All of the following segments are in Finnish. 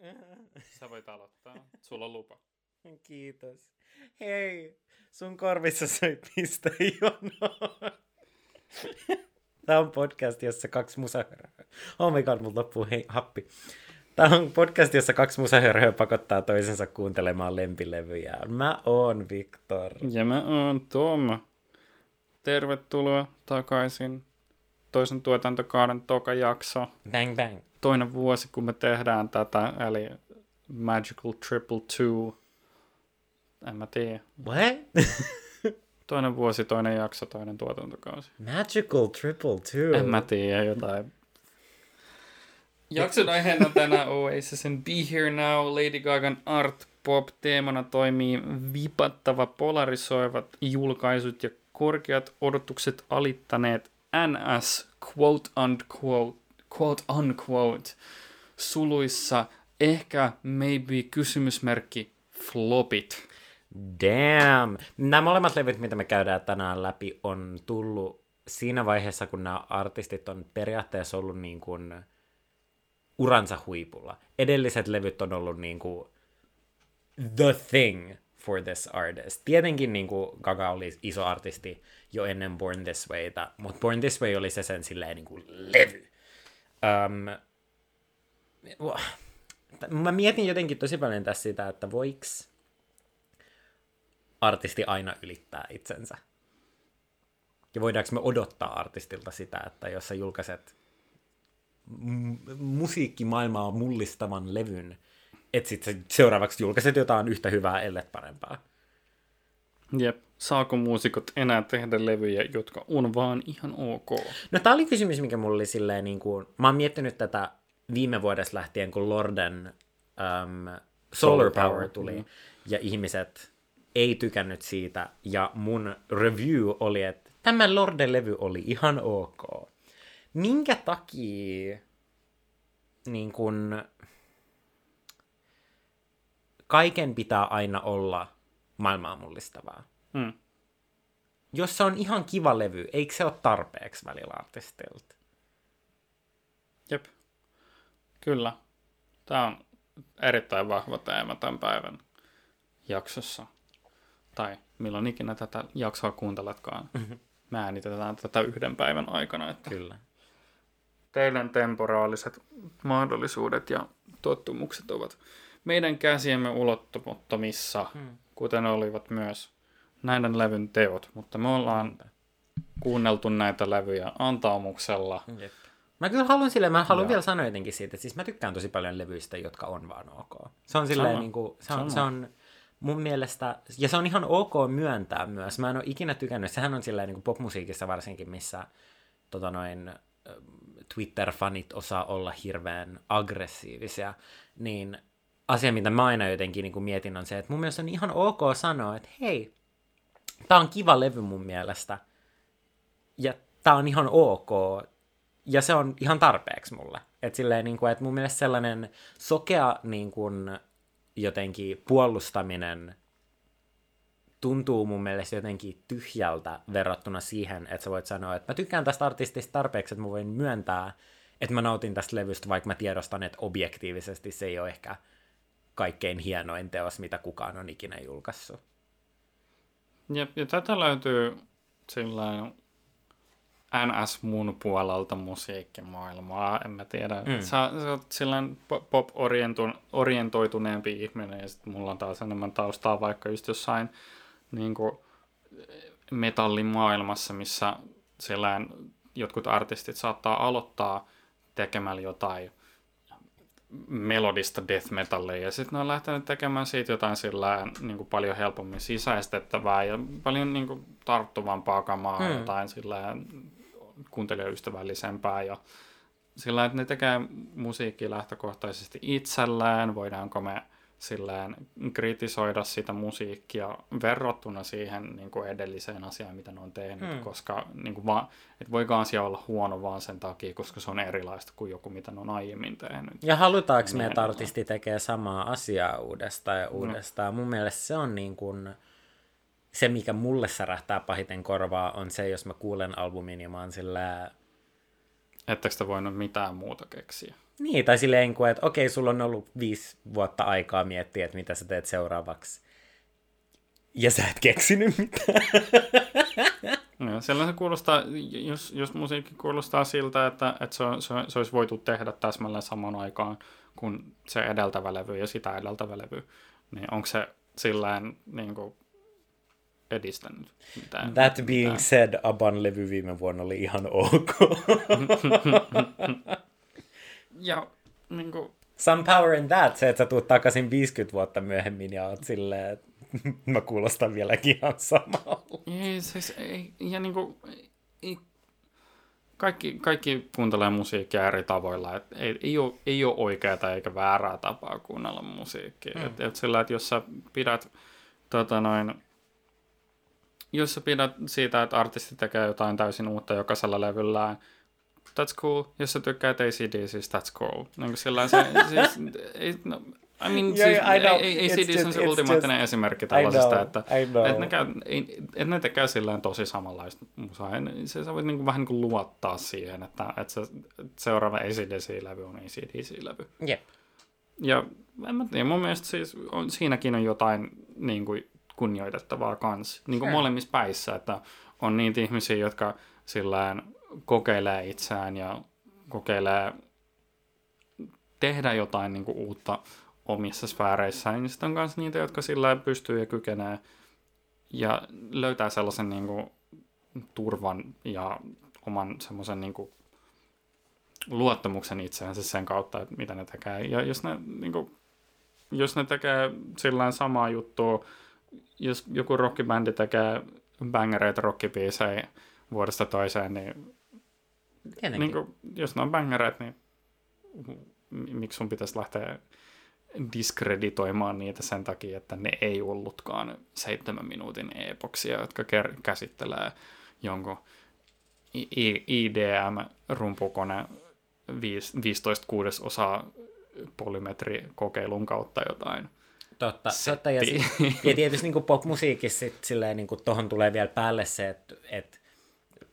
Sä voit aloittaa. Sulla on lupa. Kiitos. Hei, sun korvissa soi pistä jonoon. Tämä on podcast, jossa kaksi musahöröä. Oh my god, mulla loppuu hei, happi. Tämä on podcast, jossa kaksi musahöröä pakottaa toisensa kuuntelemaan lempilevyjä. Mä oon Viktor. Ja mä oon Tom. Tervetuloa takaisin. Toisen tuotantokauden toka jakso. Bang bang. Toinen vuosi, kun me tehdään tätä, eli Magical Triple Two. En mä tiedä. What? Toinen vuosi, toinen jakso, toinen tuotantokausi. Magical Triple Two. En mä tiedä, jotain. Jakson aiheena tänään Oasisin Be Here Now, Lady Gagan Art Pop teemana toimii vipattava polarisoivat julkaisut ja korkeat odotukset alittaneet NS quote unquote, quote unquote suluissa ehkä maybe kysymysmerkki flopit. Damn. Nämä molemmat levyt, mitä me käydään tänään läpi, on tullut siinä vaiheessa, kun nämä artistit on periaatteessa ollut niin kuin uransa huipulla. Edelliset levyt on ollut niin kuin the thing for this artist. Tietenkin niin kuin Gaga oli iso artisti jo ennen Born This Wayta, mutta Born This Way oli se sen silleen niin kuin levy. Um, mä mietin jotenkin tosi paljon tässä sitä, että voiks artisti aina ylittää itsensä? Ja voidaanko me odottaa artistilta sitä, että jos sä julkaiset musiikkimaailmaa mullistavan levyn, että sitten seuraavaksi julkaiset jotain yhtä hyvää, ellei parempaa. Jep. Saako muusikot enää tehdä levyjä, jotka on vaan ihan ok? No tää oli kysymys, mikä mulla oli silleen, niin kuin, mä oon miettinyt tätä viime vuodesta lähtien, kun Lorden um, Solar Power tuli, mm. ja ihmiset ei tykännyt siitä, ja mun review oli, että tämä Lorden-levy oli ihan ok. Minkä takia niin kun, kaiken pitää aina olla maailmaa mullistavaa? Hmm. Jos se on ihan kiva levy, eikö se ole tarpeeksi välillä artistilta? Jep. Kyllä. Tämä on erittäin vahva teema tämän päivän jaksossa. Tai milloin ikinä tätä jaksoa kuunteletkaan. Mm-hmm. Me äänitetään tätä yhden päivän aikana. Että Kyllä. Teidän temporaaliset mahdollisuudet ja tottumukset ovat meidän käsiemme ulottumattomissa, hmm. kuten olivat myös näiden levyn teot. Mutta me ollaan kuunneltu näitä levyjä antaumuksella. Jep. Mä kyllä haluan silleen, mä haluan ja. vielä sanoa jotenkin siitä, että siis mä tykkään tosi paljon levyistä, jotka on vaan ok. Se on silleen Sama. niin kuin, se on, se on mun mielestä, ja se on ihan ok myöntää myös. Mä en ole ikinä tykännyt, sehän on silleen niin kuin popmusiikissa varsinkin, missä tota noin, Twitter-fanit osaa olla hirveän aggressiivisia, niin asia, mitä mä aina jotenkin niin kuin mietin, on se, että mun mielestä on ihan ok sanoa, että hei, tää on kiva levy mun mielestä, ja tää on ihan ok, ja se on ihan tarpeeksi mulle. Että silleen, niin kuin, että mun mielestä sellainen sokea niin kuin, jotenkin puolustaminen tuntuu mun mielestä jotenkin tyhjältä verrattuna siihen, että sä voit sanoa, että mä tykkään tästä artistista tarpeeksi, että mä voin myöntää, että mä nautin tästä levystä, vaikka mä tiedostan, että objektiivisesti se ei ole ehkä kaikkein hienoin teos, mitä kukaan on ikinä julkaissut. Ja, ja tätä löytyy sillä NS mun puolelta musiikkimaailmaa, en mä tiedä. Mm. Sä, sä oot silleen pop-orientoituneempi ihminen ja sitten mulla on taas enemmän taustaa vaikka just jossain niin kuin, metallimaailmassa, missä silleen jotkut artistit saattaa aloittaa tekemällä jotain melodista death metallia, ja sitten ne on lähtenyt tekemään siitä jotain sillä niin kuin paljon helpommin sisäistettävää ja paljon niin kuin, tarttuvampaa kamaa, hmm. jotain sillä kuuntelijaystävällisempää ja sillä että ne tekee musiikkia lähtökohtaisesti itsellään, voidaanko me silleen kritisoida sitä musiikkia verrattuna siihen niin kuin edelliseen asiaan, mitä ne on tehnyt, hmm. koska niin kuin vaan, et voiko asia olla huono vaan sen takia, koska se on erilaista kuin joku, mitä ne on aiemmin tehnyt. Ja halutaanko me, että artisti tekee samaa asiaa uudestaan ja no. uudestaan? No. Mun mielestä se on niin kuin, se, mikä mulle särähtää pahiten korvaa, on se, jos mä kuulen albumin ja mä oon sillä Etteikö sitä voinut mitään muuta keksiä? Niin, tai silleen, että okei, sulla on ollut viisi vuotta aikaa miettiä, että mitä sä teet seuraavaksi. Ja sä et keksinyt mitään. No, sellainen kuulostaa, jos, jos musiikki kuulostaa siltä, että, että se, se, se olisi voitu tehdä täsmälleen samaan aikaan kuin se edeltävä levy ja sitä edeltävä levy, niin onko se sillään niin kuin, edistänyt mitään? That being mitään? said, Aban levy viime vuonna oli ihan ok. ja niin kuin... Some power in that, se, että sä tuut takaisin 50 vuotta myöhemmin ja oot silleen, että mä kuulostan vieläkin ihan samalta. Ei, siis ei, ja niin kuin, ei, kaikki, kaikki kuuntelee musiikkia eri tavoilla. Et ei, ei, ole, ei ole oikeaa eikä väärää tapaa kuunnella musiikkia. Mm. Et, et sillä, että jos sä pidät tota noin, jos sä pidät siitä, että artisti tekee jotain täysin uutta jokaisella levyllään, that's cool. Jos sä tykkäät ACDCistä, that's cool. Niin sillä se, siis, ei, no, I mean, yeah, siis, I know. ACDC on se ultimaattinen just, esimerkki tällaisesta, know, että, että ne, käy, että ne tekee silleen tosi samanlaista musaa. Se, sä voit niin kuin, vähän niin kuin luottaa siihen, että, että se seuraava ACDC-levy on ACDC-levy. Yep. Ja en mä tiedä, mun mielestä siis on, siinäkin on jotain niin kuin, kunnioitettavaa kans, niin kuin sure. molemmissa päissä, että on niitä ihmisiä, jotka sillään kokeilee itseään ja kokeilee tehdä jotain niin kuin uutta omissa sfääreissään, niin sitten on myös niitä, jotka sillä pystyy ja kykenee ja löytää sellaisen niin kuin, turvan ja oman semmoisen niin kuin, luottamuksen itseänsä sen kautta, että mitä ne tekee. Ja jos ne, niin kuin, jos ne tekee sillä samaa juttua, jos joku rockibändi tekee bangereita rockibiisejä vuodesta toiseen, niin, niin kuin, jos ne on bangereita, niin miksi sun pitäisi lähteä diskreditoimaan niitä sen takia, että ne ei ollutkaan seitsemän minuutin epoksia, jotka käsittelee jonkun IDM-rumpukone 15 kuudesosaa polymetrikokeilun kautta jotain. Totta, totta. Ja, ja tietysti niin popmusiikissa sit, silleen, niin tuohon tulee vielä päälle se, että, että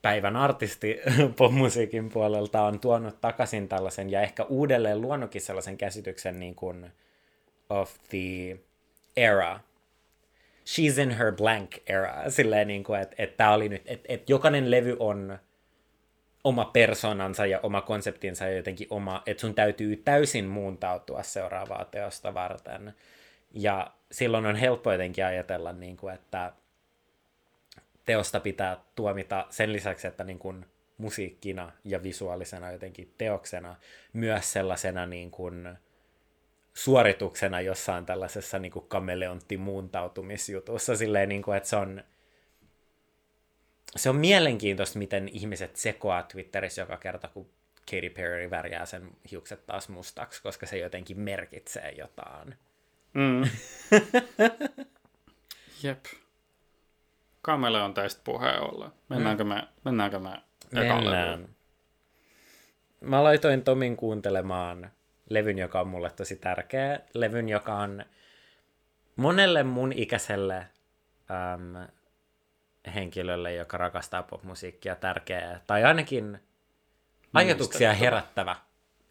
päivän artisti popmusiikin puolelta on tuonut takaisin tällaisen ja ehkä uudelleen luonnutkin sellaisen käsityksen niin kuin, of the era. She's in her blank era. Silleen niin kuin, että et tää oli nyt, että et jokainen levy on oma persoonansa ja oma konseptinsa ja jotenkin oma, että sun täytyy täysin muuntautua seuraavaa teosta varten. Ja silloin on helppo jotenkin ajatella, niin kuin, että teosta pitää tuomita sen lisäksi, että niin kuin musiikkina ja visuaalisena jotenkin teoksena, myös sellaisena niin kuin, suorituksena jossain tällaisessa niin kameleontti-muuntautumisjutussa, silleen, niin kuin, että se on, se on mielenkiintoista, miten ihmiset sekoaa Twitterissä joka kerta, kun Katy Perry värjää sen hiukset taas mustaksi, koska se jotenkin merkitsee jotain. Mm. Jep. Kameleon tästä puheen ollen. Mennäänkö mm. me, mennäänkö me Mennään. Mä laitoin Tomin kuuntelemaan levyn, joka on mulle tosi tärkeä. Levyn, joka on monelle mun ikäiselle äm, henkilölle, joka rakastaa popmusiikkia, tärkeä. Tai ainakin ajatuksia herättävä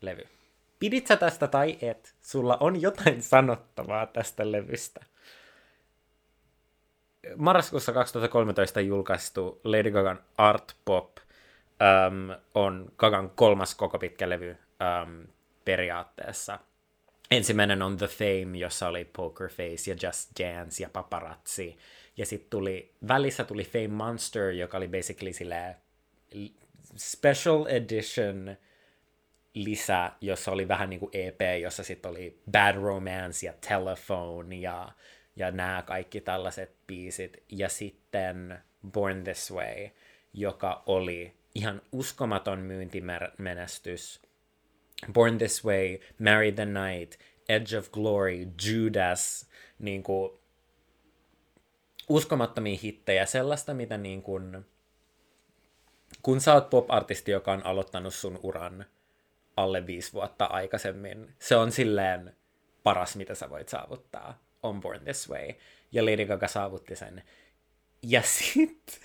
levy. Pidit sä tästä tai et, sulla on jotain sanottavaa tästä levystä. Marraskuussa 2013 julkaistu Lady Gagan Art Pop äm, on Gagan kolmas koko pitkä levy. Äm, periaatteessa. Ensimmäinen on The Fame, jossa oli Poker Face ja Just Dance ja Paparazzi. Ja sitten tuli, välissä tuli Fame Monster, joka oli basically sille special edition lisä, jossa oli vähän niin kuin EP, jossa sitten oli Bad Romance ja Telephone ja, ja nämä kaikki tällaiset biisit. Ja sitten Born This Way, joka oli ihan uskomaton myyntimenestys Born This Way, Marry the Night, Edge of Glory, Judas, niin kuin, uskomattomia hittejä, sellaista, mitä niin kuin, kun sä oot pop-artisti, joka on aloittanut sun uran alle viisi vuotta aikaisemmin, se on silleen paras, mitä sä voit saavuttaa on Born This Way. Ja Lady Gaga saavutti sen. Ja sit,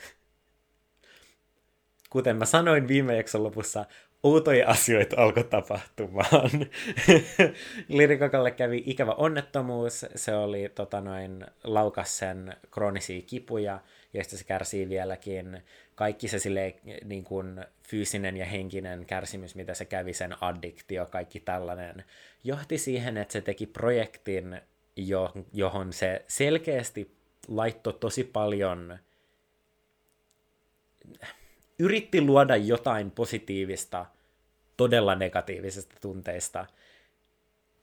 kuten mä sanoin viime jakson lopussa, outoja asioita alkoi tapahtumaan. Lirikakalle kävi ikävä onnettomuus, se oli tota noin, laukas sen kroonisia kipuja, joista se kärsii vieläkin. Kaikki se sille, niin kuin, fyysinen ja henkinen kärsimys, mitä se kävi, sen addiktio, kaikki tällainen, johti siihen, että se teki projektin, jo, johon se selkeästi laittoi tosi paljon yritti luoda jotain positiivista todella negatiivisesta tunteista,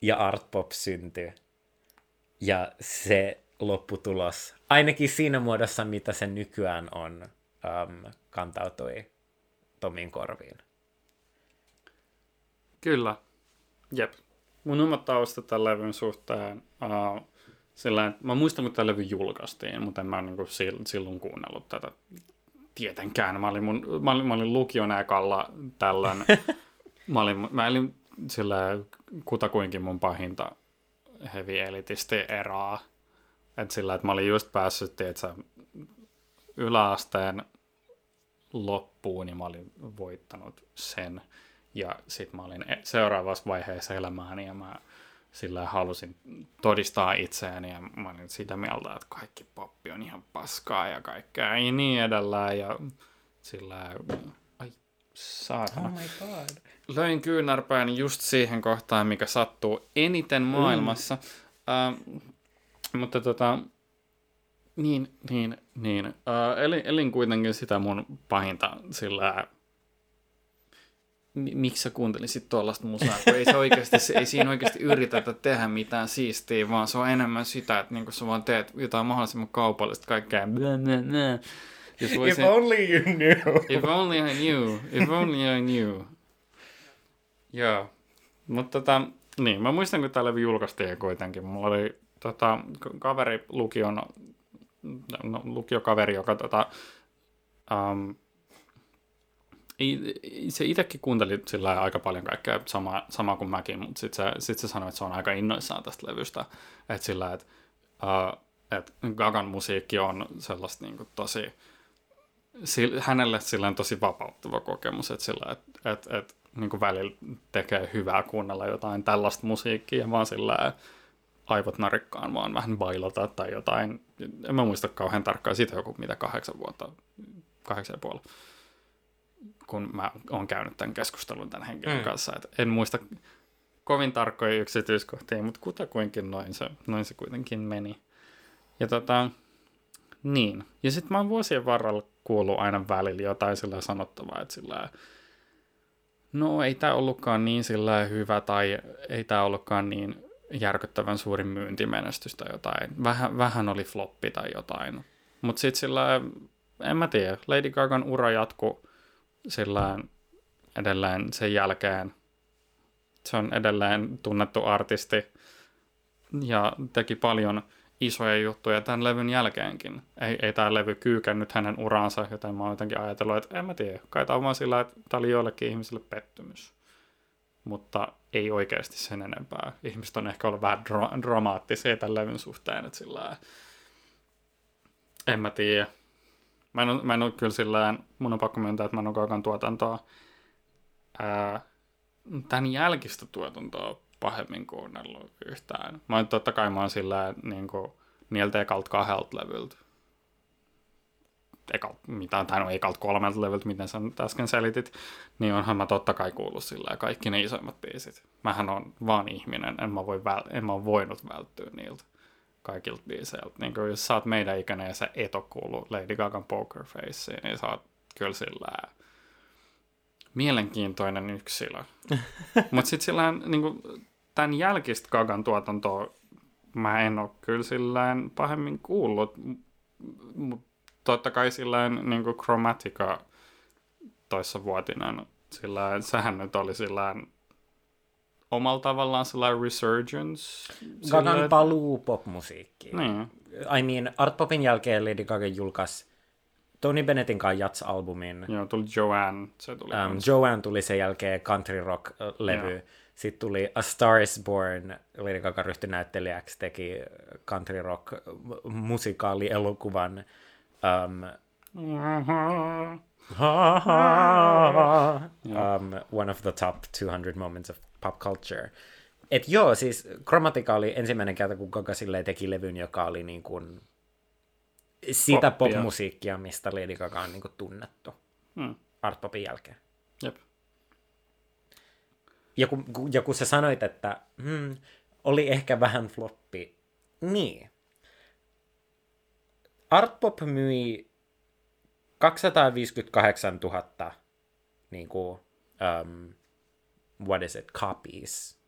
ja art pop syntyi. Ja se lopputulos, ainakin siinä muodossa, mitä se nykyään on, um, kantautui Tomin korviin. Kyllä. Jep. Mun omat taustat tämän levyn suhteen, uh, sillä, että mä muistan, kun tämä levy julkaistiin, mutta en mä niin kuin silloin kuunnellut tätä tietenkään. Mä olin, mun, mä olin, mä olin lukion ekalla tällöin. mä, olin, mä olin sillä kutakuinkin mun pahinta heavy elitisti eraa. Et sillä, että mä olin just päässyt, tietsä, yläasteen loppuun, niin mä olin voittanut sen. Ja sitten mä olin e- seuraavassa vaiheessa elämääni ja mä sillä halusin todistaa itseäni ja mä olin sitä mieltä, että kaikki poppi on ihan paskaa ja kaikkea ja niin edelleen ja sillä ai saatana. Oh my god. Löin kyynärpäin just siihen kohtaan, mikä sattuu eniten maailmassa. Mm. Uh, mutta tota, niin, niin, niin. Uh, elin, elin kuitenkin sitä mun pahinta sillä miksi sä kuuntelisit tuollaista musaa, kun ei, se oikeasti, ei siinä oikeasti yritetä tehdä mitään siistiä, vaan se on enemmän sitä, että niinku sä vaan teet jotain mahdollisimman kaupallista kaikkea. Blah, blah. If only you knew. If only I knew. If only I knew. Joo. Mutta tota, niin, mä muistan, kun tämä levy julkaistiin kuitenkin. Mulla oli tota, kaveri lukion, no, lukiokaveri, joka tota, um, se itsekin kuunteli sillä aika paljon kaikkea samaa, samaa kuin mäkin, mutta sitten se, sit se sanoi, että se on aika innoissaan tästä levystä. Että sillä, että uh, et Gagan musiikki on sellaista niin kuin tosi, sille, hänelle silleen tosi vapauttava kokemus, että sillä, että et, et, niin kuin välillä tekee hyvää kuunnella jotain tällaista musiikkia, vaan sillä aivot narikkaan vaan vähän bailata tai jotain. En mä muista kauhean tarkkaan siitä joku mitä kahdeksan vuotta, kahdeksan ja puoli kun mä oon käynyt tämän keskustelun tämän henkilön mm. kanssa. Et en muista kovin tarkkoja yksityiskohtia, mutta kutakuinkin noin se, noin se kuitenkin meni. Ja tota, niin. Ja sitten mä oon vuosien varrella kuullut aina välillä jotain sillä sanottavaa, että sillä no ei tämä ollutkaan niin sillä hyvä tai ei tämä ollutkaan niin järkyttävän suuri myyntimenestys tai jotain. Vähän, vähän oli floppi tai jotain. Mutta sitten sillä, en mä tiedä, Lady Gagan ura jatkuu sillä edelleen sen jälkeen. Se on edelleen tunnettu artisti ja teki paljon isoja juttuja tämän levyn jälkeenkin. Ei, ei tämä levy kyykännyt hänen uraansa, joten mä oon jotenkin ajatellut, että en mä tiedä. Kai tämä on vaan sillä, että tämä oli joillekin ihmisille pettymys. Mutta ei oikeasti sen enempää. Ihmiset on ehkä ollut vähän dra- dramaattisia tämän levyn suhteen, että sillä en mä tiedä. Mä en, mä en ole kyllä sillä mun on pakko myöntää, että mä en ole kaukan tuotantoa ää, tämän jälkistä tuotantoa pahemmin kuunnellut yhtään. Mä oon totta kai mä oon sillä niin kuin, niiltä ekalta kahdelta levyltä. Ekalt, mitä, tai no ekalta kolmelta levyltä, miten sä äsken selitit, niin onhan mä totta kai kuullut sillä kaikki ne isoimmat biisit. Mähän on vaan ihminen, en mä, voi väl, en mä voinut välttyä niiltä kaikilta biiseiltä. Niin kuin jos sä oot meidän ikäinen ja sä et ole kuullut Lady Gagan Poker Face, niin sä oot kyllä sillä mielenkiintoinen yksilö. Mutta sitten sillä niin kuin, tämän jälkistä Gagan tuotantoa mä en ole kyllä sillä pahemmin kuullut. Mutta totta kai sillä niin kuin Chromatica toissa vuotinen, sillä sehän nyt oli sillä omalla tavallaan sellainen resurgence. Gagan sille, paluu popmusiikkiin. Niin. I mean, Art Popin jälkeen Lady Gaga julkaisi Tony Bennettin kanssa Jats-albumin. Joo, tuli Joanne. Se tuli um, Joanne tuli sen jälkeen country rock-levy. Joo. Sitten tuli A Star is Born, Lady Gaga ryhtyi näyttelijäksi, teki country rock musikaali-elokuvan. Um, um, one of the top 200 moments of pop culture. Et joo, siis Chromatica oli ensimmäinen kerta, kun Gaga teki levyn, joka oli niin kuin sitä Poppia. popmusiikkia, mistä Lady Gaga on niin kuin tunnettu. Hmm. Art Popin jälkeen. Jep. Ja kun, ja kun sä sanoit, että hmm, oli ehkä vähän floppi, niin. Art Pop myi 258 000 niin kuin, um, what is it, copies.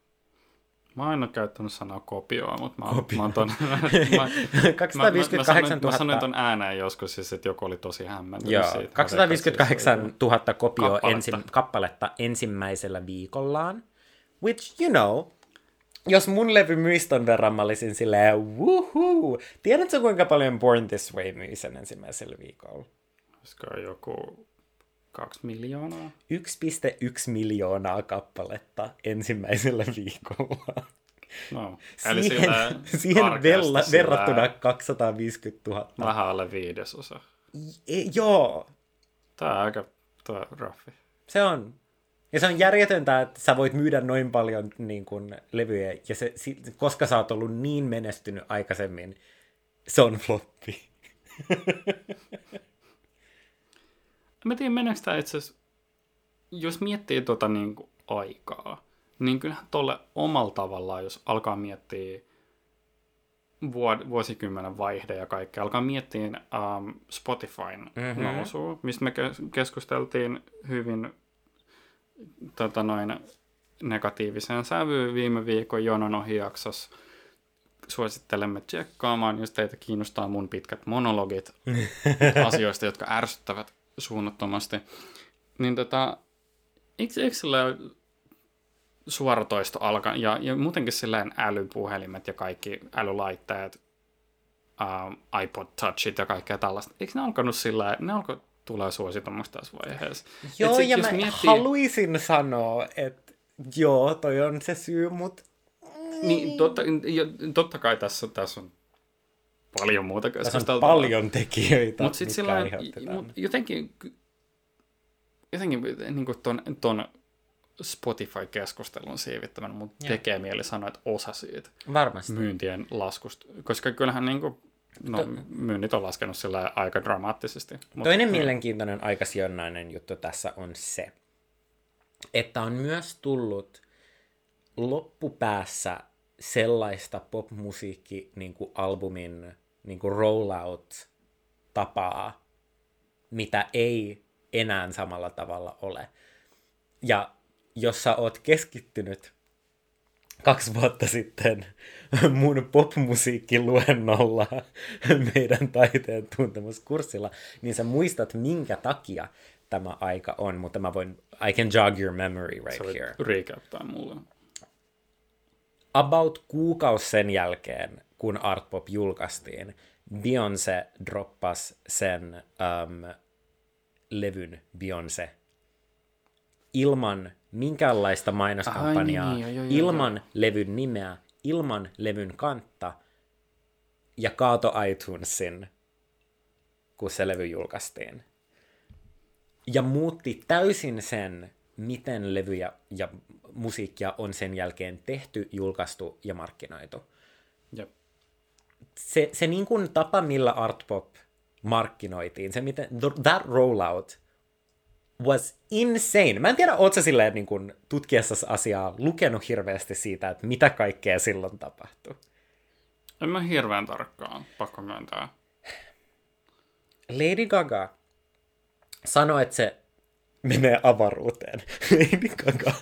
Mä en ole käyttänyt sanaa kopioa, mutta mä, Kopio. mä oon ton... mä, 258 000. Mä sanoin ton ääneen joskus, siis, että joku oli tosi hämmentynyt Joo, siitä. 258 000 kopio kappaletta. ensi, kappaletta ensimmäisellä viikollaan. Which, you know, jos mun levy myisi ton verran, mä olisin silleen, wuhuu. Tiedätkö kuinka paljon Born This Way myi sen ensimmäisellä viikolla? Olisiko joku kaksi miljoonaa? 1,1 miljoonaa kappaletta ensimmäisellä viikolla. No, eli siihen siihen vella, verrattuna 250 000. Vähän alle viidesosa. E, joo, Tää on aika tää on raffi. se on. Ja se on järjetöntä, että sä voit myydä noin paljon niin kuin, levyjä, ja se, koska sä oot ollut niin menestynyt aikaisemmin, se on floppi. Mä tiedän, meneekö tää itse asiassa, jos miettii tota niin kuin aikaa, niin kyllähän tolle omalla tavallaan, jos alkaa miettiä vuosikymmenen vaihde ja kaikkea, alkaa miettiä um, Spotifyn Mhm. mm-hmm. nousua, mistä me kes- keskusteltiin hyvin tota noin, negatiiviseen sävyyn viime viikon jonon ohi jaksossa. Suosittelemme tsekkaamaan, jos teitä kiinnostaa mun pitkät monologit asioista, jotka ärsyttävät suunnattomasti. Niin tota, eikö, eikö sillä suoratoisto alkaa, ja, ja muutenkin silleen älypuhelimet ja kaikki älylaitteet, uh, iPod Touchit ja kaikkea tällaista, eikö ne alkanut sillä ne alkoi tulee suositummaksi tässä vaiheessa? Joo, sit ja mä miettii- haluaisin sanoa, että joo, toi on se syy, mutta Niin, totta, ja, totta kai tässä, tässä on paljon muuta tässä on keskusteltavaa. paljon tekijöitä, Mutta sitten sillä mut jotenkin, jotenkin niin kuin ton, ton Spotify-keskustelun siivittämään, mutta tekee mieli sanoa, että osa siitä Varmasti. myyntien laskusta, koska kyllähän niin kuin, no, myynnit on laskenut sillä aika dramaattisesti. Mut, Toinen mielenkiintoinen aikasidonnainen juttu tässä on se, että on myös tullut loppupäässä sellaista popmusiikki niin kuin albumin niin kuin rollout-tapaa, mitä ei enää samalla tavalla ole. Ja jos sä oot keskittynyt kaksi vuotta sitten mun popmusiikkiluennolla meidän taiteen tuntemuskurssilla, niin sä muistat, minkä takia tämä aika on, mutta mä voin, I can jog your memory Sä right voit here. recaptaa mulle. About kuukausi sen jälkeen, kun Art Pop julkaistiin, Beyoncé droppas sen um, levyn Beyoncé ilman minkäänlaista mainoskampanjaa, Ai niin, joo, joo, joo, ilman levyn nimeä, ilman levyn kantta ja kaato iTunesin, kun se levy julkaistiin. Ja muutti täysin sen, miten levyjä ja musiikkia on sen jälkeen tehty, julkaistu ja markkinoitu. Jep. Se, se niin kuin tapa, millä Art Pop markkinoitiin, se miten, that rollout was insane. Mä en tiedä, oot sä silleen niin kuin tutkiessasi asiaa lukenut hirveästi siitä, että mitä kaikkea silloin tapahtui. En mä hirveän tarkkaan, pakko myöntää. Lady Gaga sanoi, että se menee avaruuteen. Lady Gaga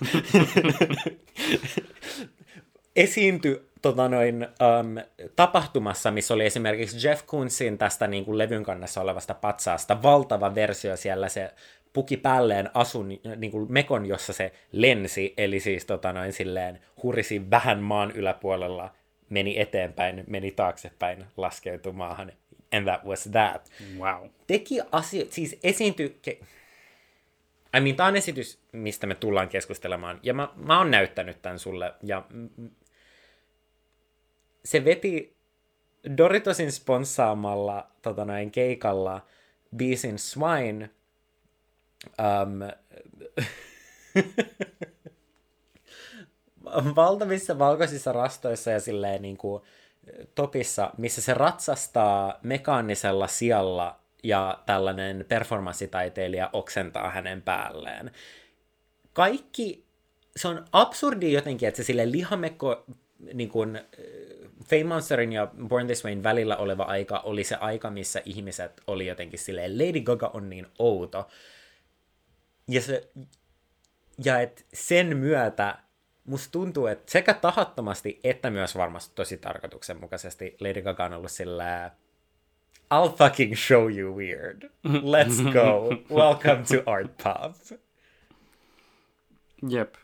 esiintyi tota noin, um, tapahtumassa, missä oli esimerkiksi Jeff Koonsin tästä niin kuin levyn kannassa olevasta patsaasta valtava versio siellä se puki päälleen asun niin kuin mekon, jossa se lensi, eli siis tota noin silleen hurisi vähän maan yläpuolella, meni eteenpäin, meni taaksepäin, laskeutui maahan. And that was that Wow. teki asioita, siis esiintyi... Ke- I mean, tämä on esitys, mistä me tullaan keskustelemaan, ja mä, mä oon näyttänyt tämän sulle, ja se veti Doritosin sponssaamalla tota noin, keikalla biisin Swine, Um, valtavissa valkoisissa rastoissa ja silleen niin kuin topissa, missä se ratsastaa mekaanisella sijalla ja tällainen performanssitaiteilija oksentaa hänen päälleen. Kaikki, se on absurdi jotenkin, että se sille lihamekko niin kuin, Fame Monsterin ja Born This Wayn välillä oleva aika oli se aika, missä ihmiset oli jotenkin silleen, Lady Gaga on niin outo. Ja, se, ja et sen myötä musta tuntuu, että sekä tahattomasti että myös varmasti tosi tarkoituksenmukaisesti Lady Gaga on ollut sillä I'll fucking show you weird. Let's go. Welcome to Art Pop. Jep.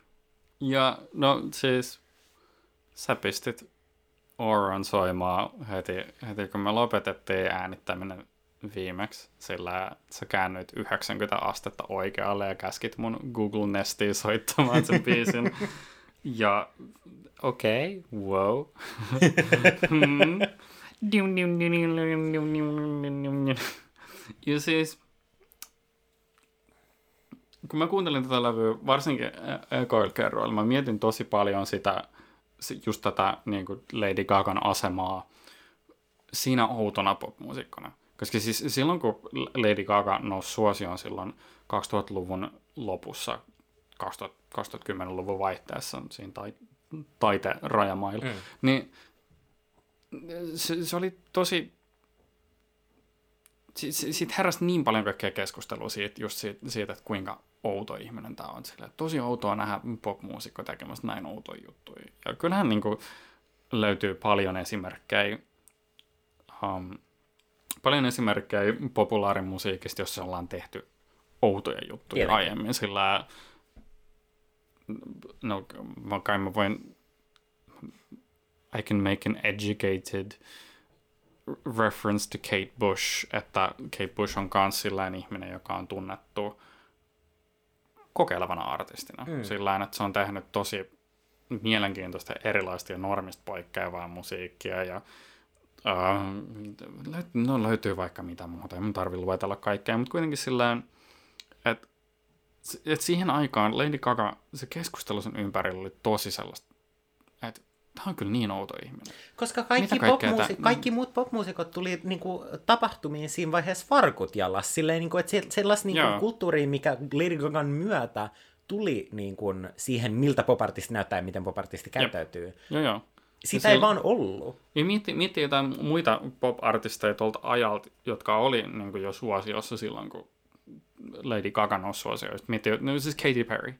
Ja no siis sä pistit Auron soimaan heti, heti kun me lopetettiin äänittäminen viimeksi, sillä sä käännyit 90 astetta oikealle ja käskit mun Google Nestiin soittamaan sen biisin. Ja okei, okay, wow. ja siis, kun mä kuuntelin tätä levyä, varsinkin e- ekoilla kerroilla, mä mietin tosi paljon sitä, just tätä niin kuin Lady Gagan asemaa siinä outona popmuusikkona. Koska siis silloin, kun Lady Gaga nousi suosioon silloin 2000-luvun lopussa, 2010-luvun vaihteessa siinä tai, taiteen rajamailla, mm. niin se, se oli tosi siitä heräsi niin paljon kaikkea keskustelua siitä, just siitä, siitä, että kuinka outo ihminen tämä on. Sille, tosi outoa nähdä popmuusikko tekemässä näin outoja juttuja. Ja kyllähän niin kuin, löytyy paljon esimerkkejä, um, paljon esimerkkejä populaarimusiikista, jossa ollaan tehty outoja juttuja Tietenkin. aiemmin. Sillä no, kai mä voin, I can make an educated reference to Kate Bush, että Kate Bush on myös sellainen ihminen, joka on tunnettu kokeilevana artistina. Mm. Sillä että se on tehnyt tosi mielenkiintoista, erilaista ja normista poikkeavaa musiikkia ja uh, no löytyy vaikka mitä muuta, en tarvitse luetella kaikkea, mutta kuitenkin sillä että et siihen aikaan Lady Gaga, se keskustelu sen ympärillä oli tosi sellaista, että tämä on kyllä niin outo ihminen. Koska kaikki, popmuusi- kaikki muut popmuusikot tuli niin kuin, tapahtumiin siinä vaiheessa farkut jalas. Silleen, niin kuin, että sellaista niin kuin, kulttuuria, mikä Lady Gagan myötä tuli niin kuin, siihen, miltä popartisti näyttää ja miten popartisti käyttäytyy. Joo, joo. Sitä ei vaan ollut. Ja mieti, mieti jotain muita pop-artisteja tuolta ajalta, jotka oli niin kuin jo suosiossa silloin, kun Lady Gaga nousi suosioista. Mieti, no siis Katy Perry.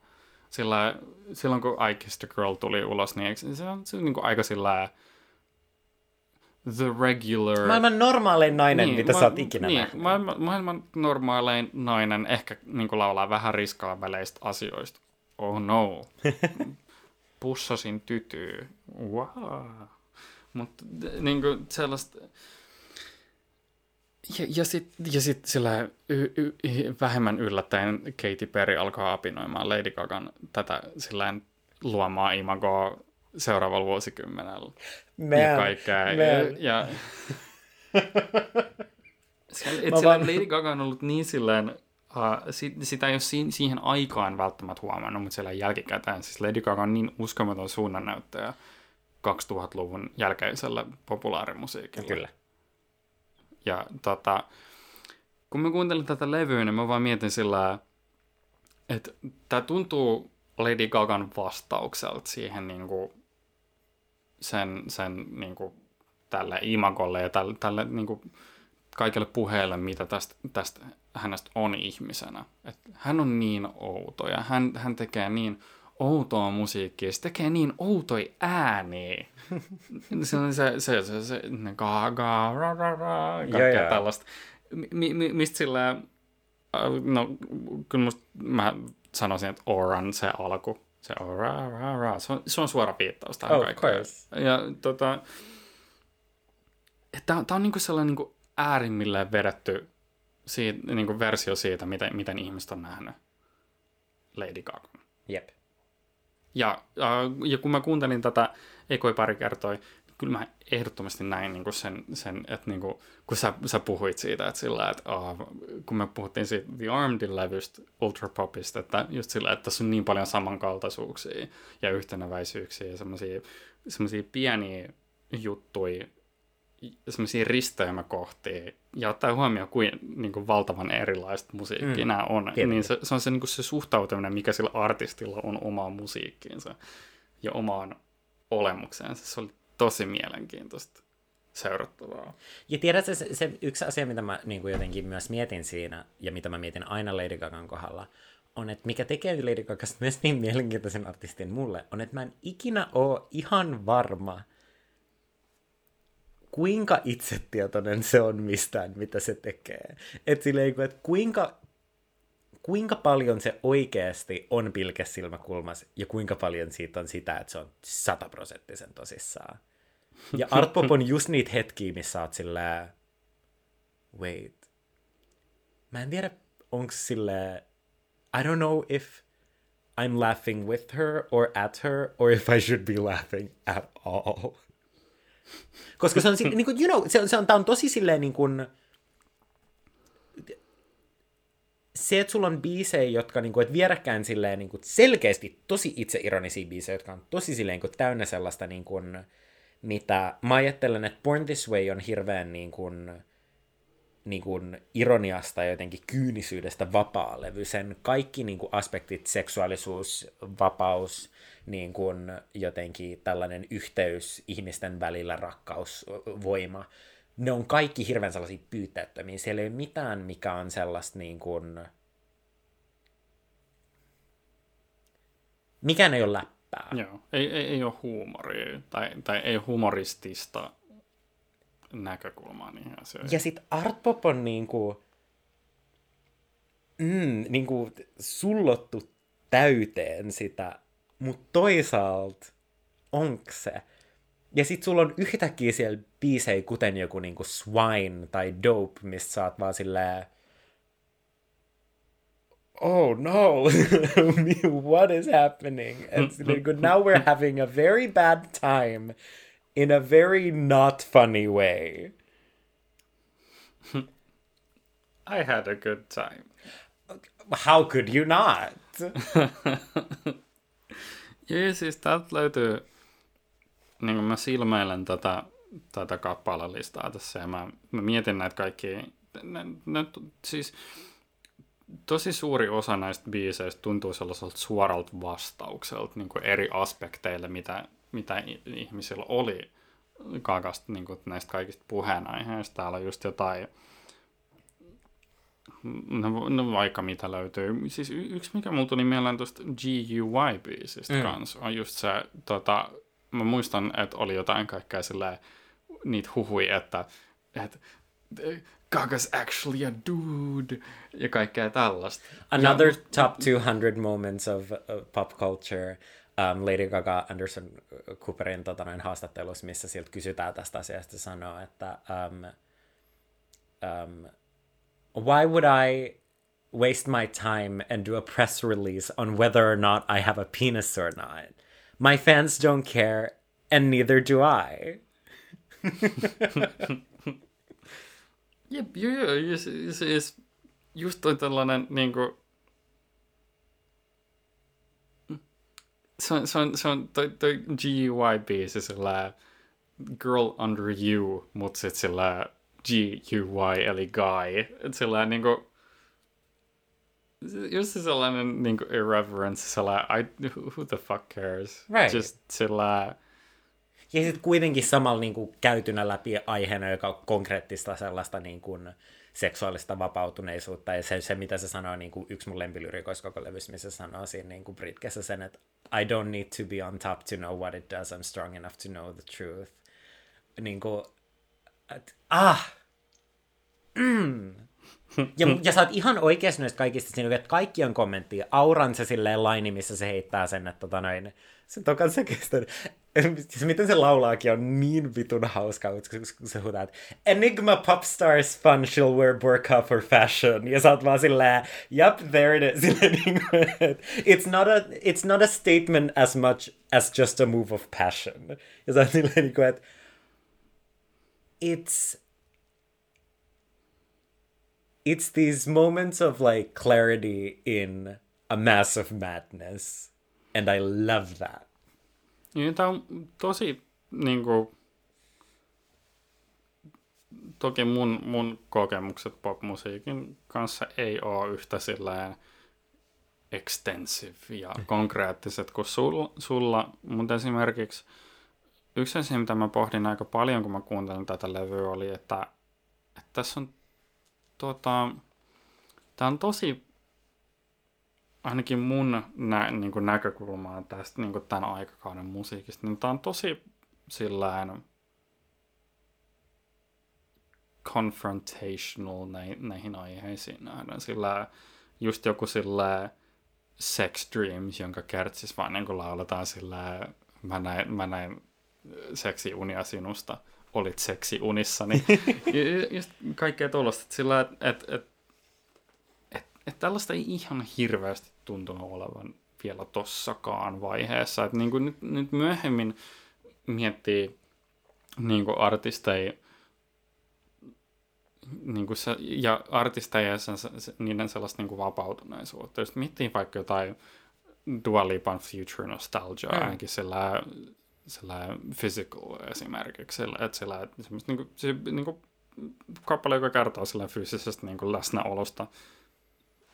Sillä, silloin kun I Kissed a Girl tuli ulos, niin se on, se on niin kuin aika sillä the regular... Maailman normaalein nainen, niin, mitä ma- sä oot ikinä niin, nähnyt. Maailman, maailman normaalein nainen ehkä niin kuin laulaa vähän väleistä asioista. Oh no. Pussasin tytyy. Wow. Mutta niin kuin sellaista ja, ja sitten ja sit sillä y, y, vähemmän yllättäen Katy Perry alkaa apinoimaan Lady Gagan tätä sillä luomaa imagoa seuraavalla vuosikymmenellä. Man, ja kaikkea. Man. Ja, ja et sillä Lady Gaga on ollut niin silleen, uh, sit, sitä ei ole si- siihen aikaan välttämättä huomannut, mutta siellä jälkikäteen. Siis Lady Gaga on niin uskomaton suunnannäyttäjä 2000-luvun jälkeisellä populaarimusiikilla. Kyllä. Ja tota, kun mä kuuntelin tätä levyä, niin mä vaan mietin sillä, että tämä tuntuu Lady Gagan vastaukselta siihen niin kuin sen, sen niin kuin tälle imagolle ja tälle, tälle niin kuin kaikille puheelle, mitä tästä, tästä hänestä on ihmisenä. Et hän on niin outo ja hän, hän tekee niin outoa musiikkia, se tekee niin outoi ääniä. se on se, se, se, se ne ga, ga, ra, ra, ra, kaikkea yeah, tällaista. Mi, mi, mistä sillä, äh, no kyllä musta, mä sanoisin, että Oran se alku, se ora, ra, ra, se on, se on suora viittaus tähän oh, kaikkeen. Ja tota, tämä on, tää on niinku sellainen niinku äärimmilleen vedetty siitä, niinku versio siitä, miten, miten ihmiset on nähnyt Lady Gaga. Jep. Ja, äh, ja kun mä kuuntelin tätä ekoi pari kertoi, kyllä mä ehdottomasti näin niin kuin sen, sen, että niin kuin, kun sä, sä puhuit siitä, että sillä, että oh, kun me puhuttiin siitä The Armedin levystä, Ultrapopista, että just sillä, että tässä on niin paljon samankaltaisuuksia ja yhtenäväisyyksiä ja semmoisia pieniä juttuja, semmoisia risteymäkohtia, ja ottaa huomioon, kuin, niin kuin valtavan erilaista musiikkia mm. nämä on, Tietenkin. niin se, se on se, niin kuin se suhtautuminen, mikä sillä artistilla on omaan musiikkiinsa ja omaan olemukseensa. Se oli tosi mielenkiintoista seurattavaa. Ja tiedätkö, se, se yksi asia, mitä mä niin kuin jotenkin myös mietin siinä, ja mitä mä mietin aina Lady Gagan kohdalla, on, että mikä tekee Lady Gagasta myös niin mielenkiintoisen artistin mulle, on, että mä en ikinä ole ihan varma, kuinka itsetietoinen se on mistään, mitä se tekee. Että silleen, että kuinka, kuinka paljon se oikeasti on pilkesilmäkulmas ja kuinka paljon siitä on sitä, että se on sataprosenttisen tosissaan. Ja Art Pop on just niitä hetkiä, missä oot sillä wait. Mä en tiedä, onko sillä I don't know if I'm laughing with her or at her or if I should be laughing at all. Koska se on, niin kuin, you know, se on, se on, tää on tosi silleen niin kuin, se, että sulla on biisejä, jotka niin kuin, et vierekkäin silleen niin kuin, selkeästi tosi itseironisia biisejä, jotka on tosi silleen niin kuin, täynnä sellaista, niin kuin, mitä mä ajattelen, että Born This Way on hirveän niin kuin, niin kuin ironiasta ja jotenkin kyynisyydestä vapaa levy. Sen kaikki niin kuin aspektit, seksuaalisuus, vapaus, niin kuin jotenkin tällainen yhteys ihmisten välillä, rakkaus, voima, ne on kaikki hirveän sellaisia pyytättömiä. Siellä ei ole mitään, mikä on sellaista niin kuin... Mikään ei ole läppää. Joo, ei, ei, ei ole huumoria tai, tai ei humoristista näkökulmaa niihin asioihin. Ja sitten Art Pop on niinku, mm, niinku sullottu täyteen sitä mutta toisaalta onko se? Ja sit sulla on yhtäkkiä siellä biisejä, kuten joku niinku Swine tai Dope, mistä sä oot vaan silleen, oh no, what is happening? It's like, now we're having a very bad time in a very not funny way. I had a good time. How could you not? Jee, siis täältä löytyy, niin kuin mä silmäilen tätä, tätä kappalelistaa tässä ja mä, mä mietin näitä kaikkia, ne, ne, siis tosi suuri osa näistä biiseistä tuntuu sellaiselta suoralta vastaukselta niin kuin eri aspekteille, mitä, mitä ihmisillä oli kakasta niin kuin näistä kaikista puheenaiheista. Täällä on just jotain, No, no vaikka mitä löytyy. Siis y- yksi, mikä mulla tuli mieleen tuosta GUY-biisistä mm. kanssa, on just se, tota, mä muistan, että oli jotain kaikkea silleen, niitä huhui, että, että Gaga's actually a dude, ja kaikkea tällaista. Another ja, top 200 moments of, of pop culture. Um, Lady Gaga Anderson Cooperin tota, noin haastattelussa, missä siltä kysytään tästä asiasta, sanoo, että um, um, why would I waste my time and do a press release on whether or not I have a penis or not? My fans don't care, and neither do I. Jep, joo, joo, ja siis just toi tällainen niinku... Se on, se on, se on toi, toi GUY-biisi sillä Girl Under You, mutta sit sillä G-U-Y, eli guy. Että sellainen niinku, just sellainen niinku irreverence, sellainen, I, who the fuck cares? Right. Just sellainen, ja sitten kuitenkin samalla niin kuin, käytynä läpi aiheena, joka on konkreettista sellaista niin kuin, seksuaalista vapautuneisuutta. Ja se, se mitä se sanoo, niin kuin, yksi mun lempilyrikoissa koko levyssä, missä se sanoo siinä niin kuin Britkessä sen, että I don't need to be on top to know what it does, I'm strong enough to know the truth. Niin kuin, et, ah! Mm. Ja, ja sä oot ihan oikeassa noista kaikista siinä, että kaikki on kommenttia. Auran se silleen laini, missä se heittää sen, että tota noin, se tokan se kestää. Siis miten se laulaakin on niin vitun hauskaa, kun se huutaa, että Enigma fun, she'll wear burqa for fashion. Ja sä oot vaan silleen, yep, there it is. Niin it's, not a, it's not a statement as much as just a move of passion. Ja sä oot silleen, it's it's these moments of like clarity in a mass of madness and I love that. Niin, tämä on tosi niin kuin, toki mun, mun kokemukset popmusiikin kanssa ei ole yhtä silleen extensive ja konkreettiset kuin sulla, sulla. mutta esimerkiksi yksi asia, mitä mä pohdin aika paljon, kun mä kuuntelin tätä levyä, oli, että, että tässä on tota, tämä on tosi ainakin mun nä, niin kuin näkökulmaa tästä niin kuin tämän aikakauden musiikista, niin tämä on tosi sillään confrontational näihin aiheisiin nähdään. Sillä just joku sillä sex dreams, jonka kertsis vaan niin kuin lauletaan sillä mä näin, mä näin seksiunia sinusta, olit seksiunissani. just kaikkea tuollaista, sillä että et, et, et, et tällaista ei ihan hirveästi tuntunut olevan vielä tossakaan vaiheessa. Että niin kuin nyt, nyt myöhemmin miettii niin kuin artisteja niin kuin se, ja artisteja ja sen, se, niiden sellaista niin kuin vapautuneisuutta. Jos miettii vaikka jotain Dua Lipan Future Nostalgia, mm. ainakin sillä, sillä physical esimerkiksi, sillä, että sillä, semmoista niin kuin, se, niin kuin, kappale, joka kertoo sillä fyysisestä niin kuin läsnäolosta,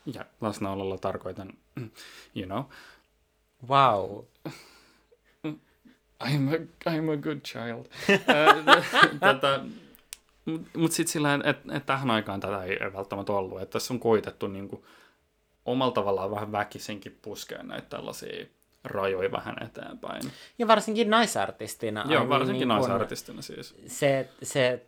ja läsnäololla tarkoitan, you know. Wow. I'm a, I'm a good child. Tätä, mutta sitten sillä että et tähän aikaan tätä ei välttämättä ollut. Että tässä on koitettu niinku, omalla tavallaan vähän väkisinkin puskea näitä tällaisia rajoja vähän eteenpäin. Ja varsinkin naisartistina. Joo, varsinkin niin naisartistina siis. Se, se,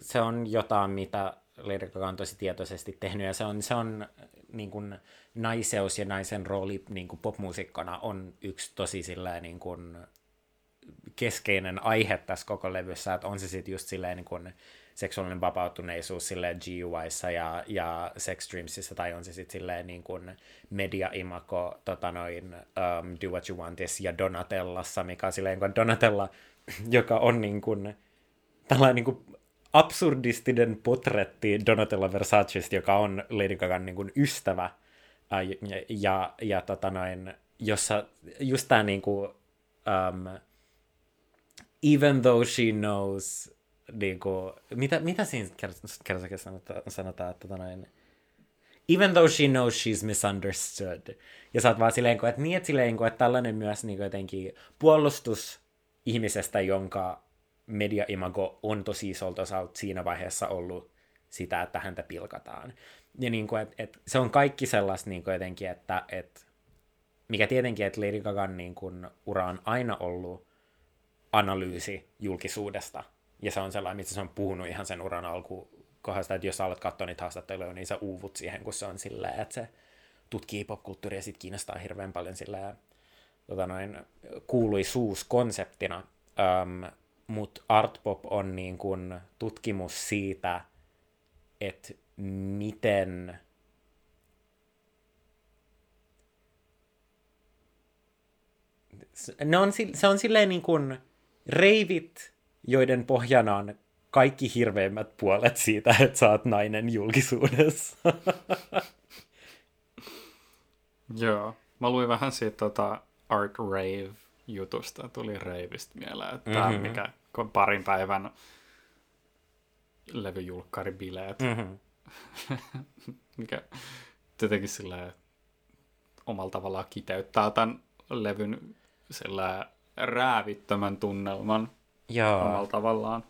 se on jotain, mitä Gaga on tosi tietoisesti tehnyt, ja se on, se on niin kuin, naiseus ja naisen rooli niin kuin popmuusikkona on yksi tosi silleen, niin kuin, keskeinen aihe tässä koko levyssä, että on se sitten just silleen niin kuin, seksuaalinen vapautuneisuus silleen GUIssa ja, ja Sex Dreamsissa, tai on se sitten silleen niin kuin media-imako, tota noin, um, Do What You Wantis ja Donatellassa, mikä on silleen kuin Donatella, joka on niin kuin, tällainen niin kuin absurdistinen potretti Donatella Versacesta, joka on Lady Gagan niin kuin ystävä, ja, ja, ja tota noin, jossa just tämä niin kuin, um, even though she knows, niin kuin, mitä, mitä siinä kertosäkin sanotaan, sanotaan, että tota noin, even though she knows she's misunderstood. Ja sä oot vaan silleen, että niin, että, silleen, että tällainen myös niin jotenkin puolustus ihmisestä, jonka media-imago on tosi isolta osalta siinä vaiheessa ollut sitä, että häntä pilkataan. Ja niin kuin, et, et, se on kaikki sellaista niin kuin jotenkin, että et, mikä tietenkin, että Lady Gagan niin kuin, ura on aina ollut analyysi julkisuudesta. Ja se on sellainen, mitä se on puhunut ihan sen uran alkukohdasta, että jos sä alat katsoa niitä haastatteluja, niin sä uuvut siihen, kun se on silleen, että se tutkii popkulttuuria ja sit kiinnostaa hirveän paljon silleen, tota noin, kuuluisuus konseptina. Mutta artpop on niin kuin tutkimus siitä, että miten ne on, se on silleen niin kuin reivit, joiden pohjana on kaikki hirveimmät puolet siitä, että sä oot nainen julkisuudessa. Joo. Mä luin vähän siitä tota Art Rave jutusta, tuli Raveista mieleen, että mm-hmm. mikä parin päivän levyjulkkaribileet, mm-hmm. mikä tietenkin sillä omalla tavallaan kiteyttää tämän levyn sillä räävittömän tunnelman Joo. omalla tavallaan.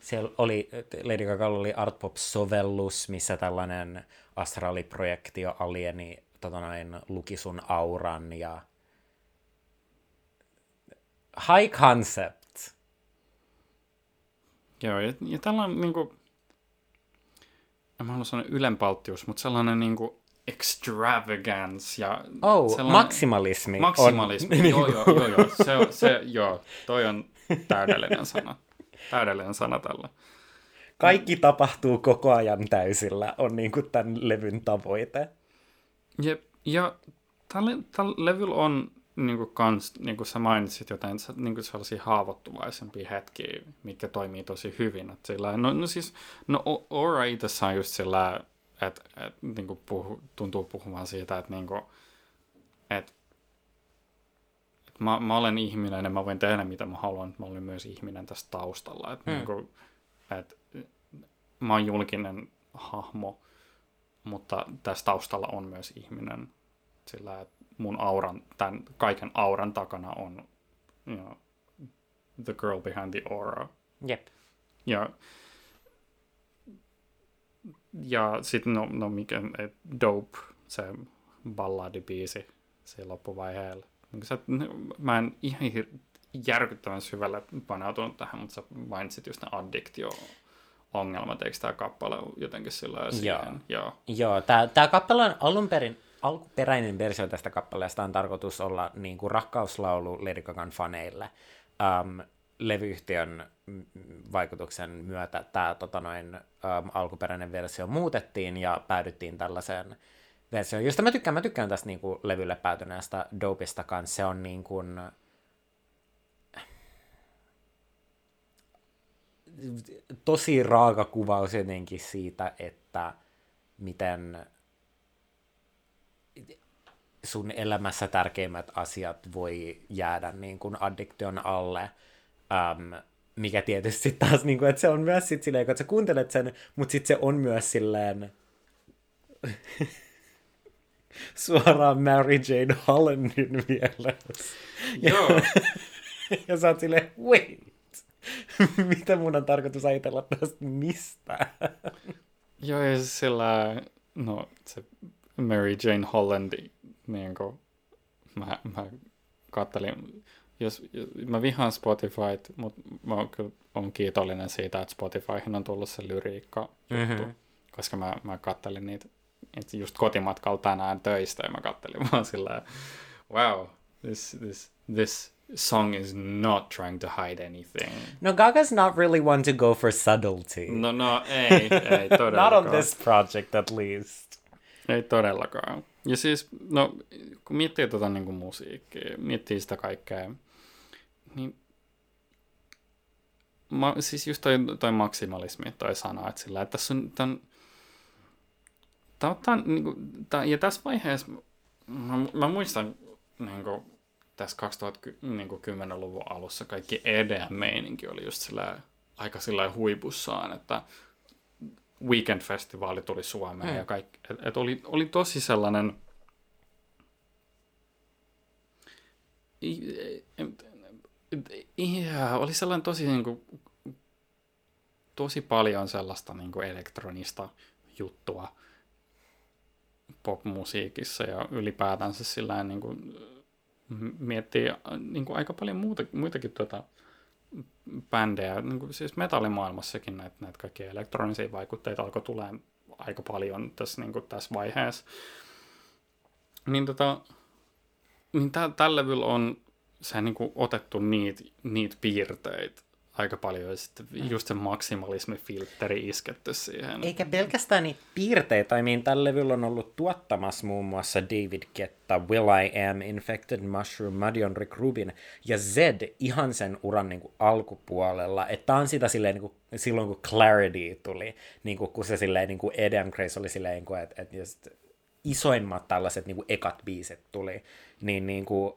Siellä oli, Lady Gaga oli Art Pop-sovellus, missä tällainen astraaliprojektio alieni tota näin, luki sun auran ja high concept. Joo, ja, ja tällainen niin kuin, en mä halua sanoa ylenpalttius, mutta sellainen niin kuin, extravagance ja oh, sellainen... maksimalismi. Maksimalismi, on... joo, joo, joo, joo. Se, se, joo, toi on täydellinen sana. Täydellinen sana tällä. Kaikki tapahtuu koko ajan täysillä, on niin kuin tämän levyn tavoite. Jep, ja tällä, tällä levyllä on niin kuin kans, niin kuin sä mainitsit jotain, niin kuin sellaisia haavoittuvaisempia hetkiä, mitkä toimii tosi hyvin. Että sillä, no, no siis, no Aura itse on just sillä, että et, niin kuin puhu, tuntuu puhumaan siitä, että, niin kuin, että että mä, mä olen ihminen ja mä voin tehdä mitä mä haluan, että mä olen myös ihminen tässä taustalla. Että, mm. niin kuin, että mä oon julkinen hahmo, mutta tässä taustalla on myös ihminen. Sillä, että mun auran, tämän kaiken auran takana on you know, the girl behind the aura. Jep. Ja, ja sitten no, no mikä, et Dope, se balladibiisi siinä loppuvaiheella. Niin sä, mä en ihan järkyttävän syvälle paneutunut tähän, mutta sä mainitsit just ne addiktio ongelmat, eikö tämä kappale jotenkin sillä Joo, Joo. Joo tämä, tämä kappale on alun perin, alkuperäinen versio tästä kappaleesta on tarkoitus olla niin kuin rakkauslaulu Lady Gagan faneille. Um, levyyhtiön vaikutuksen myötä tämä tota noin, um, alkuperäinen versio muutettiin ja päädyttiin tällaiseen versioon, josta mä tykkään. Mä tykkään tästä niin kuin, levylle päätyneestä Dopista kanssa. Se on niin kuin, tosi raaka kuvaus jotenkin siitä, että miten sun elämässä tärkeimmät asiat voi jäädä niin kuin addiktion alle. Um, mikä tietysti taas, niin kuin, että se on myös sit silleen, että sä kuuntelet sen, mutta sitten se on myös silleen suoraan Mary Jane Hollandin mielessä. Joo. ja sä oot silleen, wait, mitä mun on tarkoitus ajatella tästä mistä? Joo, ja sillä, no se Mary Jane Holland, niin kuin, mä, mä kattelin, jos, mä vihaan Spotifyt, mutta mä oon, kyllä, on kiitollinen siitä, että Spotifyhin on tullut se lyriikka juttu, mm-hmm. koska mä, mä kattelin niitä että just kotimatkalla tänään töistä ja mä kattelin vaan sillä wow, this, this, this song is not trying to hide anything. No, Gaga's not really one to go for subtlety. No, no, ei, ei todellakaan. not on this project at least. Ei todellakaan. Ja siis, no, kun miettii tota niin kuin musiikkia, miettii sitä kaikkea, niin ma, siis just toi, toi maksimalismi, toi sana, että sillä, että tässä on tämän, tää, tää, niin kuin, tää, ja tässä vaiheessa, mä, mä muistan niin kuin, tässä 2010-luvun alussa kaikki EDM-meininki oli just sillä aika sillä huipussaan, että Weekend-festivaali tuli Suomeen mm. ja kaikki, et, et oli, oli tosi sellainen ja, oli sellainen tosi niin kuin, tosi paljon sellaista niin kuin elektronista juttua popmusiikissa ja ylipäätänsä sillä niin kuin, miettii äh, niin kuin aika paljon muuta, muitakin tuota, bändejä, niin kuin siis metallimaailmassakin näitä, näitä kaikkia elektronisia vaikutteita alkoi tulemaan aika paljon tässä, niin kuin tässä vaiheessa. Niin, tota, niin tä, tällä levyllä on se niin kuin otettu niitä niit piirteitä aika paljon sitten just se maksimalismifiltteri isketty siihen. Eikä pelkästään niitä piirteitä. I mean, tällä levyllä on ollut tuottamassa muun muassa David Ketta, Will I Am, Infected Mushroom, Madion Rick Rubin ja Zed ihan sen uran niin kuin, alkupuolella. Että on sitä silleen, niin kuin, silloin kun Clarity tuli, niin kuin, kun se silleen, niin kuin Edem Grace oli silleen, että, että just isoimmat tällaiset niin kuin, ekat biiset tuli, niin, niin kuin,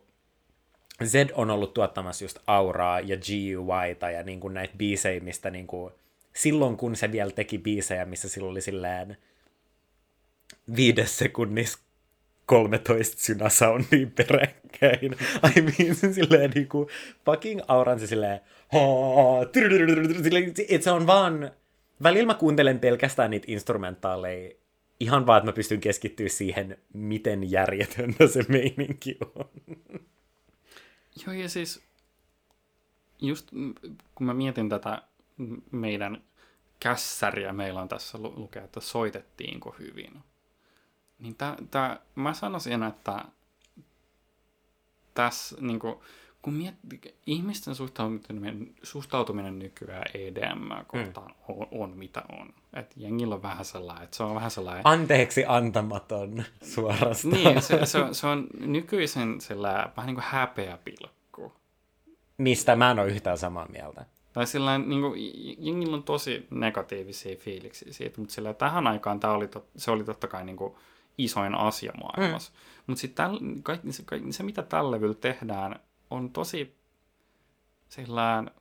Zed on ollut tuottamassa just Auraa ja GUYta ja niin kuin näitä biisejä, mistä niin kuin, silloin kun se vielä teki biisejä, missä sillä oli silleen viides sekunnissa 13 synasoundia peräkkäin. I mean, silleen niin kuin fucking auran se silleen, että se on vaan, välillä mä kuuntelen pelkästään niitä instrumentaaleja ihan vaan, että mä pystyn keskittyä siihen, miten järjetöntä se meininki on. Joo, ja siis just kun mä mietin tätä meidän kässäriä, meillä on tässä lu- lukea, että soitettiinko hyvin. Niin tää, tää, mä sanoisin, että tässä, niin kuin, kun miet, ihmisten suhtautuminen, suhtautuminen nykyään EDM kohtaan mm. on, on, mitä on. Et jengillä on vähän sellainen, että se on vähän sellainen... Anteeksi antamaton suorastaan. Niin, se, se, on, se on nykyisen sellainen vähän niin kuin häpeä pilkku. Mistä mä en ole yhtään samaa mieltä. Tai sillä niin kuin, jengillä on tosi negatiivisia fiiliksiä siitä, mutta sillä tähän aikaan tämä oli, tot, se oli totta kai niin kuin, isoin asia maailmassa. Mm. Mutta sitten se, se, mitä tällä levyllä tehdään, on tosi sillään,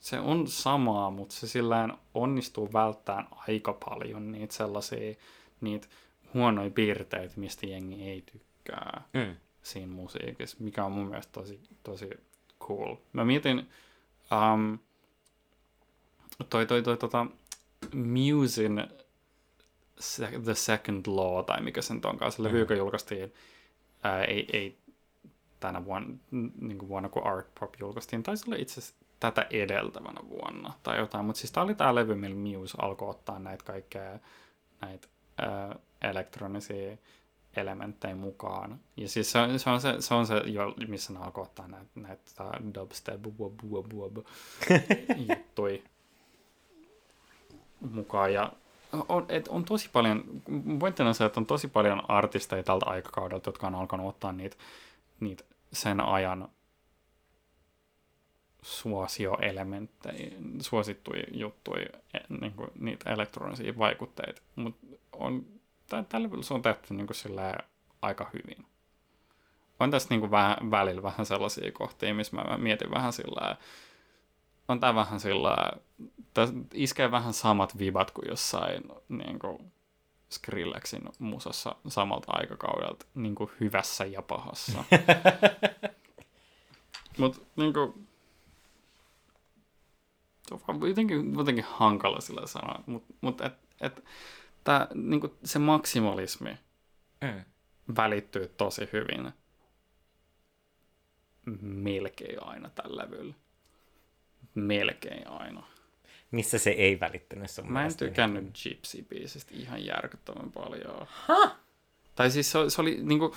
se on samaa, mutta se sillään onnistuu välttämään aika paljon niitä sellaisia niitä huonoja piirteitä, mistä jengi ei tykkää mm. siinä musiikissa, mikä on mun mielestä tosi, tosi cool. Mä mietin, um, toi, toi, toi, tota, Musin The Second Law, tai mikä sen onkaan, se levy, mm. joka julkaistiin, ää, ei, ei tänä vuonna, niin kuin vuonna kun Art Pop julkaistiin, taisi olla itse asiassa tätä edeltävänä vuonna tai jotain, mutta siis tämä oli tämä levy, millä Muse alkoi ottaa näitä kaikkea näitä ää, elektronisia elementtejä mukaan. Ja siis se, on se, on se, se, on se jo, missä ne alkoi ottaa näitä, näitä dubstep buob, buob, buob, juttui mukaan. Ja on, et on tosi paljon, pointtina on se, että on tosi paljon artisteja tältä aikakaudelta, jotka on alkanut ottaa niitä, niitä sen ajan suosioelementtejä, suosittuja juttuja, e, niin kuin niitä elektronisia vaikutteita, mutta on, tällä se on tehty niin kuin aika hyvin. On tässä niin kuin vähän, välillä vähän sellaisia kohtia, missä mä mietin vähän sillä on tämä vähän sillä iskee vähän samat vibat kuin jossain niin kuin Skrillexin musassa samalta aikakaudelta, niin kuin hyvässä ja pahassa. Mutta niin kuin, se on jotenkin, jotenkin hankala sillä sanoa, mutta mut et, et, tää, niin kuin se maksimalismi mm. välittyy tosi hyvin melkein aina tällä levyllä. Melkein aina. Missä se ei välittynyt sun Mä en tykännyt Gypsy-biisistä ihan järkyttävän paljon. Ha? Tai siis se, se oli niinku...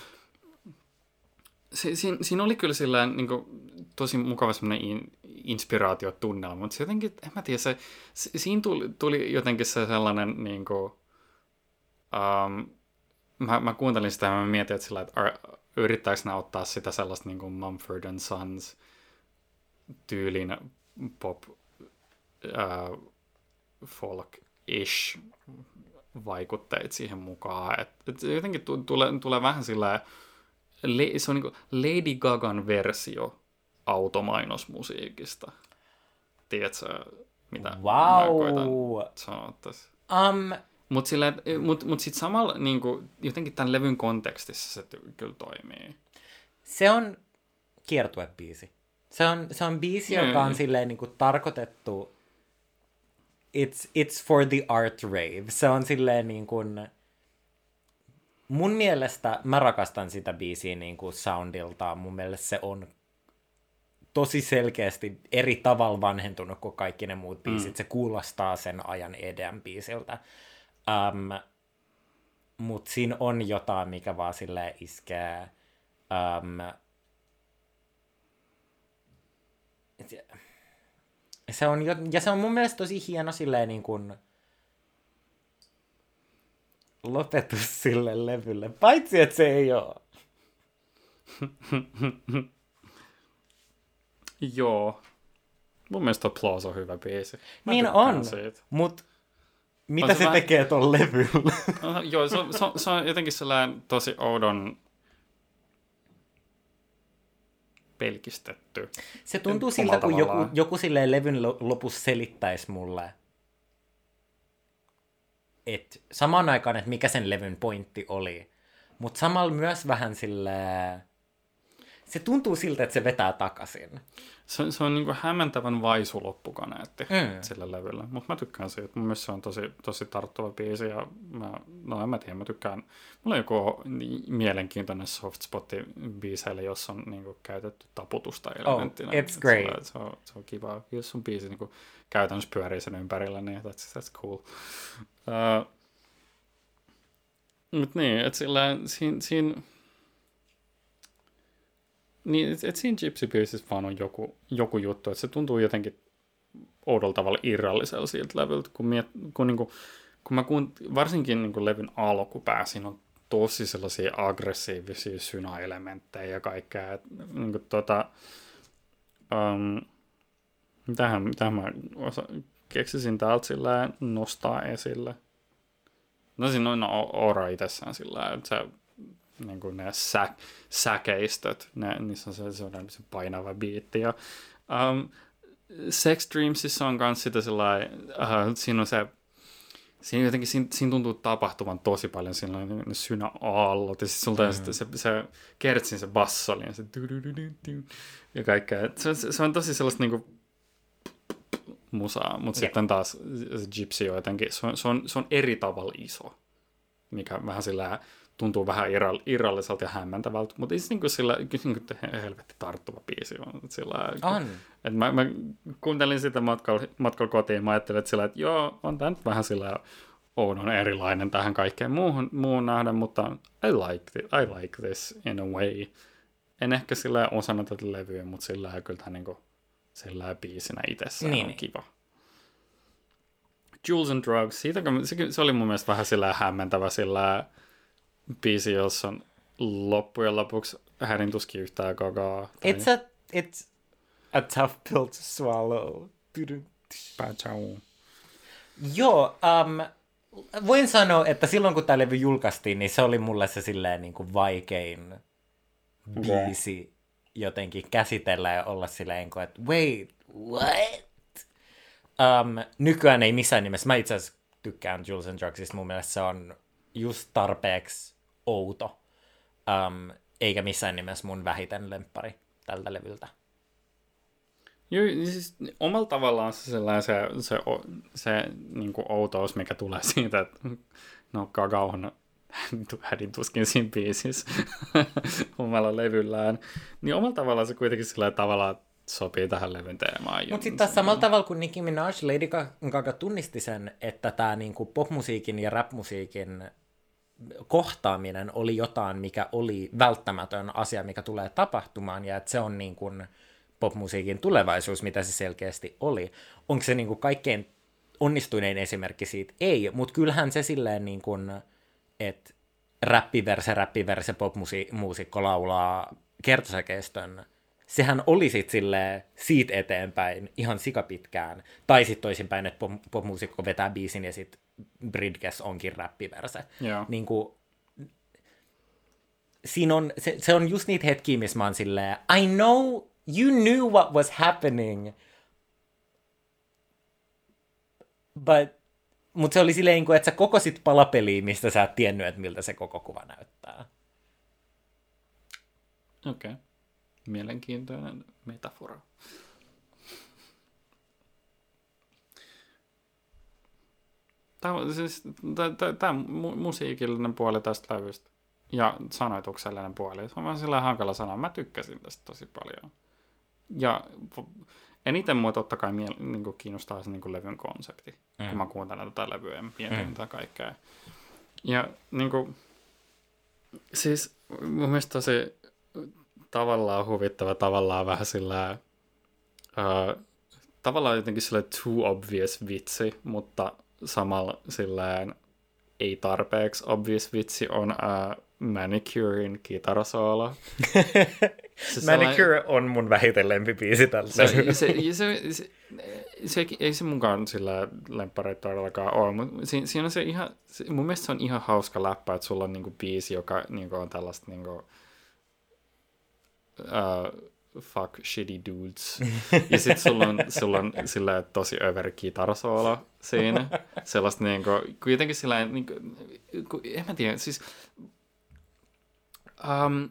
Se, siinä, siinä oli kyllä sillä niinku, tosi mukava semmoinen in, inspiraatiotunnelma, mutta se jotenkin, en mä tiedä, se, se, siinä tuli, tuli jotenkin se sellainen niinku... Um, mä, mä kuuntelin sitä ja mä mietin, että sillä, että yrittääkö ne ottaa sitä sellaista niin kuin Mumford and Sons tyylin pop äh, folk-ish vaikutteet siihen mukaan. Et, et jotenkin t- tulee, tulee vähän sillä se on niin Lady Gagan versio automainosmusiikista. Tiedätkö, mitä wow. mä koitan sanoa tässä? Um, mutta mut, mut sitten samalla niin kuin, jotenkin tämän levyn kontekstissa se ty- kyllä toimii. Se on kiertuebiisi. Se on, se on biisi, mm. joka on silleen niin kuin tarkoitettu it's, it's for the art rave. Se on silleen niin kuin, mun mielestä mä rakastan sitä biisiä niin kuin soundiltaan. Mun mielestä se on tosi selkeästi eri tavalla vanhentunut kuin kaikki ne muut biisit. Mm. Se kuulostaa sen ajan EDM-biisiltä. Um, Mutta siinä on jotain, mikä vaan sille iskee. Um, se on, ja se on mun mielestä tosi hieno silleen niin kuin lopetus sille levylle, paitsi että se ei ole. Joo. Mun mielestä Applause on hyvä biisi. Mä niin on, mutta mitä on se, se vähän... tekee ton levyllä? Joo, se on, se, on, se on jotenkin sellainen tosi oudon pelkistetty. Se tuntuu siltä, kun joku, joku silleen levyn lopussa selittäisi mulle, että samaan aikaan, että mikä sen levyn pointti oli. Mutta samalla myös vähän silleen se tuntuu siltä, että se vetää takaisin. Se, se on niin kuin hämmentävän vaisu loppukaneetti mm. sillä levyllä, mutta mä tykkään siitä. Mun mielestä se on tosi, tosi tarttuva biisi ja mä, no en mä tiedä, mä tykkään. Mulla on joku mielenkiintoinen soft spotti biiseille, jossa on niin kuin, käytetty taputusta oh, elementtinä. Oh, it's great. Se, se, on, se on kiva, jos sun biisi niin kuin, käytännössä pyörii sen ympärillä, niin that's, that's cool. Uh, mutta niin, että sillä siinä, siinä Niin, että et siinä Gypsy Beersissä vaan on joku, joku juttu, että se tuntuu jotenkin oudolla tavalla irrallisella siltä levyltä, kun, miet, kun, niin kuin, kun mä kuun, varsinkin niin kuin levyn alkupää, siinä on tosi sellaisia aggressiivisia synaelementtejä ja kaikkea. Et, niin kuin, tota, um, mitähän, mitähän mä osa, keksisin täältä sillä nostaa esille. No siinä on Ora itsessään sillä että se niin kuin ne sä, säkeistöt, ne, niissä on se, se, se painava biitti. Ja, um, Sex Dreamsissa on myös sitä sellainen, uh, siinä on se, siinä jotenkin, siinä, siinä tuntuu tapahtuvan tosi paljon siinä ne synä-aallot, ja siis sulta mm. se, se, se kertsin se bassoli, ja se ja kaikkea. Se, se, se, on tosi sellaista niinku musaa, mutta yeah. sitten taas se Gypsy on jotenkin, se on, se on, se on eri tavalla iso, mikä vähän sillä tuntuu vähän irralliselta ja hämmentävältä, mutta ei se niin kuin sillä niin helvetti tarttuva biisi on. Sillä, on. Että mä, mä, kuuntelin sitä matkalla, matkalla kotiin, mä ajattelin, että, sillä, että joo, on tämä nyt vähän sillä oudon erilainen tähän kaikkeen muuhun, muuhun nähdä, mutta I like, it, I like this in a way. En ehkä sillä osana tätä levyä, mutta sillä kyllä tämä niin kuin, sillä biisinä itsessään niin. on kiva. Jules and Drugs, siitä, se, se oli mun mielestä vähän sillä hämmentävä sillä biisi, jossa on loppujen lopuksi hänen tuskin yhtään kakaa. Tai... It's, a, it's a tough pill to swallow. Pachau. Joo, um, voin sanoa, että silloin kun tämä levy julkaistiin, niin se oli mulle se silleen niin kuin vaikein biisi yeah. jotenkin käsitellä ja olla silleen, että wait, what? Um, nykyään ei missään nimessä. Mä itse asiassa tykkään Jules and Drugsista. Mun mielestä se on just tarpeeksi outo, um, eikä missään nimessä mun vähiten lemppari tältä levyltä. Joo, niin siis omalla tavallaan se sellainen se, se, se niin kuin outous, mikä tulee siitä, että no Gaga on hädin tuskin siinä biisissä omalla levyllään, niin omalla tavallaan se kuitenkin sillä tavalla sopii tähän levyn teemaan. Mutta sitten taas samalla tavalla kuin Nicki Minaj, Lady Gaga tunnisti sen, että tämä niinku popmusiikin ja rapmusiikin kohtaaminen oli jotain, mikä oli välttämätön asia, mikä tulee tapahtumaan, ja että se on niin kuin popmusiikin tulevaisuus, mitä se selkeästi oli. Onko se niin kuin kaikkein onnistunein esimerkki siitä? Ei, mutta kyllähän se silleen niin kuin, että räppiverse, räppiverse popmuusikko laulaa kertosäkeistön, sehän oli sit silleen siitä eteenpäin ihan sikapitkään. Tai sitten toisinpäin, että popmuusikko vetää biisin ja sitten Bridges onkin räppiverse. Yeah. Niin kuin, siinä on, se, se on just niitä hetkiä, missä mä oon silleen, I know you knew what was happening, but mutta se oli silleen, että sä kokosit palapeliä, mistä sä et tiennyt, että miltä se koko kuva näyttää. Okei. Okay. Mielenkiintoinen metafora. Tämä, siis, tämä musiikillinen puoli tästä levystä ja sanoituksellinen puoli, se on vaan sillä hankala sana. Mä tykkäsin tästä tosi paljon. Ja eniten mua totta kai miel, niin kuin kiinnostaa se niin kuin levyn konsepti, mm. kun mä kuuntelen tätä levyä ja mietin mm. tätä kaikkea. Ja niin kuin, siis mun mielestä tosi tavallaan huvittava, tavallaan vähän sillä uh, tavallaan jotenkin sillä too obvious vitsi, mutta samalla silleen ei tarpeeksi obvious vitsi on uh, Manicurein kitarasoolo. se Manicure on mun vähiten lempibiisi tällä. Se, se, se, se, se, se, ei se munkaan sillä lemppareita todellakaan ole, mutta siinä, siinä on se ihan, se, mun mielestä se on ihan hauska läppä, että sulla on niinku biisi, joka niinku on tällaista niinku, uh, fuck shitty dudes. Ja sit sulla on, sulla on sillä tosi over kitarasoolo siinä. Sellaista niinku, kuitenkin sillä niinku, en mä tiedä, siis um,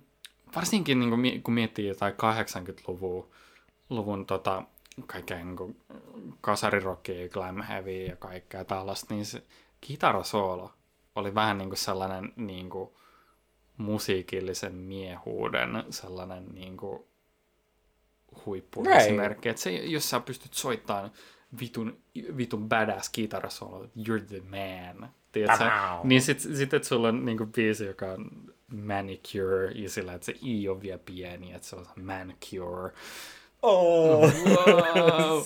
varsinkin niinku, kun miettii jotain 80-luvun luvun tota, kaikkea niinku, kasarirockia, glam heavy ja kaikkea tällaista, niin se kitarasoolo oli vähän niinku sellainen niinku, musiikillisen miehuuden sellainen niinku, huippuesimerkki. Right. se, jos sä pystyt soittamaan vitun, vitun badass kitarasolo, you're the man. Tiedätkö? Niin sit, sit että sulla on niinku biisi, joka on manicure ja sillä, että se i on vielä pieni, että se on manicure. Oh. Wow.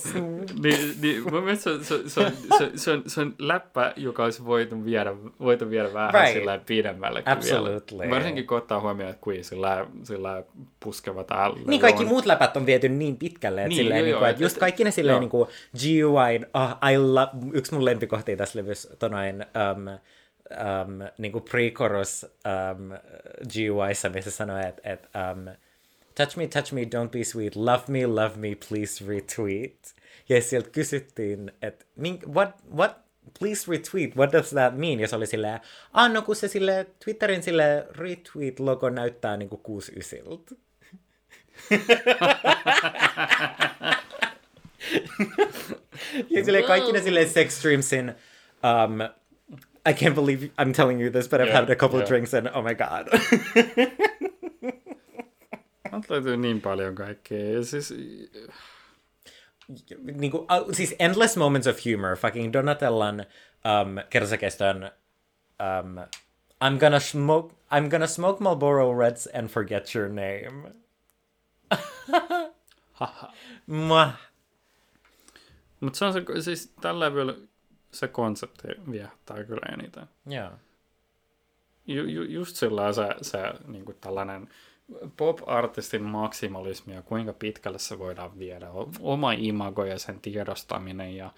niin, niin, mun mielestä se, se, se, se, se, on, se on läppä, joka olisi voitu viedä, voitu viedä vähän Right. sillä pidemmälle. Absolutely. Varsinkin kun ottaa huomioon, että kuin sillä, sillä puskeva täällä. Niin kaikki muut läpät on viety niin pitkälle, että, Niin, silleen, joo, niin kuin, et- että just kaikki ne silleen niin kuin GUI, oh, I love, yksi mun lempikohtia tässä levyssä, tonoin, um, um, niin kuin pre-chorus um, GUIssa, missä sanoo, että et, um, touch me, touch me, don't be sweet, love me, love me, please retweet. Ja sieltä kysyttiin, että what, what, please retweet, what does that mean? Ja se oli silleen, ah no kun se sille Twitterin sille retweet-logo näyttää niinku 69 Ja silleen kaikki ne silleen sex dreamsin, um, I can't believe I'm telling you this, but I've Yeah, had a couple yeah. drinks and oh my god. Täältä löytyy niin paljon kaikkea. Ja siis, niinku, uh, siis endless moments of humor, fucking Donatellan um, kersakestön um, I'm gonna smoke I'm gonna smoke Marlboro Reds and forget your name. Mwah. mutta se on se, siis tällä levyllä se konsepti viehättää kyllä eniten. Joo. Ju, ju, just sillä se, se niin kuin tällainen pop-artistin maksimalismi ja kuinka pitkälle se voidaan viedä. Oma imago ja sen tiedostaminen ja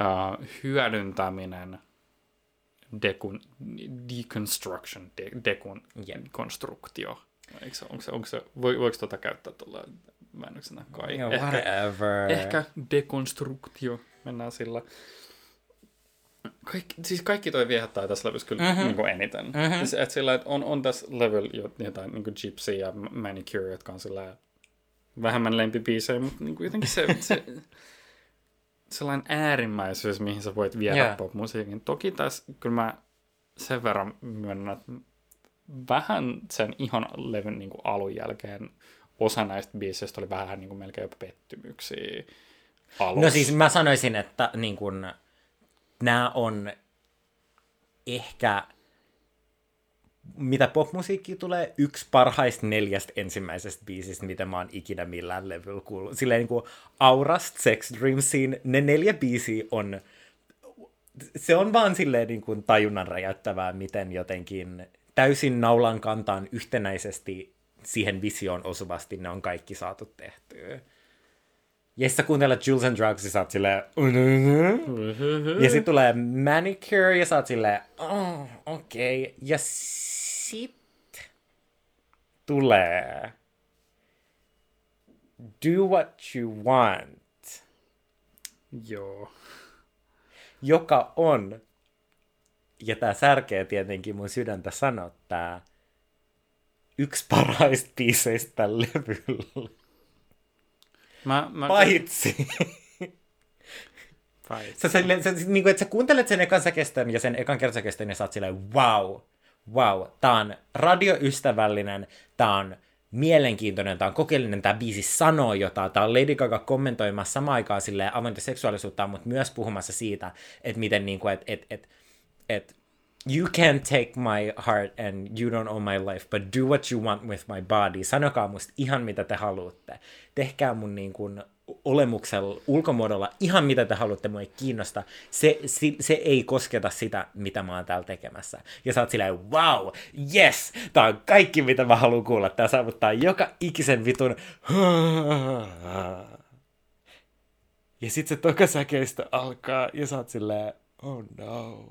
uh, hyödyntäminen, dekun, deconstruction, de, dekun, Jep. konstruktio. Eikö se, onko se, onko se, voi, voiko tuota käyttää tuolla väännöksenä kai? Ehkä, whatever. ehkä dekonstruktio, mennään sillä. Kaikki, siis kaikki toi viehättää tässä levyssä kyllä mm-hmm. niin kuin eniten. Mm-hmm. Siis, et sillä, että on, on tässä levyllä jo- jotain niin kuin Gypsy ja Manicure, jotka on sillä vähemmän lempibiisejä, mutta niin kuin jotenkin se, se sellainen äärimmäisyys, mihin sä voit viedä yeah. pop-musiikin. Toki tässä kyllä mä sen verran myönnän, että vähän sen ihan levyn niin kuin alun jälkeen osa näistä biiseistä oli vähän niin kuin melkein jopa pettymyksiä alussa. No siis mä sanoisin, että niin kun, nämä on ehkä, mitä popmusiikki tulee, yksi parhaista neljästä ensimmäisestä biisistä, mitä mä oon ikinä millään levyllä kuullut. Silleen niin kuin Aurasta Sex Dreamsiin, ne neljä biisiä on, se on vaan silleen niin kuin tajunnan räjäyttävää, miten jotenkin täysin naulan kantaan yhtenäisesti siihen visioon osuvasti ne on kaikki saatu tehtyä. Ja sä kuuntelet Jules and Drugs ja sä oot silleen... Ja sit tulee Manicure ja sä oot silleen... Oh, okei. Okay. Ja sit tulee... Do what you want. Joo. Joka on... Ja tää särkee tietenkin mun sydäntä sanoa tää... Yksi parhaista biiseistä tällä levyllä. Mä, mä, Paitsi... Paitsi. Sä, sä, sä, niin kuin, että sä kuuntelet sen ekan säkestön ja sen ekan kertsakestön ja sä oot silleen, wow, wow, tää on radioystävällinen, tää on mielenkiintoinen, tää on kokeellinen, tää biisi sanoo jotain, tää on Lady Gaga kommentoimassa samaan aikaan silleen avointa seksuaalisuutta, mutta myös puhumassa siitä, että miten niin kuin, että et, et, et, you can't take my heart and you don't own my life, but do what you want with my body. Sanokaa musta ihan mitä te haluatte. Tehkää mun niin kuin olemuksella, ulkomuodolla ihan mitä te haluatte, mua ei kiinnosta. Se, se, se ei kosketa sitä, mitä mä oon täällä tekemässä. Ja sä oot silleen, wow, yes, tää on kaikki mitä mä haluan kuulla. Tää saavuttaa joka ikisen vitun ja sit se tokasäkeistö alkaa ja sä oot silleen, oh no.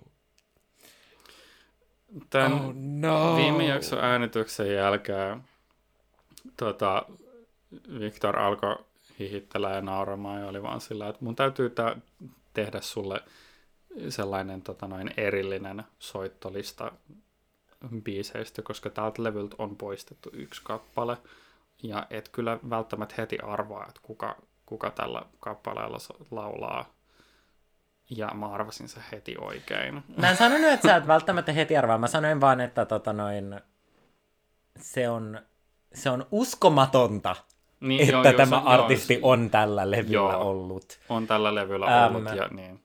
Tämän Oh no. viime jakson äänityksen jälkeen tota, Viktor alkoi hihittelee ja nauramaan ja oli vaan sillä, että mun täytyy tää tehdä sulle sellainen tota, noin erillinen soittolista biiseistä, koska tältä levyltä on poistettu yksi kappale ja et kyllä välttämättä heti arvaa, että kuka, kuka tällä kappaleella laulaa. Ja mä arvasin se heti oikein. Mä en sanonut, että sä et välttämättä heti arvaa. Mä sanoin vaan, että tota noin, se on, se on uskomatonta, Niin, että joo, joo, tämä se- artisti joo, on tällä levyllä Joo. ollut. on tällä levyllä Ähm, ollut ja niin.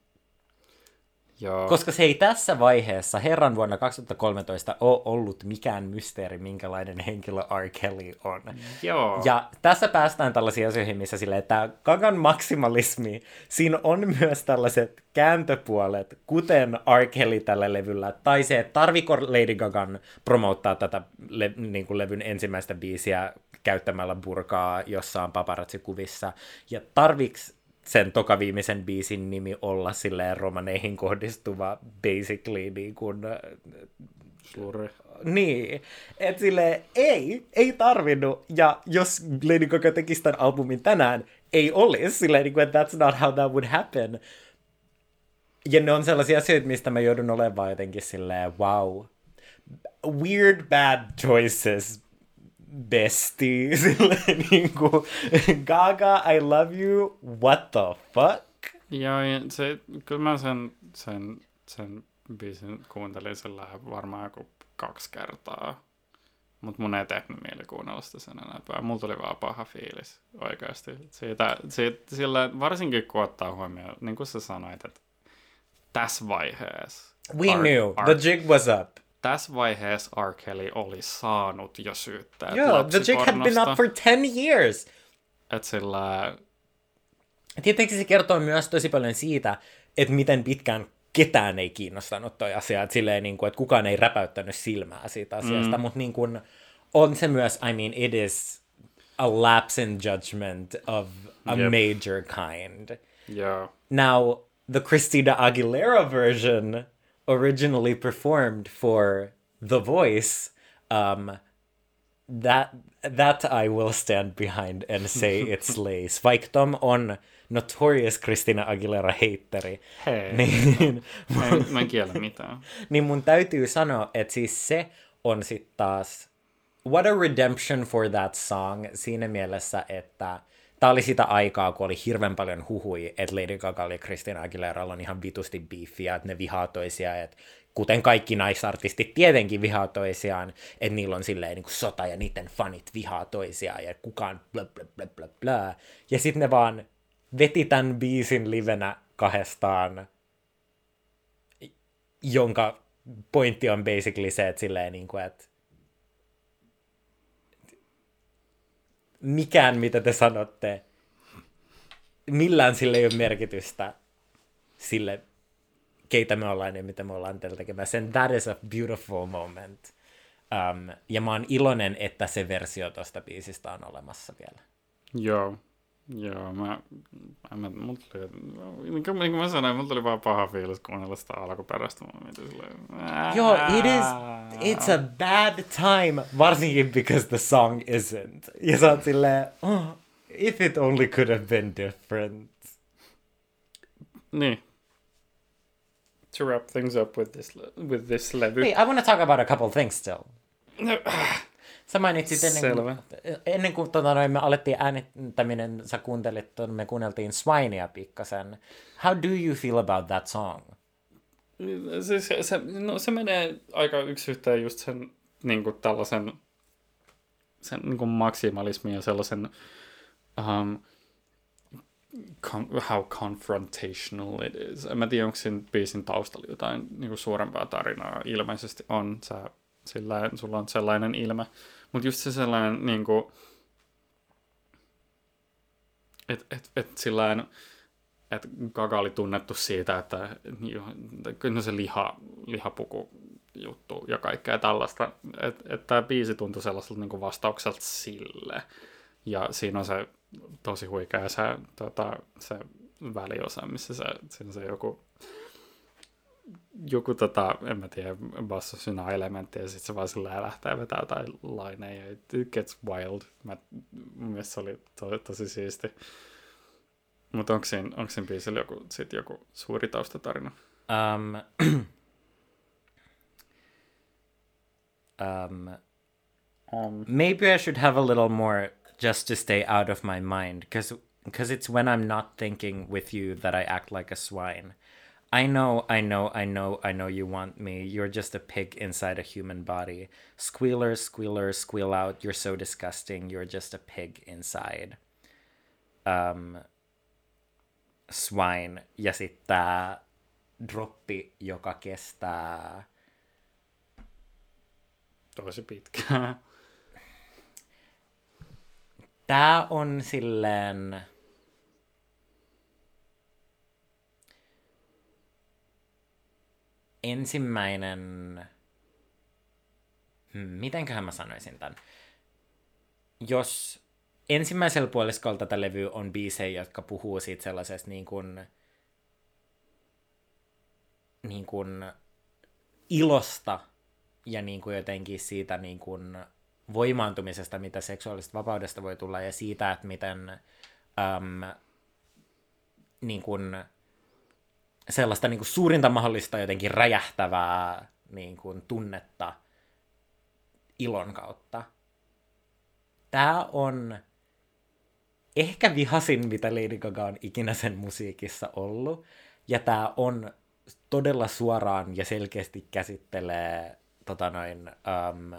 Joo. Koska se ei tässä vaiheessa, herran vuonna 2013, ole ollut mikään mysteeri, minkälainen henkilö R. Kelly on. Joo. Ja tässä päästään tällaisiin asioihin, missä silleen, että Gagan maksimalismi, siinä on myös tällaiset kääntöpuolet, kuten R. Kelly tällä levyllä, tai se, että tarviko Lady Gagan promouttaa tätä le- niin kuin levyn ensimmäistä biisiä käyttämällä burkaa jossain paparazzi-kuvissa, ja tarviks sen toka viimeisen biisin nimi olla silleen romaneihin kohdistuva basically niin kuin... Slurry. Niin, että sille ei, ei tarvinnut, ja jos Lady Gaga tekisi tämän albumin tänään, ei olisi silleen, niin kuin, that's not how that would happen. Ja ne on sellaisia asioita, mistä mä joudun olemaan jotenkin silleen, wow, weird bad choices, bestie. Silleen, niin kuin, Gaga, I love you, what the fuck? Joo, se, kyllä mä sen, sen, sen biisin kuuntelin sillä varmaan joku kaksi kertaa. Mutta mun ei tehnyt mieli kuunnella sitä sen enempää. Mulla tuli vaan paha fiilis oikeasti. Siitä, siitä, sillä varsinkin kun ottaa huomioon, niin kuin sä sanoit, että tässä vaiheessa... We art, knew. Art, the jig was up tässä vaiheessa R. Kelly oli saanut jo syyttää Joo, The Jig had been up for 10 years. Että sillä... Tietenkin se kertoo myös tosi paljon siitä, että miten pitkään ketään ei kiinnostanut toi asia, että, silleen, niin kuin, että kukaan ei räpäyttänyt silmää siitä asiasta, mm. mutta niin kuin, on se myös, I mean, it is a lapse in judgment of a yep. major kind. Yeah. Now, the Christina Aguilera version originally performed for The Voice, um, that that I will stand behind and say it slays. Vaikka Tom on notorious Christina Aguilera heitteri. Hei, niin, mä, en, mä en kiellä mitään. niin mun täytyy sanoa, että siis se on sitten taas what a redemption for that song siinä mielessä, että tämä oli sitä aikaa, kun oli hirveän paljon huhui, että Lady Gaga ja Christina Aguilera on ihan vitusti beefiä, että ne vihaa toisiaan, että kuten kaikki naisartistit tietenkin vihaa toisiaan, että niillä on silleen niin kuin sota ja niiden fanit vihaa toisiaan ja kukaan bla bla bla bla bla. Ja sitten ne vaan veti tämän biisin livenä kahdestaan, jonka pointti on basically se, että silleen niin kuin, että mikään, mitä te sanotte, millään sille ei ole merkitystä sille, keitä me ollaan ja mitä me ollaan teillä tekemässä. And that is a beautiful moment. Um, ja mä oon iloinen, että se versio tuosta biisistä on olemassa vielä. Joo. Joo, mä, mä, mä mulla tuli, niin kuin, niin kuin mä sanoin, mulla tuli vaan paha fiilis kuunnella sitä alkuperäistä. Mä mietin silleen, Joo, it is, it's a bad time, varsinkin because the song isn't. Ja sä oot silleen, oh, if it only could have been different. Niin. To wrap things up with this, with this levy. Hey, I want to talk about a couple things still. Sä mainitsit ennen Selvä. kuin, ennen kuin tota, noin, me alettiin äänittäminen, sä kuuntelit, me kuunneltiin Swinea pikkasen. How do you feel about that song? Se, se, se, no, se menee aika yksi yhteen just sen niin kuin tällaisen sen niin kuin maksimalismin ja sellaisen um, con, how confrontational it is. En mä tiedä, onko siinä biisin taustalla jotain niin kuin suurempaa tarinaa. Ilmeisesti on. Sä, sillä, sulla on sellainen ilme. Mutta just se sellainen, niin kuin, että et, et sillain, että Gaga oli tunnettu siitä, että no se liha, lihapuku juttu ja kaikkea tällaista. Että et tämä biisi tuntui sellaiselta niin vastaukselta sille. Ja siinä on se tosi huikea se, tota, se väliosa, missä se, siinä se joku joku tota, en mä tiedä, bassosynä-elementti ja sitten se vaan sillä lähtee vetää jotain laineja ja it gets wild. Mä, mun mielestä se oli to, tosi siisti. Mutta onko siinä, onko siinä biisillä joku, sit joku suuri taustatarina? Um, um, um, maybe I should have a little more just to stay out of my mind because because it's when I'm not thinking with you that I act like a swine. I know, I know, I know, I know you want me. You're just a pig inside a human body. Squealer, squealer, squeal out. You're so disgusting. You're just a pig inside. Um, swine. Ja sitten droppi, joka kestää... Tosi pitkään. Tää on silleen... Ensimmäinen... Hmm, mitenköhän mä sanoisin tämän? Jos ensimmäisellä puoliskolla tätä levyä on biisejä, jotka puhuu siitä sellaisesta niin kuin, niin kuin ilosta ja niin kuin jotenkin siitä niin kuin voimaantumisesta, mitä seksuaalisesta vapaudesta voi tulla, ja siitä, että miten äm, niin kuin, sellaista niin kuin suurinta mahdollista jotenkin räjähtävää niin kuin, tunnetta ilon kautta. Tämä on ehkä vihasin, mitä Lady Gaga on ikinä sen musiikissa ollut. Ja tämä on todella suoraan ja selkeästi käsittelee tota noin, um,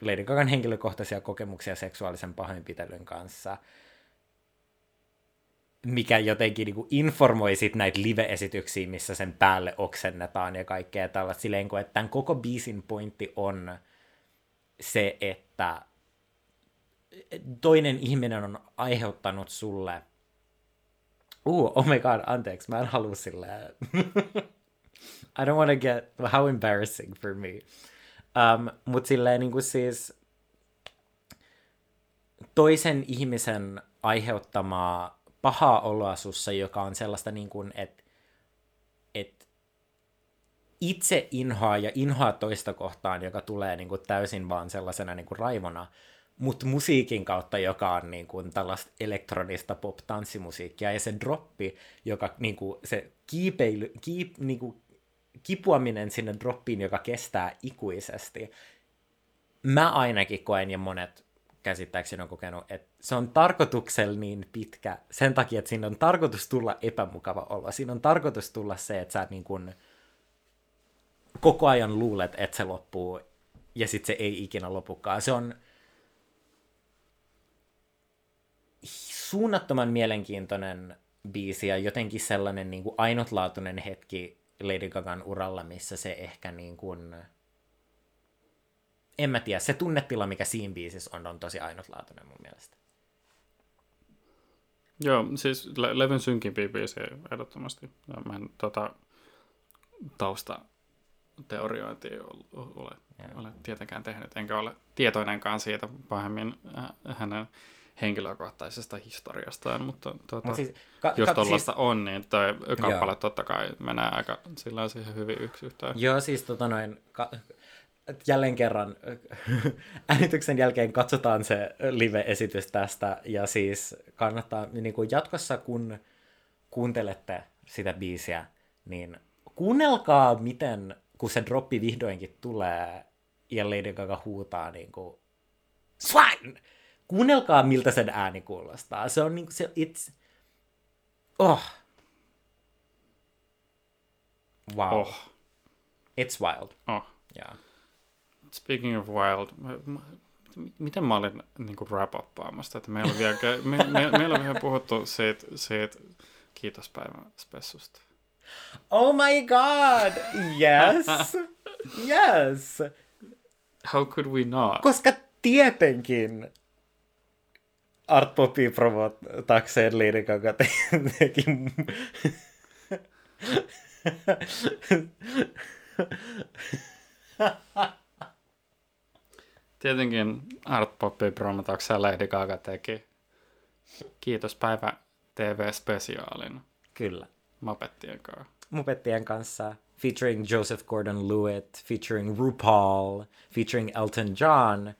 Lady Gagan henkilökohtaisia kokemuksia seksuaalisen pahoinpitelyn kanssa, mikä jotenkin niin kuin informoi sit näitä live-esityksiä, missä sen päälle oksennetaan ja kaikkea tällaista. Silleen, että tämän koko biisin pointti on se, että toinen ihminen on aiheuttanut sulle Uh, oh my god, anteeksi, mä en halua silleen. I don't want to get, how embarrassing for me. Um, Mutta silleen niin kuin siis toisen ihmisen aiheuttamaa pahaa oloa sussa, joka on sellaista niin kuin, että et itse inhoa ja inhoa toista kohtaan, joka tulee niin kuin täysin vaan sellaisena niin kuin raivona, mutta musiikin kautta, joka on niin kuin tällaista elektronista pop-tanssimusiikkia, ja se droppi, joka niin kuin, se kiipeily, kiip, niin kuin, kipuaminen sinne droppiin, joka kestää ikuisesti, mä ainakin koen, ja monet käsittääkseni on kokenut, että se on tarkoituksella niin pitkä sen takia, että siinä on tarkoitus tulla epämukava olo. Siinä on tarkoitus tulla se, että sä niin kuin koko ajan luulet, että se loppuu, ja sitten se ei ikinä lopukaan. Se on suunnattoman mielenkiintoinen biisi ja jotenkin sellainen niin kuin ainutlaatuinen hetki Lady Gagan uralla, missä se ehkä niin kuin, en mä tiedä, se tunnetila, mikä siinä biisissä on, on tosi ainutlaatuinen mun mielestä. Joo, siis le- levyn synkimpiä biisejä ehdottomasti. Mä en tota, tausta teoriointia ole, ole tietenkään tehnyt, enkä ole tietoinenkaan siitä pahemmin äh, hänen henkilökohtaisesta historiastaan, mutta tuota, Mut siis, ka- jos tuollaista siis... on, niin tuo kappale Joo. totta kai menee aika sillä siihen hyvin yksi yhteen. Joo, siis tota noin, ka- jälleen kerran äänityksen jälkeen katsotaan se live-esitys tästä, ja siis kannattaa niin kuin jatkossa, kun kuuntelette sitä biisiä, niin kuunnelkaa, miten, kun se droppi vihdoinkin tulee, ja Lady Gaga huutaa niin kuin, Swine! kuunnelkaa miltä sen ääni kuulostaa. Se on niinku se, it's, oh. Wow. Oh. It's wild. Oh. Yeah. Speaking of wild, miten mä olin niin kuin wrap-uppaamasta, että meillä on vielä, me, me, meillä on vielä puhuttu siitä, siitä kiitospäivän spessusta. Oh my god! Yes! yes! How could we not? Koska tietenkin Art Popia promotakseen Lady Gaga teki... Tietenkin Art Popia promotakseen Lady Gaga teki Kiitos päivä TV-spesiaalin. Kyllä. Mupettien kanssa. Mupettien kanssa. Featuring Joseph Gordon-Lewitt, featuring RuPaul, featuring Elton John,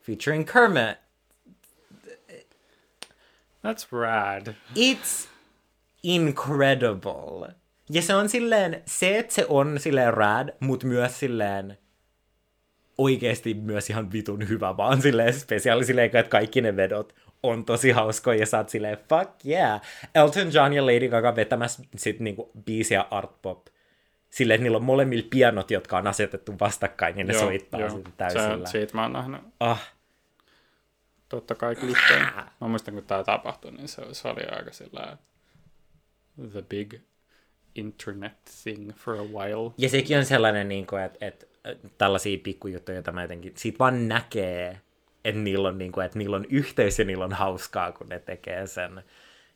featuring Kermit, That's rad. It's incredible. Ja se on silleen, se, että se on silleen rad, mutta myös silleen oikeasti myös ihan vitun hyvä, vaan silleen spesiaali silleen, että kaikki ne vedot on tosi hauskoja ja sä oot silleen, fuck yeah. Elton John ja Lady Gaga vetämässä sit niinku biisiä art pop. Silleen, että niillä on molemmilla pianot, jotka on asetettu vastakkain, ja ne joo, soittaa joo. sitä täysillä. Se, siitä mä oon nähnyt. Ah, totta kai klippejä. Mä muistan, kun tämä tapahtui, niin se, se oli aika sillä the big internet thing for a while. Ja sekin on sellainen, niin kuin, että, että tällaisia pikkujuttuja, joita mä jotenkin, siitä vaan näkee, että niillä on, niin kuin, että niillä on yhteys ja niillä on hauskaa, kun ne tekee sen.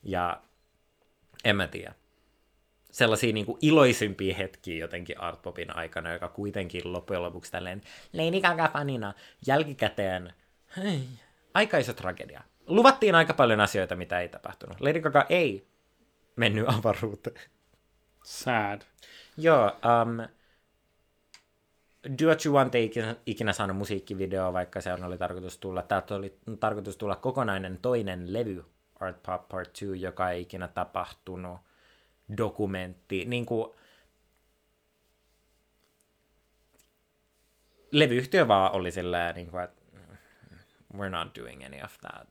Ja en mä tiedä. Sellaisia niin kuin iloisimpia hetkiä jotenkin Artpopin aikana, joka kuitenkin loppujen lopuksi tälleen Lady Gaga-fanina jälkikäteen, hei, aika iso tragedia. Luvattiin aika paljon asioita, mitä ei tapahtunut. Lady Gaga ei mennyt avaruuteen. Sad. Joo, um, Do What You Want ei ikinä, ikinä saanut musiikkivideoa, vaikka se oli tarkoitus tulla. Täältä oli tarkoitus tulla kokonainen toinen levy, Art Pop Part 2, joka ei ikinä tapahtunut. Dokumentti, niin kuin levyyhtiö vaan oli silleen, niin kuin, että we're not doing any of that.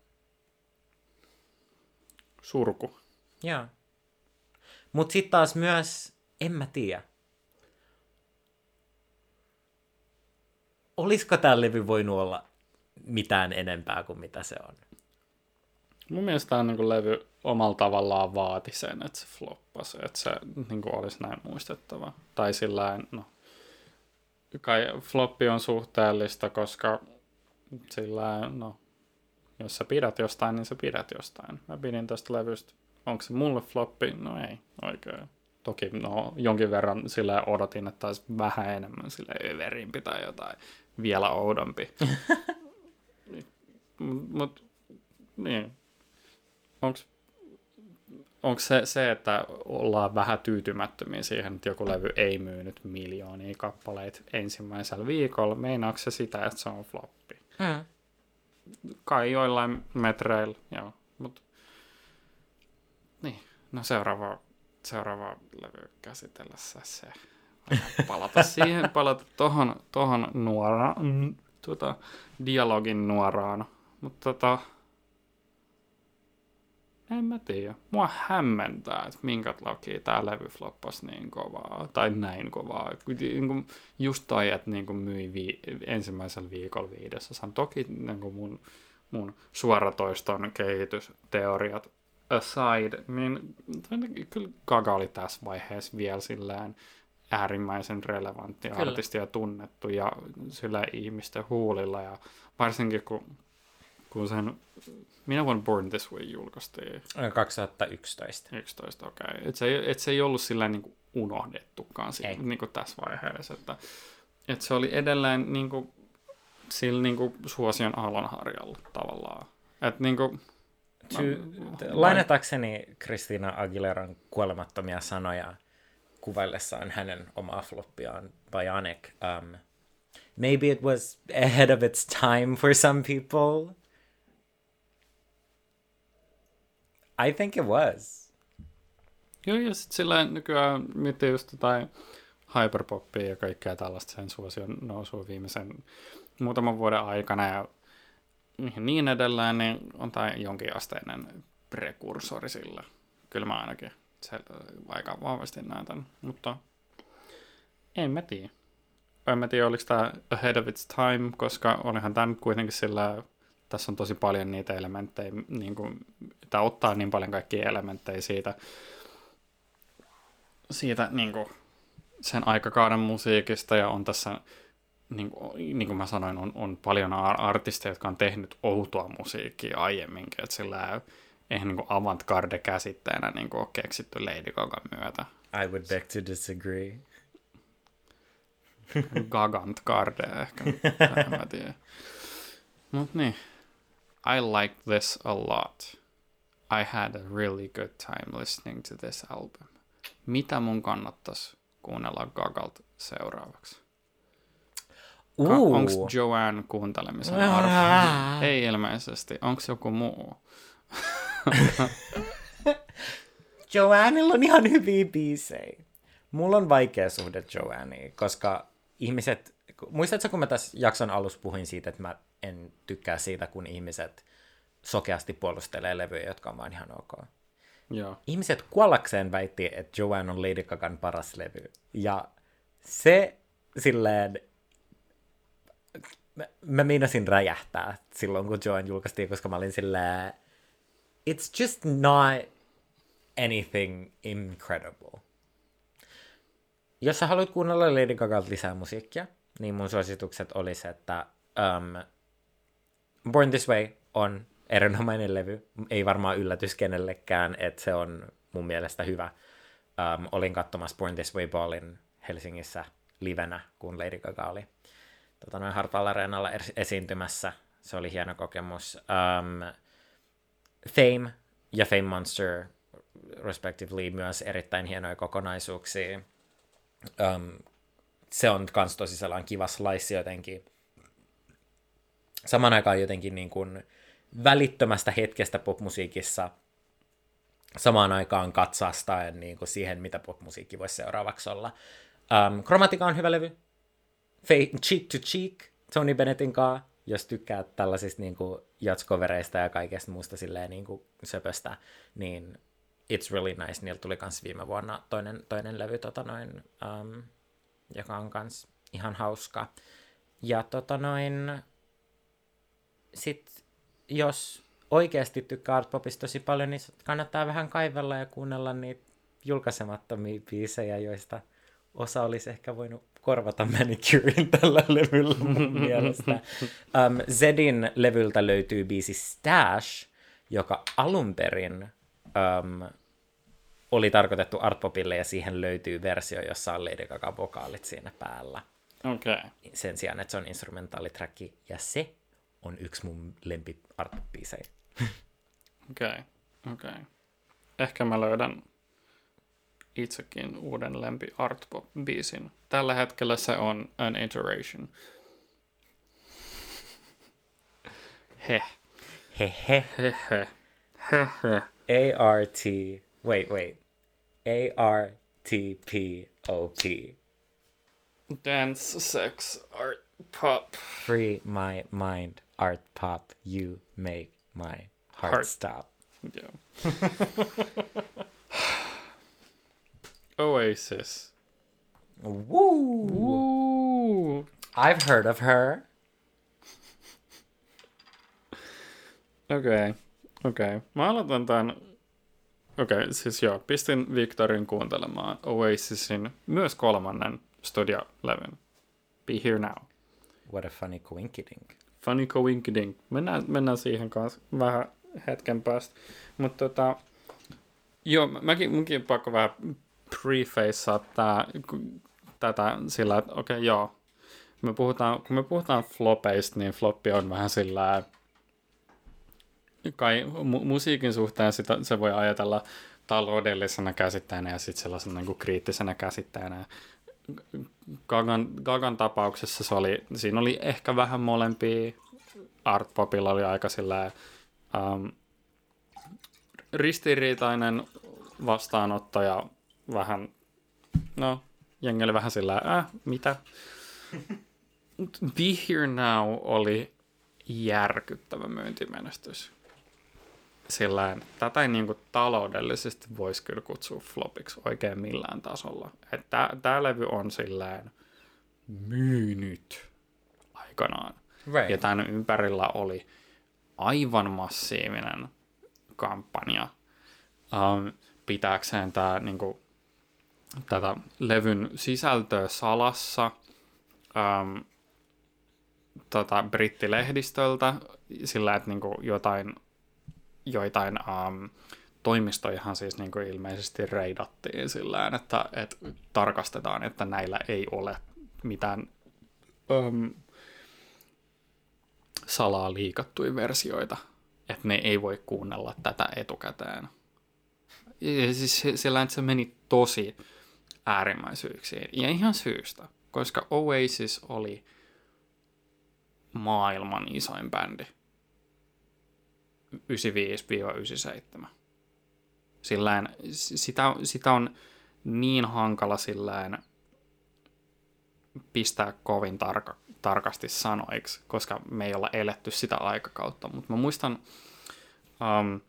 Surku. Joo. Mutta sitten taas myös, en mä tiedä. Olisiko tämä levy voinut olla mitään enempää kuin mitä se on? Mun mielestä tämä niin levy omalla tavallaan vaati sen, että se floppasi, että se niin kuin olisi näin muistettava. Tai sillä no, kai floppi on suhteellista, koska sillä no, jos sä pidät jostain, niin sä pidät jostain. Mä pidin tästä levystä. Onko se mulle floppi? No ei, oikein. Toki no, jonkin verran sillä odotin, että olisi vähän enemmän sille överimpi tai jotain vielä oudompi. Mutta niin. Onks, onko se, se, että ollaan vähän tyytymättömiä siihen, että joku levy ei myynyt miljoonia kappaleita ensimmäisellä viikolla, meinaako se sitä, että se on floppi? Mm. Kai joillain metreillä, joo. Mut, niin, no seuraava, seuraava levy käsitellessä se palata siihen, palata tohon, tohon nuoraan, mm, tuota, dialogin nuoraan. Mutta tota, en mä tiedä. Mua hämmentää, että minkä takia tämä levy floppasi niin kovaa, tai näin kovaa. Niin just toi, että niin myi vi- ensimmäisellä viikolla viidesosan. Toki niin mun, mun suoratoiston kehitysteoriat aside, niin kyllä Gaga oli tässä vaiheessa vielä silleen äärimmäisen relevantti Kyllä. artisti ja tunnettu ja sillä ihmisten huulilla ja varsinkin kun, kun sen, minä vuonna Born This Way julkaistiin? 2011. 11, okei. Okay. Et se, et se ei ollut sillä niin kuin unohdettukaan siinä, niin kuin tässä vaiheessa, että, että se oli edelleen niin kuin, sillä niin kuin suosion aallonharjalla tavallaan. Että niin kuin, Sy- lainatakseni Kristiina Aguileran kuolemattomia sanoja, kuvaillessaan hänen omaa floppiaan Bionic. Um, maybe it was ahead of its time for some people. I think it was. Joo, ja sitten sillä nykyään miettii just jotain hyperpoppia ja kaikkea tällaista sen suosion nousua viimeisen muutaman vuoden aikana ja niin edelleen, niin on tämä jonkinasteinen prekursori sillä. Kyllä mä ainakin se aika vahvasti näytän, mutta en mä tiedä. En mä tiedä, oliko tämä ahead of its time, koska olihan tämä nyt kuitenkin sillä, tässä on tosi paljon niitä elementtejä, niin kuin, tämä ottaa niin paljon kaikkia elementtejä siitä, siitä niin kuin, sen aikakauden musiikista ja on tässä, niin kuin, niin kuin mä sanoin, on, on paljon artisteja, jotka on tehnyt outoa musiikkia aiemminkin, että sillä eihän niin avantgarde käsitteenä niin ole keksitty Lady Gagan myötä. I would beg to disagree. Gagantgarde ehkä, mä tiedän. Mut niin. I like this a lot. I had a really good time listening to this album. Mitä mun kannattaisi kuunnella Gagalt seuraavaksi? Ka- Onko Joanne kuuntelemisen arvo? Ei ilmeisesti. Onko joku muu? Joannella on ihan hyviä biisejä. Mulla on vaikea suhde Joanneen, koska ihmiset... Muistatko, kun mä tässä jakson alussa puhuin siitä, että mä en tykkää siitä, kun ihmiset sokeasti puolustelee levyjä, jotka on vaan ihan ok. Joo. Ihmiset kuollakseen väitti, että Joanne on Lady Gagan paras levy. Ja se silleen... Mä, mä meinasin räjähtää silloin, kun Joanne julkaistiin, koska mä olin silleen it's just not anything incredible. jos sä haluat kuunnella Lady Gagalta lisää musiikkia, niin mun suositukset olisi, että um, Born This Way on erinomainen levy. Ei varmaan yllätys kenellekään, että se on mun mielestä hyvä. Um, olin katsomassa Born This Way Ballin Helsingissä livenä, kun Lady Gaga oli tota, noin Hartwall Areenalla esiintymässä. Se oli hieno kokemus. Um, Fame ja Fame Monster respectively myös erittäin hienoja kokonaisuuksia. Um, se on kans tosi sellainen kiva slice jotenkin. Saman aikaan jotenkin niin kuin välittömästä hetkestä popmusiikissa samaan aikaan katsastaen niin kuin siihen, mitä popmusiikki voisi seuraavaksi olla. Um, Chromatica on hyvä levy. Cheek to Cheek, Tony Bennettin kanssa, jos tykkää tällaisista niin kuin, jatskovereista ja kaikesta muusta silleen niin kuin, söpöstä, niin It's Really Nice, niillä tuli kans viime vuonna toinen, toinen levy, tota noin, um, joka on kans ihan hauska. Ja tota noin, sit jos oikeasti tykkää artpopista tosi paljon, niin kannattaa vähän kaivella ja kuunnella niitä julkaisemattomia biisejä, joista osa olisi ehkä voinut korvata Manicurein tällä levyllä mun mielestä. Um, Zedin levyltä löytyy biisi Stash, joka alun perin um, oli tarkoitettu artpopille ja siihen löytyy versio, jossa on Lady Gaga vokaalit siinä päällä. Okei. Okay. Sen sijaan, että se on instrumentaaliträkki ja se on yksi mun lempi artpop-biisejä. Okei, okay. okei. Okay. Ehkä mä löydän itsekin uuden lempi artpop-biisin. Tällä hetkellä se on An Iteration. He. He he. He he. He he. A-R-T. Wait, wait. A-R-T-P-O-P. Dance, sex, art, pop. Free my mind, art pop. You make my heart, Heart. stop. Yeah. Oasis. Woo! Woo! I've heard of her. Okei, okay. okei. Okay. Mä aloitan tämän... Okei, okay, siis joo, pistin Victorin kuuntelemaan Oasisin myös kolmannen studiolevyn. Be Here Now. What a funny coinkydink. Funny coinkydink. Mennään, mennään siihen kanssa vähän hetken päästä. Mutta tota, joo, mäkin, munkin pakko vähän prefacea tää, tätä sillä, että okei, okay, joo. Me puhutaan, kun me puhutaan flopeista, niin floppi on vähän sillä kai mu- musiikin suhteen sitä, se voi ajatella taloudellisena käsitteenä ja sitten sellaisena niin kuin kriittisenä käsitteenä. Gagan, Gagan tapauksessa se oli, siinä oli ehkä vähän molempia. Art Popilla oli aika sillä um, ristiriitainen vastaanotto ja vähän, no, jengi oli vähän sillä äh, mitä? Be Here Now oli järkyttävä myyntimenestys. Sillä tätä ei niinku taloudellisesti voisi kyllä kutsua flopiksi oikein millään tasolla. Tämä levy on sillään myynyt aikanaan. Right. Ja tämän ympärillä oli aivan massiivinen kampanja um, pitääkseen tää, niinku, tätä levyn sisältöä salassa um, tota, brittilehdistöltä sillä, että niinku, jotain, joitain um, toimistojahan siis niinku, ilmeisesti reidattiin sillä että, että tarkastetaan, että näillä ei ole mitään um, salaa liikattuja versioita, että ne ei voi kuunnella tätä etukäteen. Ja siis sillä että se meni tosi äärimmäisyyksiin. Ja ihan syystä, koska Oasis oli maailman isoin bändi. 95-97. Sillään, sitä, sitä on niin hankala sillään pistää kovin tarka, tarkasti sanoiksi, koska me ei olla eletty sitä aikakautta. Mutta mä muistan, um,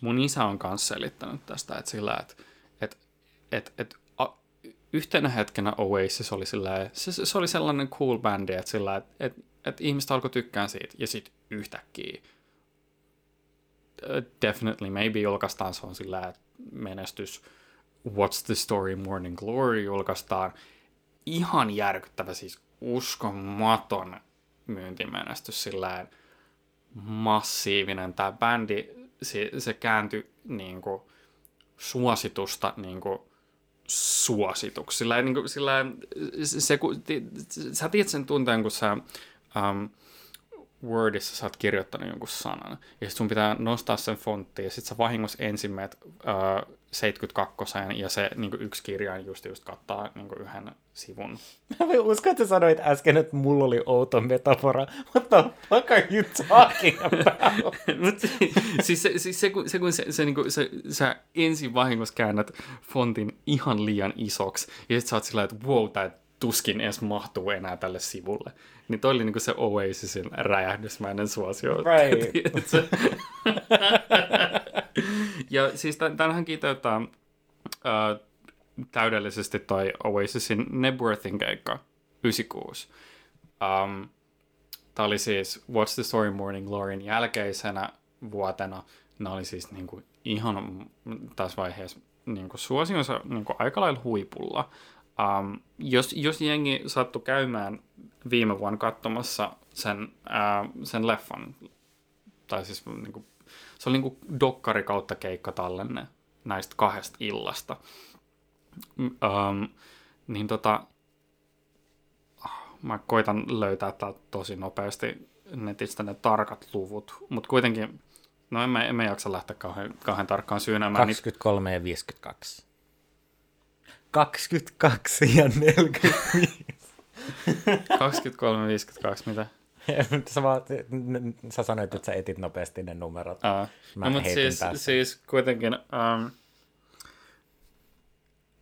mun isä on kanssa selittänyt tästä, että sillä, että et, et, et, a, yhtenä hetkenä Oasis oli sillä, se, se, oli sellainen cool bändi, että sillä, että et, et ihmiset alkoi tykkää siitä, ja sitten yhtäkkiä uh, definitely maybe julkaistaan se on sillä, menestys What's the Story Morning Glory julkaistaan. Ihan järkyttävä, siis uskomaton myyntimenestys sillä massiivinen. Tämä bändi, se, se kääntyi niin kuin, suositusta niin kuin, suosituksi. Sillä, niin kuin, sillä se, se, sä tiedät sen tunteen, kun sä um, Wordissa sä oot kirjoittanut jonkun sanan, ja sit sun pitää nostaa sen fontti, ja sit sä vahingossa ensin meet uh, 72 ja se niin yksi kirjain just, just kattaa niin yhden sivun. Mä uskon, että sanoit äsken, että mulla oli outo metafora. What the fuck are you talking about? Mut, siis se, siis se, kun, se, kun se, se, niin kuin, se, sä ensin vahingossa käännät fontin ihan liian isoksi, ja sit sä oot sillä että wow, tää tuskin edes mahtuu enää tälle sivulle. Niin toi oli niinku se Oasisin räjähdysmäinen suosio. Right. ja siis tämähän kiteyttää äh, täydellisesti toi Oasisin Nebworthin keikka 96. Um, Tämä oli siis What's the Story Morning Gloryn jälkeisenä vuotena. Nämä oli siis niinku ihan tässä vaiheessa niinku suosionsa niinku aika lailla huipulla. Um, jos, jos jengi sattui käymään viime vuonna katsomassa sen, uh, sen leffan, tai siis niin kuin, se oli niin kuin dokkari kautta tallenne näistä kahdesta illasta, um, niin tota, mä koitan löytää täältä tosi nopeasti netistä ne tarkat luvut, mutta kuitenkin, no emme, emme jaksa lähteä kauhean, kauhean tarkkaan syynäämään. 23 ja 52. 22 ja 45. 23, 52, mitä? sä, vaan, sä sanoit, että sä etit nopeasti ne numerot. Aa. Mä no, mutta siis, siis kuitenkin, um,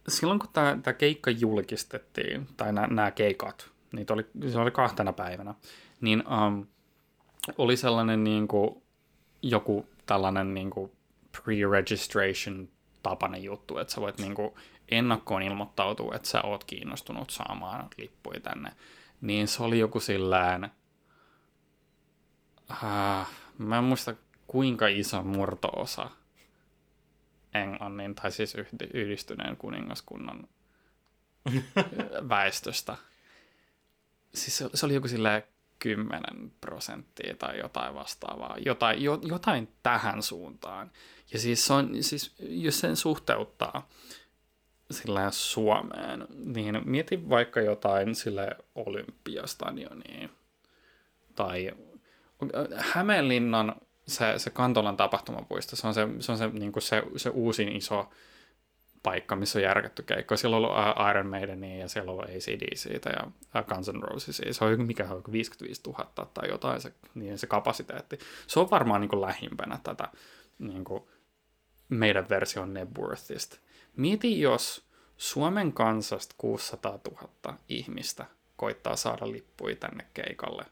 silloin kun tämä keikka julkistettiin, tai nämä keikat, niitä oli, se oli kahtena päivänä, niin um, oli sellainen niin kuin, joku tällainen niin kuin pre-registration tapainen juttu, että sä voit niin kuin, ennakkoon ilmoittautuu, että sä oot kiinnostunut saamaan lippuja tänne, niin se oli joku sillään, äh, mä en muista kuinka iso murtoosa Englannin, tai siis yhdistyneen kuningaskunnan väestöstä. Siis se, se oli joku silleen 10 prosenttia tai jotain vastaavaa, jotain, jo, jotain tähän suuntaan. Ja siis, se on, siis jos sen suhteuttaa sillä Suomeen, niin mieti vaikka jotain sille Olympiastadionia tai Hämeenlinnan se, se Kantolan tapahtumapuisto, se on se, se, on se, niin se, se uusin iso paikka, missä on järkätty keikko. Siellä on ollut Iron Maidenia ja siellä on ollut ACDC ja Guns N' Roses. Se on mikä on 55 000 tai jotain se, niin se kapasiteetti. Se on varmaan niin kuin lähimpänä tätä niin kuin meidän version Nebworthista. Mieti, jos Suomen kansasta 600 000 ihmistä koittaa saada lippuja tänne keikalle,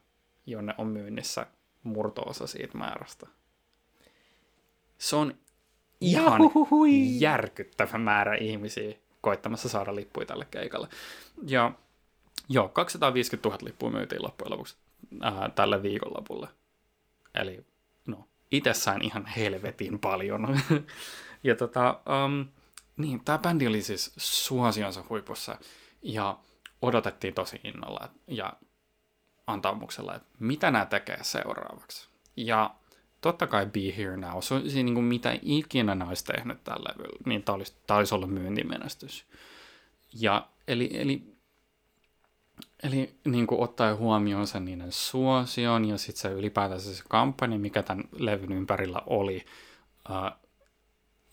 jonne on myynnissä murtoosa siitä määrästä. Se on ihan Jahuhui. järkyttävä määrä ihmisiä koittamassa saada lippuja tälle keikalle. Ja joo, 250 000 lippua myytiin loppujen lopuksi ää, tälle viikonlopulle. Eli no, itsessään ihan helvetin paljon. ja tota, um, niin, tämä bändi oli siis suosionsa huipussa ja odotettiin tosi innolla ja antaumuksella, että mitä nämä tekee seuraavaksi. Ja totta kai Be Here Now, se on niin kuin mitä ikinä nämä olisi tehnyt tällä levyllä, niin tämä olisi, tämä olisi ollut myyntimenestys. Ja eli, eli, eli niin kuin ottaen huomioon sen niiden suosion ja sitten se ylipäätänsä se kampanja, mikä tämän levyn ympärillä oli, uh,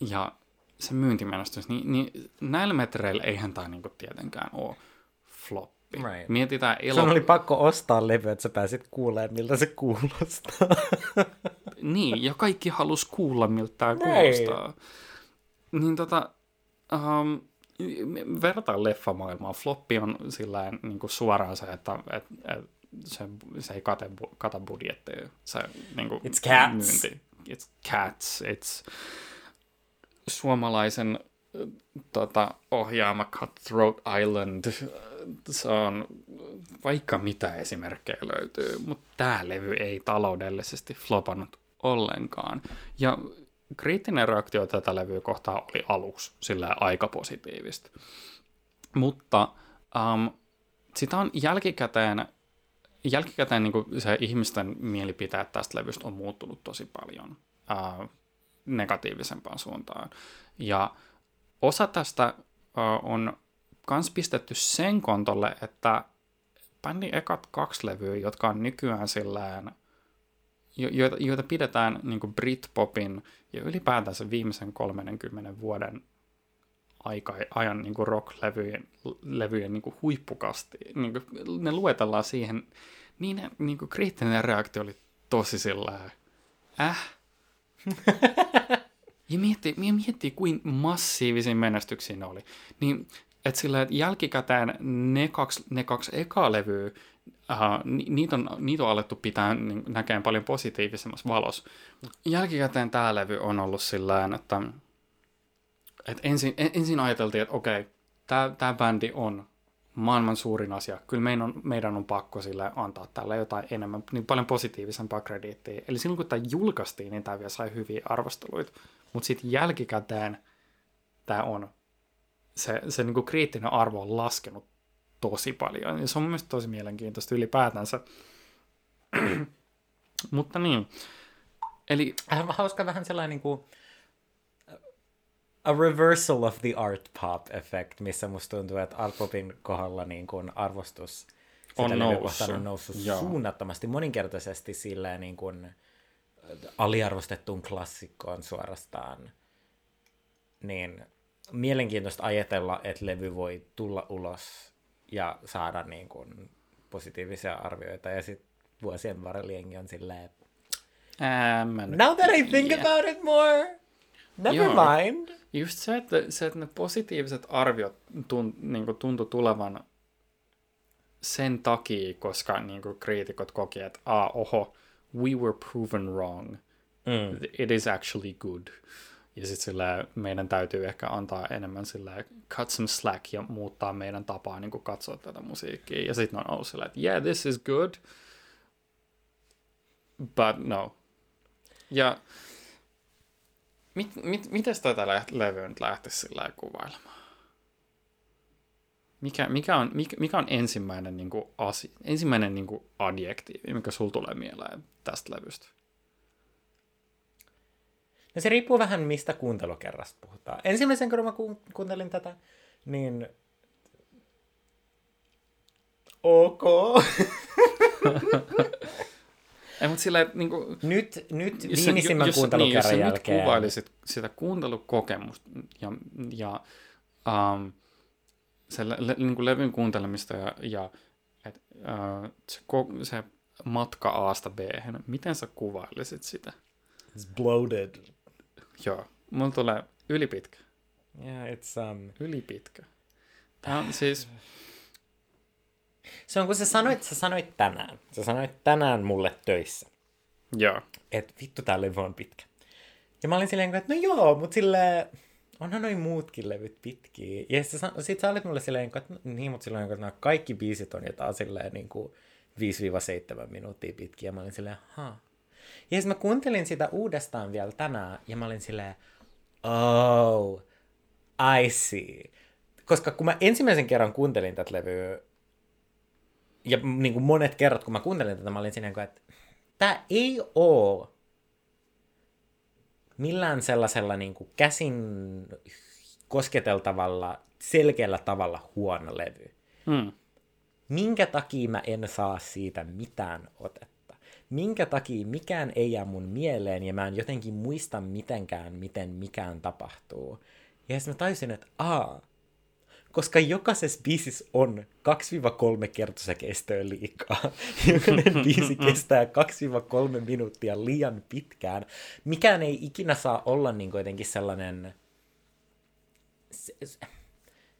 ja se myyntimenestys, niin, niin näillä metreillä eihän tämä niinku tietenkään ole floppi. Right. Mietitään elo... Sun oli pakko ostaa levy, että sä pääsit kuulemaan, miltä se kuulostaa. niin, ja kaikki halus kuulla, miltä tämä kuulostaa. Niin tota, um, verrataan leffamaailmaa. Floppi on sillä niin suoraan se, että et, et, se, se ei kate, kata budjetteja. Se, niin kuin, It's cats. Myynti. It's cats. It's suomalaisen tota, ohjaama Cutthroat Island, se on vaikka mitä esimerkkejä löytyy, mutta tämä levy ei taloudellisesti flopannut ollenkaan. Ja kriittinen reaktio tätä levyä kohtaan oli aluksi sillä aika positiivista. Mutta um, sitä on jälkikäteen, jälkikäteen niin se ihmisten mielipiteet tästä levystä on muuttunut tosi paljon uh, negatiivisempaan suuntaan. Ja osa tästä on kans pistetty sen kontolle, että bändin ekat kaksi levyä, jotka on nykyään sillään, joita, joita pidetään niin Britpopin ja ylipäätänsä viimeisen 30 vuoden aika, ajan niin rock-levyjen levyjen, niin huippukasti. Niin kuin, ne luetellaan siihen, niin, niin kuin kriittinen reaktio oli tosi sillä äh? ja miettii, miettii, kuin massiivisia menestyksiä ne oli. Niin että sillä että jälkikäteen ne kaksi, ne kaksi ekaa levyä, uh, ni, niitä, on, niitä on alettu pitää niin, näkeen paljon positiivisemmassa valossa. Jälkikäteen tämä levy on ollut sillä että, että ensin, ensin ajateltiin, että okei, tämä, tämä bändi on maailman suurin asia. Kyllä meidän on, meidän on pakko sille antaa tälle jotain enemmän, niin paljon positiivisempaa krediittiä. Eli silloin kun tämä julkaistiin, niin tämä vielä sai hyviä arvosteluita. Mutta sitten jälkikäteen tämä on se, se niin kuin kriittinen arvo on laskenut tosi paljon. Ja se on mielestäni tosi mielenkiintoista ylipäätänsä. Mutta niin. Eli... Hauska vähän sellainen niin kuin, a reversal of the art pop effect, missä musta tuntuu, että art popin kohdalla niin kuin arvostus on noussut, on noussut suunnattomasti, moninkertaisesti silleen niin kuin aliarvostettuun klassikkoon suorastaan. Niin mielenkiintoista ajatella, että levy voi tulla ulos ja saada niin kuin positiivisia arvioita. Ja sitten vuosien varrella jengi on silleen, ähm, Now that I think yeah. about it more, never Joo. mind. Just se, että, se, että ne positiiviset arviot tunt, niin kuin tuntui tulevan sen takia, koska niin kuin kriitikot koki, että ah, oho, we were proven wrong. Mm. It is actually good. Ja sitten sillä meidän täytyy ehkä antaa enemmän sillä cut some slack ja muuttaa meidän tapaa niin kuin katsoa tätä musiikkia. Ja sitten on ollut sillä, että yeah, this is good, but no. Ja mit, mit, miten tätä levyä nyt lähtisi sillä kuvailemaan? Mikä, mikä, on, mikä, mikä on ensimmäinen, niin kuin, asia, ensimmäinen niin kuin adjektiivi, mikä sulla tulee mieleen tästä levystä? No se riippuu vähän mistä kuuntelukerrasta puhutaan. Ensimmäisen kerran mä ku- kuuntelin tätä, niin ok. Ei, mutta sillä, niin kuin, nyt, nyt viimeisimmän jos, kuuntelukerran niin, jos jälkeen. Jos kuvailisit sitä kuuntelukokemusta ja, ja um, se le, le, niin kuin levyn kuuntelemista ja, ja et, uh, se, se matka Aasta B, miten sä kuvailisit sitä? It's bloated. Joo, mulla tulee ylipitkä. Yeah, it's um... Ylipitkä. Tämä on siis... Se on kun sä sanoit, sä sanoit tänään. Sä sanoit tänään mulle töissä. Joo. Et vittu tää levy on pitkä. Ja mä olin silleen, että no joo, mut sille onhan noin muutkin levyt pitkiä. Ja sit sä, sit sä olit mulle silleen, että niin, mut silloin, että nämä kaikki biisit on jotain silleen niin kuin 5-7 minuuttia pitkiä. Mä olin silleen, ha, ja sitten mä kuuntelin sitä uudestaan vielä tänään, ja mä olin silleen, oh, I see. Koska kun mä ensimmäisen kerran kuuntelin tätä levyä, ja niin kuin monet kerrat, kun mä kuuntelin tätä, mä olin silleen, että tämä ei ole millään sellaisella niin kuin käsin kosketeltavalla, selkeällä tavalla huono levy. Hmm. Minkä takia mä en saa siitä mitään otetta? minkä takia mikään ei jää mun mieleen ja mä en jotenkin muista mitenkään, miten mikään tapahtuu. Ja sitten mä taisin, että aa, koska jokaisessa biisissä on 2-3 kertosäkeistöä liikaa. Jokainen biisi kestää 2-3 minuuttia liian pitkään. Mikään ei ikinä saa olla niin jotenkin sellainen...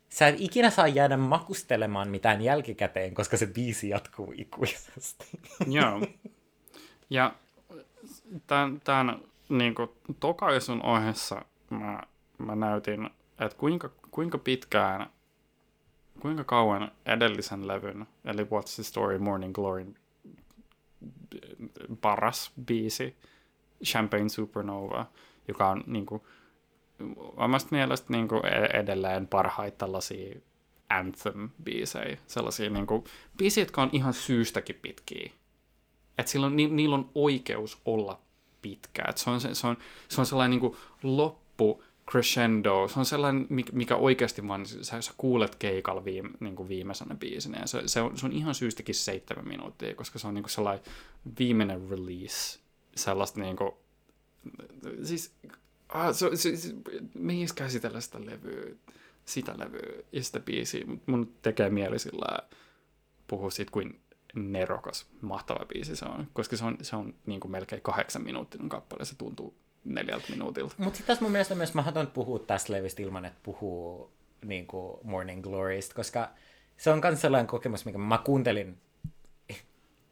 Sä et ikinä saa jäädä makustelemaan mitään jälkikäteen, koska se biisi jatkuu ikuisesti. Joo. Ja tämän, tämän niin kuin, tokaisun ohessa mä, mä näytin, että kuinka, kuinka pitkään, kuinka kauan edellisen levyn, eli What's the Story Morning Glory paras biisi, Champagne Supernova, joka on niin kuin, omasta mielestä niin kuin e-, edelleen parhaita tällaisia anthem-biisejä, sellaisia niin kuin, biisejä, jotka on ihan syystäkin pitkiä. Että silloin, ni, niillä on oikeus olla pitkä. Se, on, se, on, se on sellainen niin kuin loppu crescendo. Se on sellainen, mikä oikeasti vaan, sä, sä kuulet keikalla viime, niin kuin viimeisenä biisinä. Ja se, se, on, se on ihan syystäkin seitsemän minuuttia, koska se on niin kuin sellainen viimeinen release. Sellaista niin kuin, siis, ah, se, se, se, me ei käsitellä sitä levyä, sitä levyä ja sitä biisiä, mutta mun tekee mieli sillä puhua siitä, kuin nerokas, mahtava biisi se on, koska se on, se on niin kuin melkein kahdeksan minuuttinen kappale, se tuntuu neljältä minuutilta. Mutta sitten tässä mun mielestä myös mahdoton puhua tästä levystä ilman, että puhuu niin kuin Morning Glorysta, koska se on myös sellainen kokemus, mikä mä kuuntelin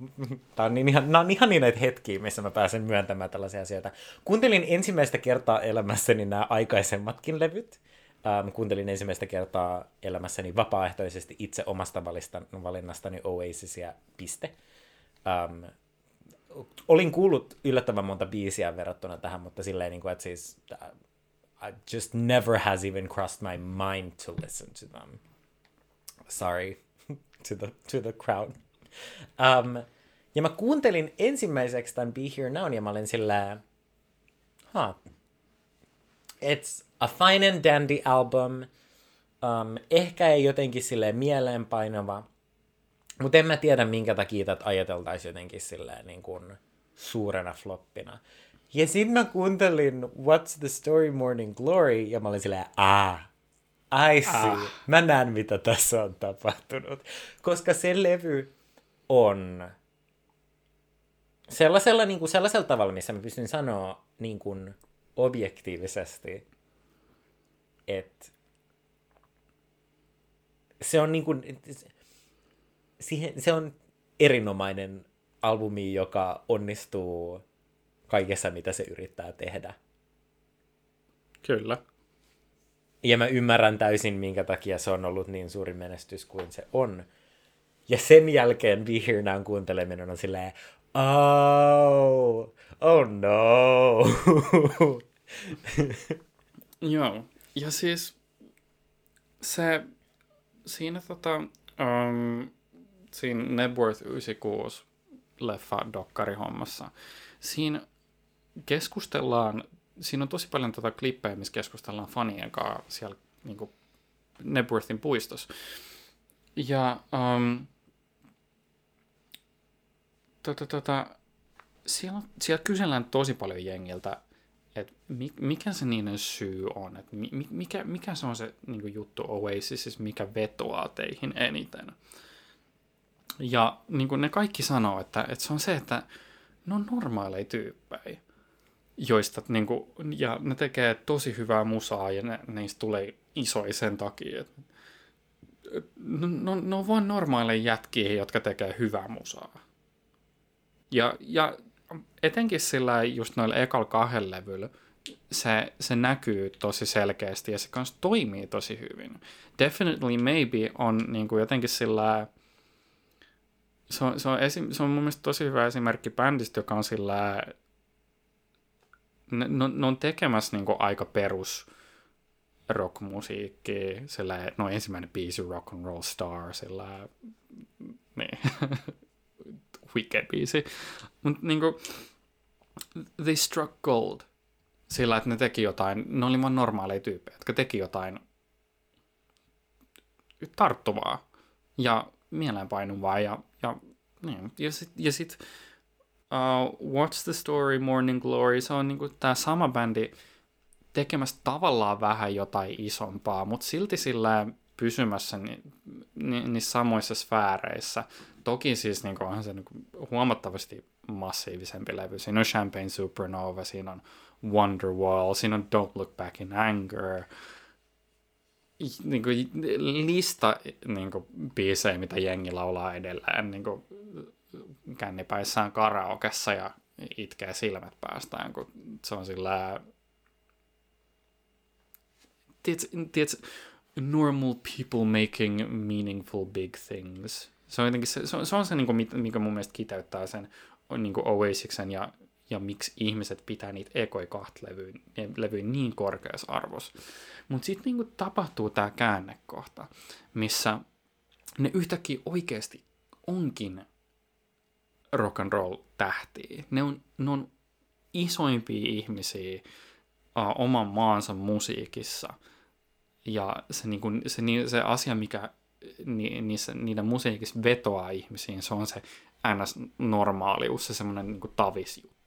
Tämä on, niin ihan, nämä on ihan niin näitä hetkiä, missä mä pääsen myöntämään tällaisia asioita. Kuuntelin ensimmäistä kertaa elämässäni nämä aikaisemmatkin levyt. Ähm, kuuntelin ensimmäistä kertaa elämässäni vapaaehtoisesti itse omasta valinnastani Oasisia, piste. Ähm, olin kuullut yllättävän monta biisiä verrattuna tähän, mutta silleen, niin kuin, että siis uh, I just never has even crossed my mind to listen to them. Sorry to the, to the crowd. Um, ja mä kuuntelin ensimmäiseksi tämän Be Here Now, ja mä olin sillä, huh, it's a fine and dandy album, um, ehkä ei jotenkin silleen mieleenpainava, mutta en mä tiedä, minkä takia tätä ajateltaisiin jotenkin silleen niin kuin suurena floppina. Ja sitten mä kuuntelin What's the Story Morning Glory, ja mä olin silleen, ah, I see. Ah. Mä näen, mitä tässä on tapahtunut. Koska se levy on sellaisella, niin kuin, sellaisella tavalla, missä mä pystyn sanoa niin kuin, objektiivisesti, että se on niin kuin, siihen, se on erinomainen albumi, joka onnistuu kaikessa, mitä se yrittää tehdä. Kyllä. Ja mä ymmärrän täysin, minkä takia se on ollut niin suuri menestys kuin se on. Ja sen jälkeen Be Here Now kuunteleminen on silleen, oh, oh no. Joo, ja siis se siinä tota, um, siinä Nebworth 96 leffa hommassa. Siinä keskustellaan, siinä on tosi paljon tätä tota klippejä, missä keskustellaan fanien kanssa siellä niin kuin Nebworthin puistossa. Ja um, tota, tota, siellä, siellä kysellään tosi paljon jengiltä, että mikä se niiden syy on, että mikä, mikä se on se niin juttu Oasis, mikä vetoaa teihin eniten. Ja niin kuin ne kaikki sanoo, että, että se on se, että ne on normaaleja tyyppejä, joista, niin kuin, ja ne tekee tosi hyvää musaa ja ne, neistä tulee isoja sen takia, että no, no, ne on vain normaaleja jätkiä, jotka tekee hyvää musaa. Ja, ja etenkin sillä just noilla ekal kahden levyllä se, se näkyy tosi selkeästi ja se kanssa toimii tosi hyvin. Definitely Maybe on niin kuin jotenkin sillä se on, se, on esi- se on mun mielestä tosi hyvä esimerkki bändistä, joka on sillä ne, ne, on tekemässä niin aika perus rockmusiikki, sillä no ensimmäinen biisi Rock and Roll Star, sillä niin, wicked biisi. Mutta niinku, they struck gold sillä, että ne teki jotain, ne oli vaan normaaleja tyyppejä, jotka teki jotain tarttuvaa ja mieleenpainuvaa ja, ja, niin. ja sitten ja sit, uh, What's the Story, Morning Glory, se on niinku tämä sama bändi tekemässä tavallaan vähän jotain isompaa, mutta silti sillä pysymässä ni, ni, niissä samoissa sfääreissä. Toki siis niin onhan se niin huomattavasti massiivisempi levy. Siinä on Champagne Supernova, siinä on Wonderwall, siinä on Don't Look Back in Anger. Niin kuin, lista niin kuin, biisejä, mitä jengi laulaa edelleen niin kuin, kännipäissään karaokessa ja itkee silmät päästään, kun se on sillä... Tiedätkö, tiedätkö, normal people making meaningful big things. Se on jotenkin se, se, on, se, on se niin kuin, mikä mun mielestä kiteyttää sen niin kuin Oasisiksen ja, ja miksi ihmiset pitää niitä ekoi kahta levyä, niin korkeassa arvossa. Mutta sitten niinku tapahtuu tämä käännekohta, missä ne yhtäkkiä oikeasti onkin rock and roll tähtiä. Ne on, ne on isoimpia ihmisiä uh, oman maansa musiikissa. Ja se, niin kuin, se, se asia, mikä ni, niissä, niiden musiikissa vetoaa ihmisiin, se on se ns-normaalius, se semmoinen niin tavisjuttu.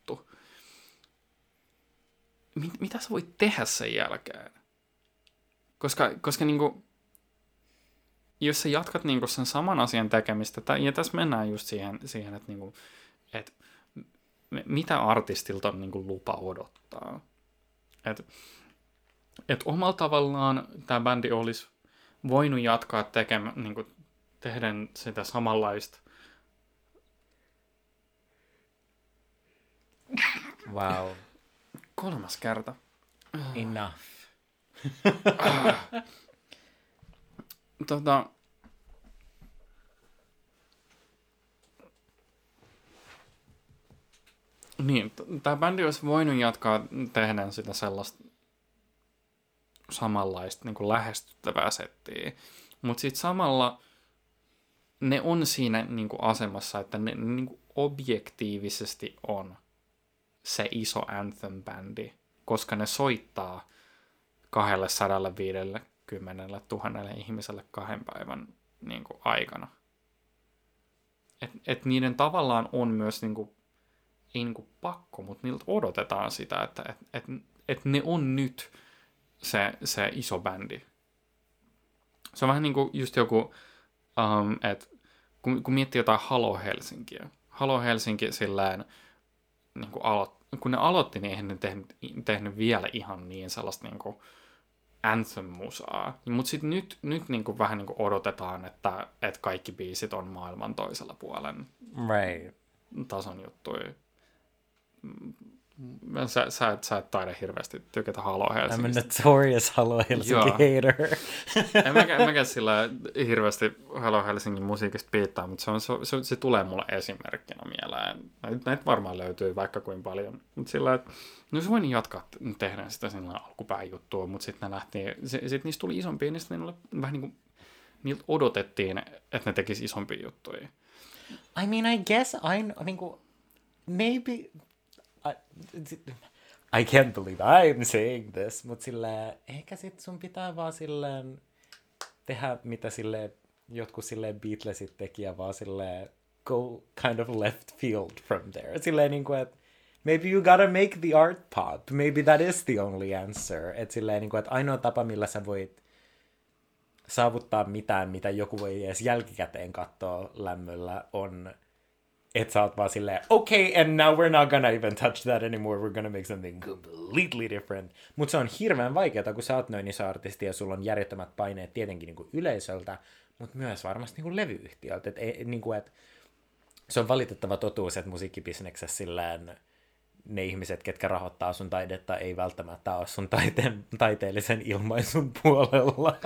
Mit, mitä sä voit tehdä sen jälkeen? Koska, koska niin kuin, jos sä jatkat niin kuin sen saman asian tekemistä, ja tässä mennään just siihen, siihen että, niin kuin, että mitä artistilta on niin kuin lupa odottaa. Et, et omalla tavallaan tämä bändi olisi voinut jatkaa tekemään, niin kuin, tehden sitä samanlaista Wow. Kolmas kerta. Enough. tota, Niin, tämä bändi olisi voinut jatkaa tehdä sitä sellaista samanlaista niin kuin lähestyttävää settiä. Mutta sitten samalla ne on siinä niin kuin asemassa, että ne niin kuin objektiivisesti on se iso Anthem-bändi, koska ne soittaa 250 000 ihmiselle kahden päivän niin kuin, aikana. Et, et niiden tavallaan on myös niin kuin, ei niin kuin pakko, mutta niiltä odotetaan sitä, että et, et, et ne on nyt se, se iso bändi. Se on vähän niin kuin just joku, um, että kun, kun miettii jotain Halo Helsinkiä. Halo Helsinki silleen, niin kuin alo, kun ne aloitti, niin eihän ne tehnyt, tehnyt vielä ihan niin sellaista niin kuin anthem-musaa. Mutta sitten nyt, nyt niin kuin vähän niin kuin odotetaan, että, että kaikki biisit on maailman toisella puolen right. tason juttuja sä, sä, et, sä et taida hirveästi tykätä Halo Helsingistä. I'm a notorious Halo Helsinki hater. en mäkään, mäkään sillä hirveästi Halo Helsingin musiikista piittaa, mutta se, on, se, se, tulee mulle esimerkkinä mieleen. Näitä, näitä varmaan löytyy vaikka kuin paljon. Mutta sillä, että no se voin jatkaa tehdä sitä sillä alkupään juttua, mutta sitten ne lähti, sitten niistä tuli isompia, niin sitten vähän niin kuin, niiltä odotettiin, että ne tekisi isompia juttuja. I mean, I guess I, niin kuin, maybe I, I can't believe I'm saying this, mutta sillä ehkä sit sun pitää vaan silleen tehdä mitä sille jotkut sille Beatlesit teki ja vaan sille go kind of left field from there. Silleen niin kuin, että maybe you gotta make the art pop. Maybe that is the only answer. Että silleen niin kuin, että ainoa tapa, millä sä voit saavuttaa mitään, mitä joku voi edes jälkikäteen katsoa lämmöllä, on että sä oot vaan silleen, okay, and now we're not gonna even touch that anymore, we're gonna make something completely different. Mutta se on hirveän vaikeaa, kun sä oot noin iso artisti ja sulla on järjettömät paineet tietenkin niin kuin yleisöltä, mutta myös varmasti niin kuin levyyhtiöltä. Et, niin kuin, et, se on valitettava totuus, että musiikkibisneksessä sillään ne ihmiset, ketkä rahoittaa sun taidetta, ei välttämättä ole sun taiteen, taiteellisen ilmaisun puolella.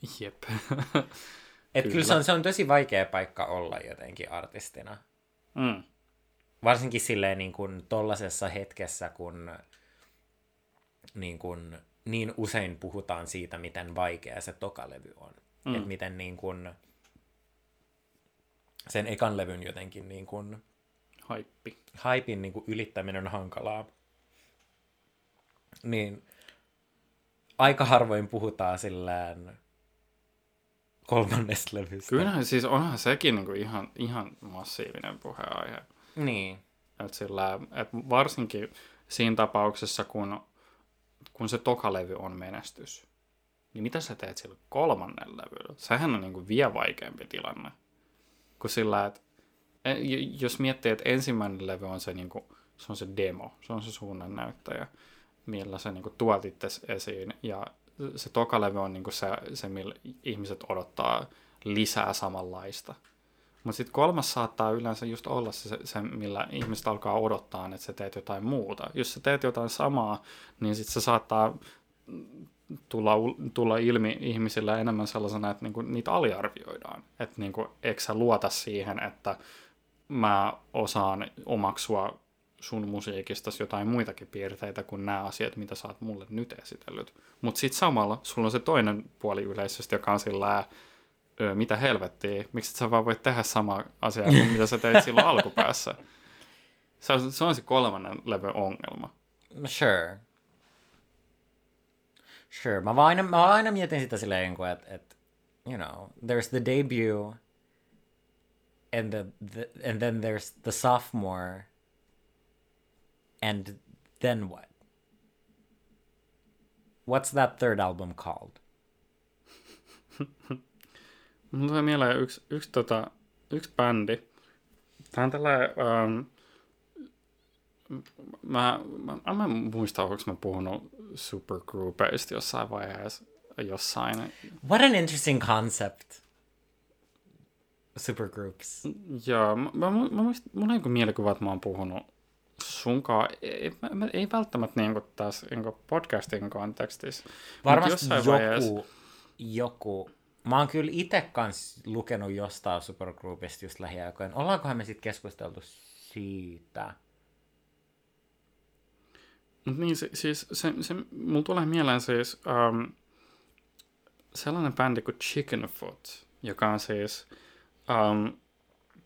Jep. Et kyllä. kyllä se on, se on tosi vaikea paikka olla jotenkin artistina. Mm. Varsinkin silleen niin kuin tollasessa hetkessä, kun niin, kuin, niin usein puhutaan siitä, miten vaikea se tokalevy on. Mm. Että miten niin kuin, sen ekan levyn jotenkin niin kuin, Haippi. haipin niin kuin ylittäminen on hankalaa. Niin aika harvoin puhutaan sillään kolmannesta levystä. Kyllähän siis onhan sekin niin kuin ihan, ihan massiivinen puheenaihe. Niin. Et sillä, et varsinkin siinä tapauksessa, kun, kun se tokalevy on menestys, niin mitä sä teet sillä kolmannen levyllä? Sehän on niin kuin vielä vaikeampi tilanne. Kun sillä, että e, jos miettii, että ensimmäinen levy on se, niin kuin, se, on se demo, se on se suunnannäyttäjä, millä sä niin kuin tuot esiin, ja se tokalevy on niinku se, se, millä ihmiset odottaa lisää samanlaista. Mutta sitten kolmas saattaa yleensä just olla se, se, millä ihmiset alkaa odottaa, että sä teet jotain muuta. Jos sä teet jotain samaa, niin sitten se saattaa tulla, tulla ilmi ihmisillä enemmän sellaisena, että niinku niitä aliarvioidaan. Että niinku, eikö sä luota siihen, että mä osaan omaksua sun musiikista jotain muitakin piirteitä kuin nämä asiat, mitä sä oot mulle nyt esitellyt. Mutta sitten samalla sulla on se toinen puoli yleisöstä, joka on sillä öö, mitä helvettiä, miksi et sä vaan voit tehdä sama asia kuin mitä sä teit silloin alkupäässä. Se on, se on se kolmannen levy ongelma. Sure. Sure. Mä, vaan aina, mä aina mietin sitä silleen, että, että you know, there's the debut and the, the and then there's the sophomore and then what? What's that third album called? Mulla tulee mieleen yksi, yksi, tota, yksi bändi. Tämä on tällainen... Um, mä, mä, mä en muista, onko mä puhunut supergroupeista jossain vaiheessa jossain. What an interesting concept. Supergroups. Joo, mä, mä, mä, mä mulla on mielikuva, että mä oon puhunut sunkaan, ei, ei välttämättä niin tässä niin podcastin kontekstissa. Varmasti joku, vaiheessa... joku, mä oon kyllä itse kanssa lukenut jostain supergroupista just lähiaikoina. Ollaankohan me sitten keskusteltu siitä? Niin, se, siis se, se, mulla tulee mieleen siis um, sellainen bändi kuin Chickenfoot, joka on siis um,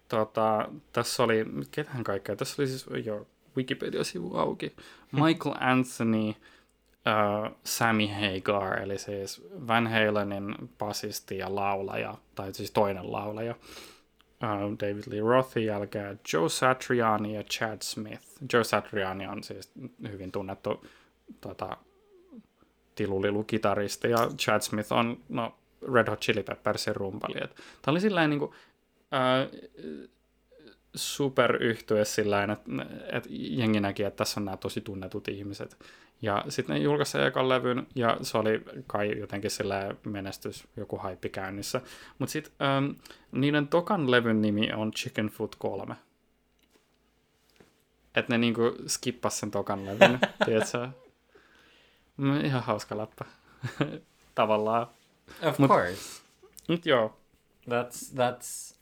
tota, tässä oli, ketähän kaikkea, tässä oli siis jo Wikipedia-sivu auki. Michael Anthony, uh, Sammy Hagar, eli siis Van Halenin basisti ja laulaja, tai siis toinen laulaja. Uh, David Lee Rothin jälkeen Joe Satriani ja Chad Smith. Joe Satriani on siis hyvin tunnettu tota, tilulilukitaristi ja Chad Smith on no, Red Hot Chili Peppersin rumpali. Tämä oli silleen niin kuin, uh, superyhtye sillä että, että jengi näki, että tässä on nämä tosi tunnetut ihmiset. Ja sitten ne julkaisi ekan levyn, ja se oli kai jotenkin sillä menestys, joku haippi käynnissä. Mutta sitten ähm, niiden tokan levyn nimi on Chicken Foot 3. Että ne niinku skippas sen tokan levyn, tiedätkö? Mm, ihan hauska läppä. Tavallaan. Of mut, course. Mut joo. That's, that's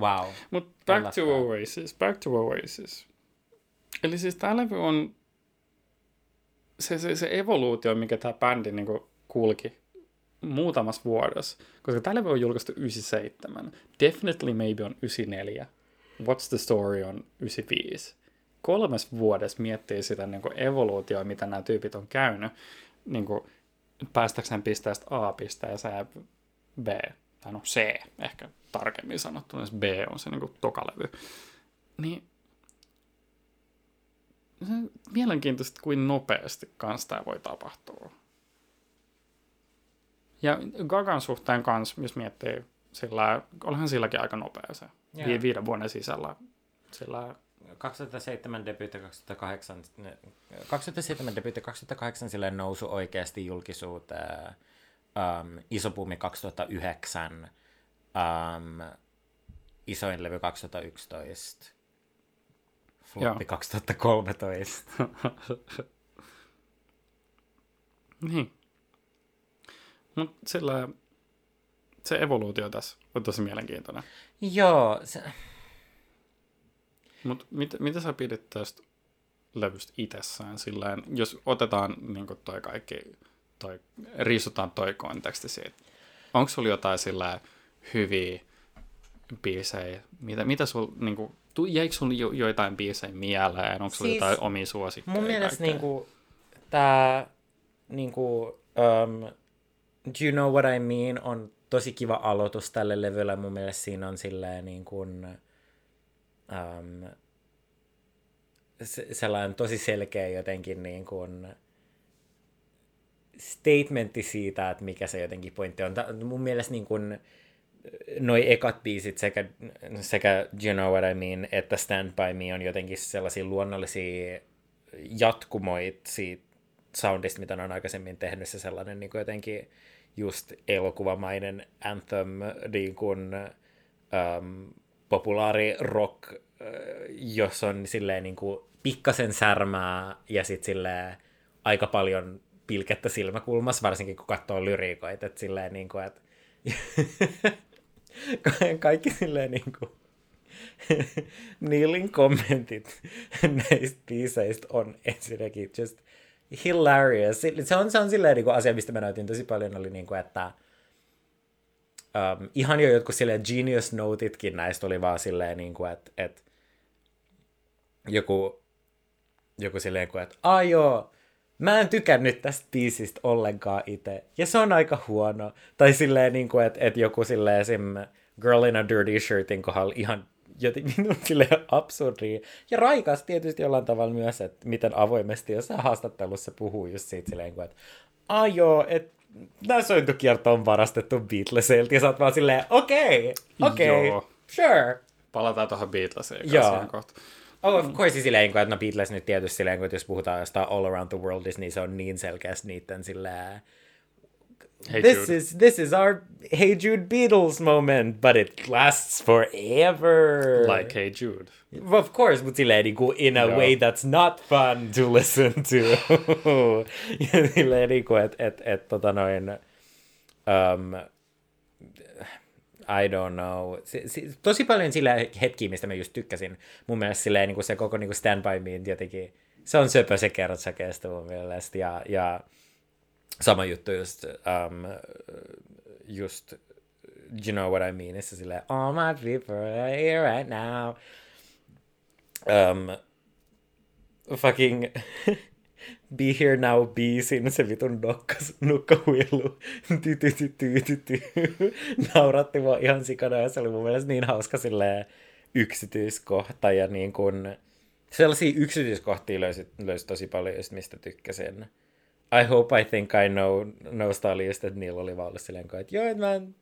Wow. Mutta back to Oasis, back to Oasis. Eli siis tämä levy on se, se, se evoluutio, mikä tämä bändi niinku kulki muutamassa vuodessa. Koska tämä levy on julkaistu 97. Definitely Maybe on 94. What's the Story on 95. Kolmes vuodessa miettii sitä niin evoluutioa, mitä nämä tyypit on käynyt, niin päästäkseen pisteestä A pisteeseen B tai no C ehkä tarkemmin sanottuna, B on se niin tokalevy, niin se mielenkiintoista, kuin nopeasti kanssa tämä voi tapahtua. Ja Gagan suhteen kanssa, jos miettii, sillä, olihan silläkin aika nopea se. Yeah. Viiden vuoden sisällä. Sillä... 2007 debyytti 2008, 2007 debyytti 2008 sille nousu oikeasti julkisuuteen. Um, Isopuumi 2009 Um, isoin levy 2011. Floppi 2013. niin. Mutta sillä se evoluutio tässä on tosi mielenkiintoinen. Joo. Se... Mutta mit, mitä sä pidit tästä levystä itsessään? Silleen, jos otetaan niin toi kaikki, toi, riisutaan toi konteksti siitä. Onko sulla jotain sillä hyviä biisejä? Mitä, mitä sul, niin kuin, jäikö sun jo, joitain biisejä mieleen? Onko sulla siis, jotain omia suosikkeja? Mun mielestä niin kuin, tää, niin kuin, um, Do You Know What I Mean on tosi kiva aloitus tälle levylle. Mun mielestä siinä on silleen niin kuin, um, se, sellainen tosi selkeä jotenkin niin kuin, statementti siitä, että mikä se jotenkin pointti on. Tää, mun mielestä niin kuin, noi ekat biisit sekä, sekä You Know What I Mean että Stand By Me on jotenkin sellaisia luonnollisia jatkumoit siitä soundista, mitä on aikaisemmin tehnyt, se sellainen niin jotenkin just elokuvamainen anthem, niin kuin, um, populaari rock, jos on silleen niin kuin pikkasen särmää ja sitten silleen aika paljon pilkettä silmäkulmassa, varsinkin kun katsoo lyriikoita, että silleen niin kuin, että kaikki silleen niin kuin, Neilin kommentit näistä biiseistä on ensinnäkin just hilarious. Se on, se on silleen niin kuin asia, mistä mä näytin tosi paljon, oli niin kuin, että um, ihan jo jotkut silleen genius notitkin näistä oli vaan silleen, niin kuin, että, että joku, joku silleen kuin, että aah joo, mä en tykännyt tästä biisistä ollenkaan itse, ja se on aika huono. Tai silleen, niin kuin, että, että joku silleen esim. Girl in a Dirty Shirtin kohdalla ihan jotenkin silleen absurdia. Ja raikas tietysti jollain tavalla myös, että miten avoimesti jossain haastattelussa puhuu just siitä silleen, että ai joo, että nämä sointukierto on varastettu Beatlesilta, ja sä oot vaan silleen, okei, okay, okei, okay, sure. Palataan tuohon Beatlesiin Joo. kohta. Oh, of course, silleen, että no Beatles nyt tietysti silleen, että jos puhutaan jostain All Around the World, niin se on niin selkeästi niiden silleen, Hey this is this is our Hey Jude Beatles moment, but it lasts forever. Like Hey Jude. Of course, but silleen niin kuin in a yeah. way that's not fun to listen to. silleen niin kuin, että et, et, tota noin, um, I don't know. Si, si, tosi paljon sillä hetkiä, mistä mä just tykkäsin. Mun mielestä silleen, niin kuin se koko niin kuin Stand By Me jotenkin, se on söpö se kertsakeesta mun mielestä. Ja, ja sama juttu just, um, just you know what I mean, se silleen, all my people are here right now. Um, fucking Be Here Now biisin se vitun nokkas, nukkahuilu. Ty. Nauratti mua ihan sikana ja se oli mun mielestä niin hauska silleen yksityiskohta ja niin kun, sellaisia yksityiskohtia löysi, löysi tosi paljon, just mistä tykkäsin. I hope I think I know, just, että niillä oli vaan ollut silleen, että joo, mä en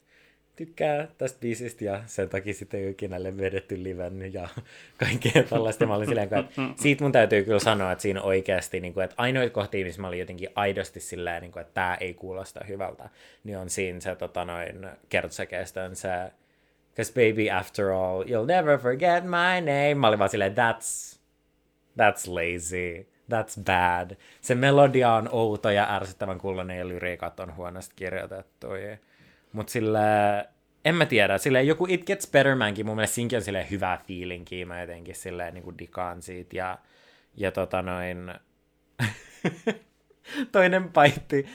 tykkää tästä biisistä ja sen takia sitten ei ikinä vedetty liven ja kaikkea tällaista. Mä olin silleen, että siitä mun täytyy kyllä sanoa, että siinä oikeasti, niin kuin, että ainoita kohtia, missä mä olin jotenkin aidosti silleen, niin kuin, että tämä ei kuulosta hyvältä, niin on siinä se tota noin, kertsäkeestön se Cause baby, after all, you'll never forget my name. Mä olin vaan silleen, that's, that's lazy. That's bad. Se melodia on outo ja ärsyttävän kuulonen ja lyriikat on huonosti kirjoitettu. Mutta sillä en mä tiedä, sillä joku It Gets Better Mankin, mun mielestä siinkin on silleen hyvä fiilinki, mä jotenkin silleen niin kuin dikaan siitä, ja, ja tota noin, toinen paitti,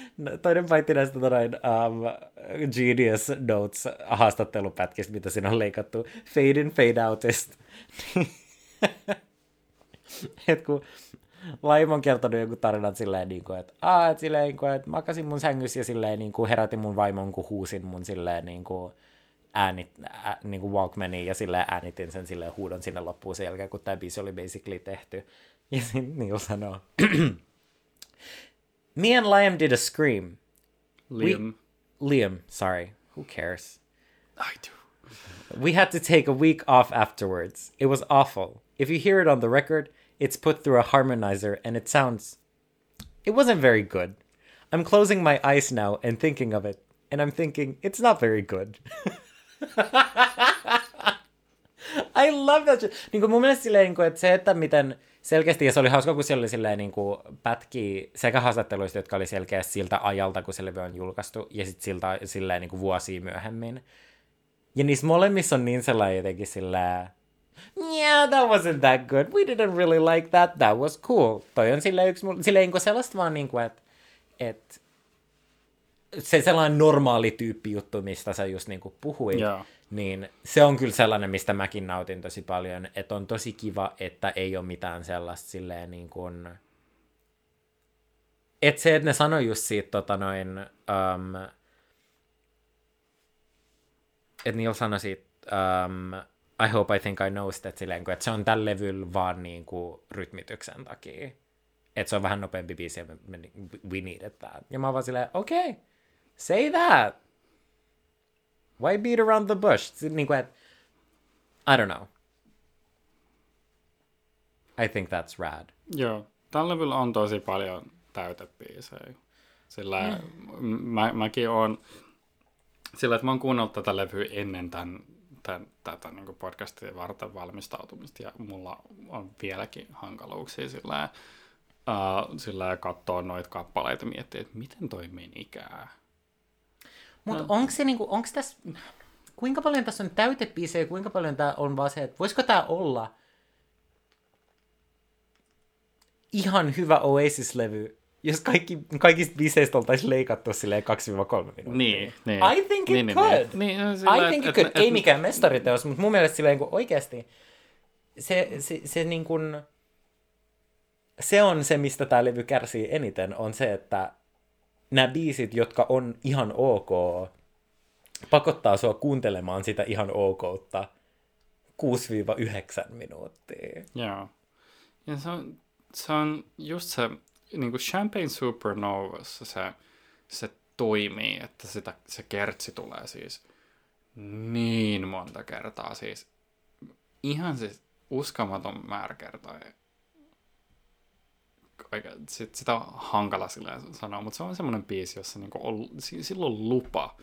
toinen paitti näistä tota noin, um, Genius Notes haastattelupätkistä, mitä siinä on leikattu, Fade in, Fade Outista. Et kun Laim on kertonut joku tarinan silleen, niin kuin, että, Aa, että, silleen, niin kuin, että makasin mun sängyssä ja silleen, niin kuin, herätin mun vaimon, kun huusin mun silleen, niin kuin, äänit, ä, niin kuin Walkmaniin ja silleen äänitin sen silleen huudon sinne loppuun sen jälkeen, kun tämä biisi oli basically tehty. Ja sitten Neil sanoo, Me and Liam did a scream. Liam. We, Liam, sorry. Who cares? I do. We had to take a week off afterwards. It was awful. If you hear it on the record, it's put through a harmonizer and it sounds. It wasn't very good. I'm closing my eyes now and thinking of it, and I'm thinking it's not very good. I love that. Niin kuin mun mielestä silleen, niin kuin, että se, että miten selkeästi, ja se oli hauska, kun siellä oli silleen niin kuin pätki sekä haastatteluista, jotka oli selkeästi siltä ajalta, kun se levy on julkaistu, ja sitten siltä silleen niin kuin vuosia myöhemmin. Ja niissä molemmissa on niin sellainen jotenkin silleen, yeah, that wasn't that good. We didn't really like that. That was cool. Toi on sille yksi, sille niin sellaista vaan niin kuin, että et, se sellainen normaali tyyppi juttu, mistä sä just niin kuin puhuit, yeah. niin se on kyllä sellainen, mistä mäkin nautin tosi paljon, että on tosi kiva, että ei ole mitään sellaista silleen niin kuin, että se, että ne sanoi just siitä tota noin, um, että Neil sanoi siitä, um, I hope I think I know että, silleen, että se on tällä levyllä vaan niin kuin rytmityksen takia. Että se on vähän nopeampi biisi ja me, me, we needed that. Ja mä oon vaan silleen, okei, okay, say that. Why beat around the bush? Niin kuin, että, I don't know. I think that's rad. Joo, tällä levyllä on tosi paljon täytebiisejä. Sillä mm. mä, mäkin oon, sillä että mä oon kuunnellut tätä levyä ennen tämän tämän, tätä niin podcastia varten valmistautumista ja mulla on vieläkin hankaluuksia sillä uh, sillä katsoa noita kappaleita ja miettiä, että miten toi menikään. Mutta no. onko se niinku, onko tässä, kuinka paljon tässä on täytebiisejä, kuinka paljon tämä on vaan se, että voisiko tämä olla ihan hyvä Oasis-levy, jos kaikki, kaikista biiseistä oltaisiin leikattu silleen 2-3 minuuttia. Niin, niin. I think it niin, could. Niin, niin. Niin, sillä, I think it could. Et, Ei mikään mestariteos, mutta mun mielestä silleen niin oikeasti se, se, se niin kuin, se on se, mistä tämä levy kärsii eniten, on se, että nämä biisit, jotka on ihan ok, pakottaa sua kuuntelemaan sitä ihan okoutta 6-9 minuuttia. Joo. Ja se on, se on just se, niin kuin Champagne Supernovassa se, se toimii, että sitä, se kertsi tulee siis niin monta kertaa, siis ihan siis uskomaton määrä kertoja. Sit, sitä on hankala silleen sanoa, mutta se on semmoinen biisi, jossa niinku on, silloin lupa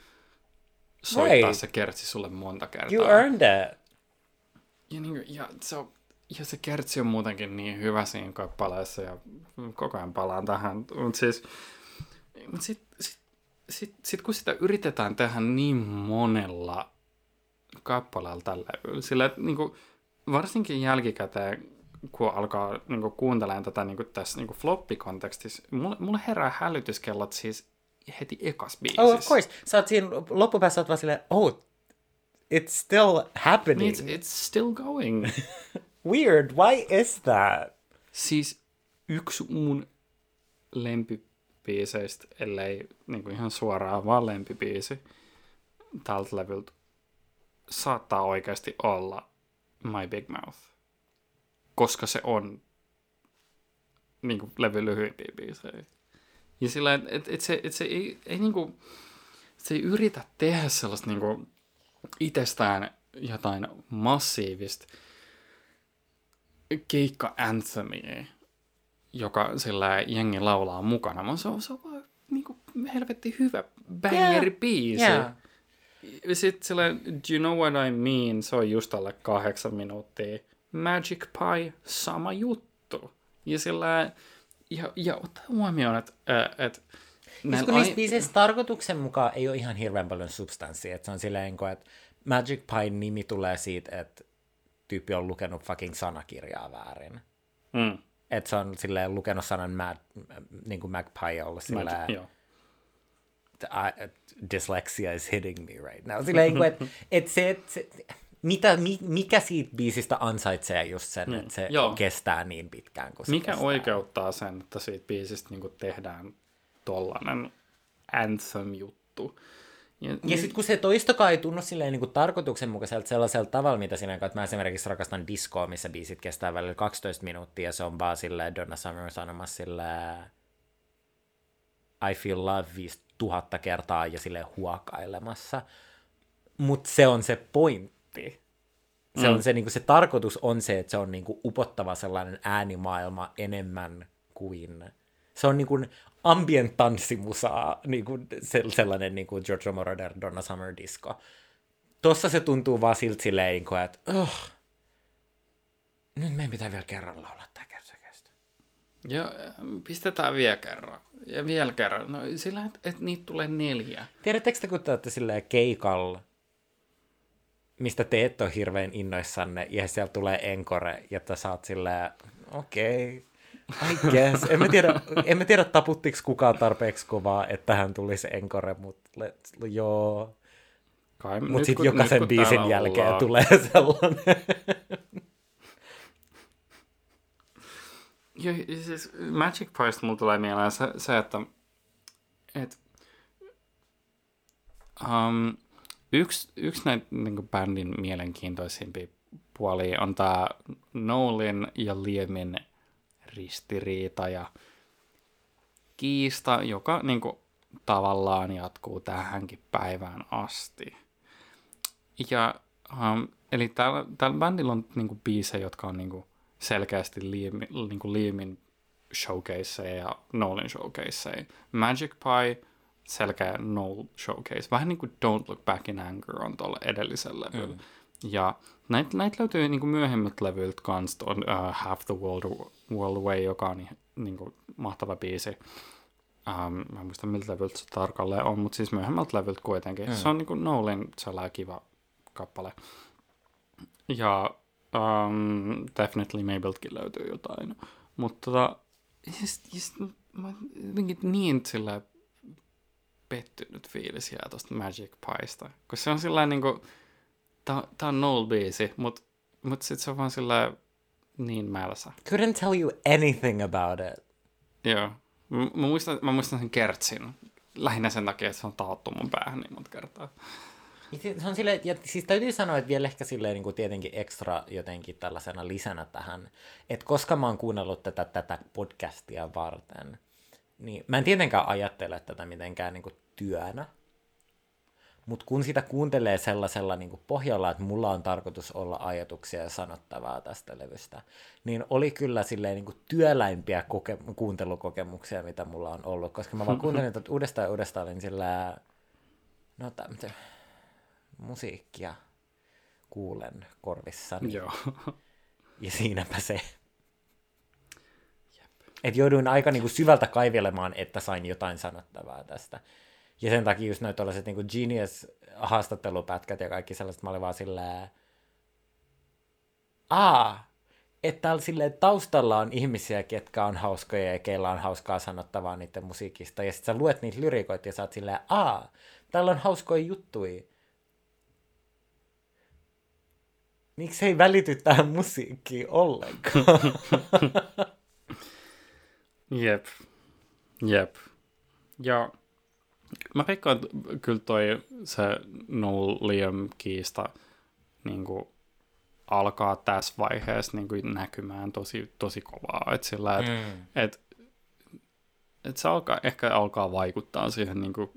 soittaa right. se kertsi sulle monta kertaa. You earned it. Ja, niin, ja, se on, ja se kertsi on muutenkin niin hyvä siinä kappaleessa ja koko ajan palaan tähän. Mutta siis, mut sitten sit, sit, sit, kun sitä yritetään tehdä niin monella kappaleella tällä, sillä niin kuin, varsinkin jälkikäteen, kun alkaa niin kuin, kuuntelemaan tätä niin kuin, tässä niin kuin floppikontekstissa, mulle, mulle herää hälytyskellot siis heti ekas biisissä. Oh, of course. Sä oot siinä loppupäässä oot vaan silleen, oh, it's still happening. It's, it's still going. Weird, why is that? Siis yksi mun lempibiiseistä, ellei niin kuin ihan suoraan vaan lempibiisi tältä levyltä, saattaa oikeasti olla My Big Mouth. Koska se on niin kuin levy lyhyimpiä biisejä. Ja sillä, että et, et se, et se ei, ei niinku, se ei yritä tehdä sellaista niinku itsestään jotain massiivista keikka-anthemia, joka sillä jengi laulaa mukana, vaan se on, se on vaan niinku helvetti hyvä bangeri-biisi. Yeah. Yeah. Sitten sillä Do you know what I mean? Se on just alle kahdeksan minuuttia. Magic Pie, sama juttu. Ja sillä ja, ja ottaa huomioon, että... että siis kun niissä biiseissä tarkoituksen mukaan ei ole ihan hirveän paljon substanssia, että se on silleen, että Magic Pie nimi tulee siitä, että tyyppi on lukenut fucking sanakirjaa väärin. Mm. Että se on silleen lukenut sanan mad, niin kuin Magpie ollut silleen, Magic, I, dyslexia is hitting me right now. Silleen, että et se, et se, mitä, mi, mikä siitä biisistä ansaitsee just sen, mm. että se Joo. kestää niin pitkään kuin se Mikä kestää. oikeuttaa sen, että siitä biisistä niin tehdään tollanen anthem-juttu? Ja, ja niin... sitten kun se toistokaa ei tunnu silleen niin kuin tarkoituksenmukaiselta sellaisella tavalla, mitä sinä että mä esimerkiksi rakastan diskoa, missä biisit kestää välillä 12 minuuttia, ja se on vaan silleen Donna Summer sanomassa silleen I feel love tuhatta kertaa ja sille huokailemassa. Mutta se on se point oppii. Se, on mm. se, niin kuin, se tarkoitus on se, että se on niin kuin, upottava sellainen äänimaailma enemmän kuin... Se on niin kuin ambient tanssimusaa, niin kuin, sellainen niin kuin George Moroder, Donna Summer Disco. Tossa se tuntuu vaan siltä silleen, niin että oh, nyt meidän pitää vielä kerran laulaa tämä kertsäkästä. Joo, pistetään vielä kerran. Ja vielä kerran. No sillä, että et niitä tulee neljä. Tiedättekö te, kun te olette silleen keikalla, mistä te et ole hirveän innoissanne, ja siellä tulee enkore, ja sä saat silleen, okei, okay, I guess. En mä tiedä, en mä tiedä taputtiko kukaan tarpeeksi kovaa, että tähän tulisi enkore, mutta joo. Mutta sitten jokaisen nyt, biisin jälkeen ollaan. tulee sellainen. Ja, siis Magic Price mulla tulee mieleen se, se että et, um, Yksi, yksi näitä niin bändin mielenkiintoisimpia puolia on tämä Nolan ja Liemin ristiriita ja kiista, joka niin kuin, tavallaan jatkuu tähänkin päivään asti. Ja, um, eli täällä, täällä bändillä on niin kuin, biisejä, jotka on niin kuin, selkeästi Liemin, niin kuin Liemin showcaseja ja Nolan showcaseja. Magic Pie – selkeä no showcase. Vähän niin kuin Don't Look Back in Anger on tuolla edellisellä. Mm. Ja näitä näit löytyy niin kuin myöhemmät levyiltä kans, on uh, Half the World, World Away, joka on niin kuin, mahtava biisi. Um, mä en muista miltä levyltä se tarkalleen on, mutta siis myöhemmältä levyltä kuitenkin. Mm. Se on niin kuin Nolan sellainen kiva kappale. Ja um, Definitely Mabeltkin löytyy jotain. Mutta tota, just, just, mä jotenkin niin sillä pettynyt fiilis jää tosta Magic Piesta. Koska se on sillä niinku, tää, tää on Noel biisi, mut, mut sit se on vaan sillä niin mälsä. Couldn't tell you anything about it. Joo. Mä, mä, muistan, mä muistan sen kertsin. Lähinnä sen takia, että se on taattu mun päähän niin monta kertaa. Se on sille, ja siis täytyy sanoa, että vielä ehkä silleen niin kuin tietenkin ekstra jotenkin tällaisena lisänä tähän, että koska mä oon kuunnellut tätä, tätä podcastia varten, niin mä en tietenkään ajattele tätä mitenkään niin kuin työnä, mutta kun sitä kuuntelee sellaisella niin pohjalla, että mulla on tarkoitus olla ajatuksia ja sanottavaa tästä levystä, niin oli kyllä silleen niin työläimpiä koke- kuuntelukokemuksia, mitä mulla on ollut, koska mä vaan kuuntelin että uudestaan ja uudestaan olin sillä, no tämmöinen musiikkia kuulen korvissani. Joo. Ja siinäpä se. Että jouduin aika niinku syvältä kaivelemaan, että sain jotain sanottavaa tästä. Ja sen takia just noin tällaiset niinku Genius-haastattelupätkät ja kaikki sellaiset, mä olin vaan silleen, aa, että täällä silleen taustalla on ihmisiä, ketkä on hauskoja ja keillä on hauskaa sanottavaa niiden musiikista. Ja sitten sä luet niitä lyrikoita ja sä oot silleen, aa, täällä on hauskoja juttuja. Miksi ei välity tähän musiikkiin ollenkaan? Jep. Jep. Ja mä veikkaan, että kyllä toi se Noel Liam kiista niin kuin, alkaa tässä vaiheessa niin kuin, näkymään tosi, tosi kovaa. Et sillä, et, mm. et, et se alkaa, ehkä alkaa vaikuttaa siihen niin kuin,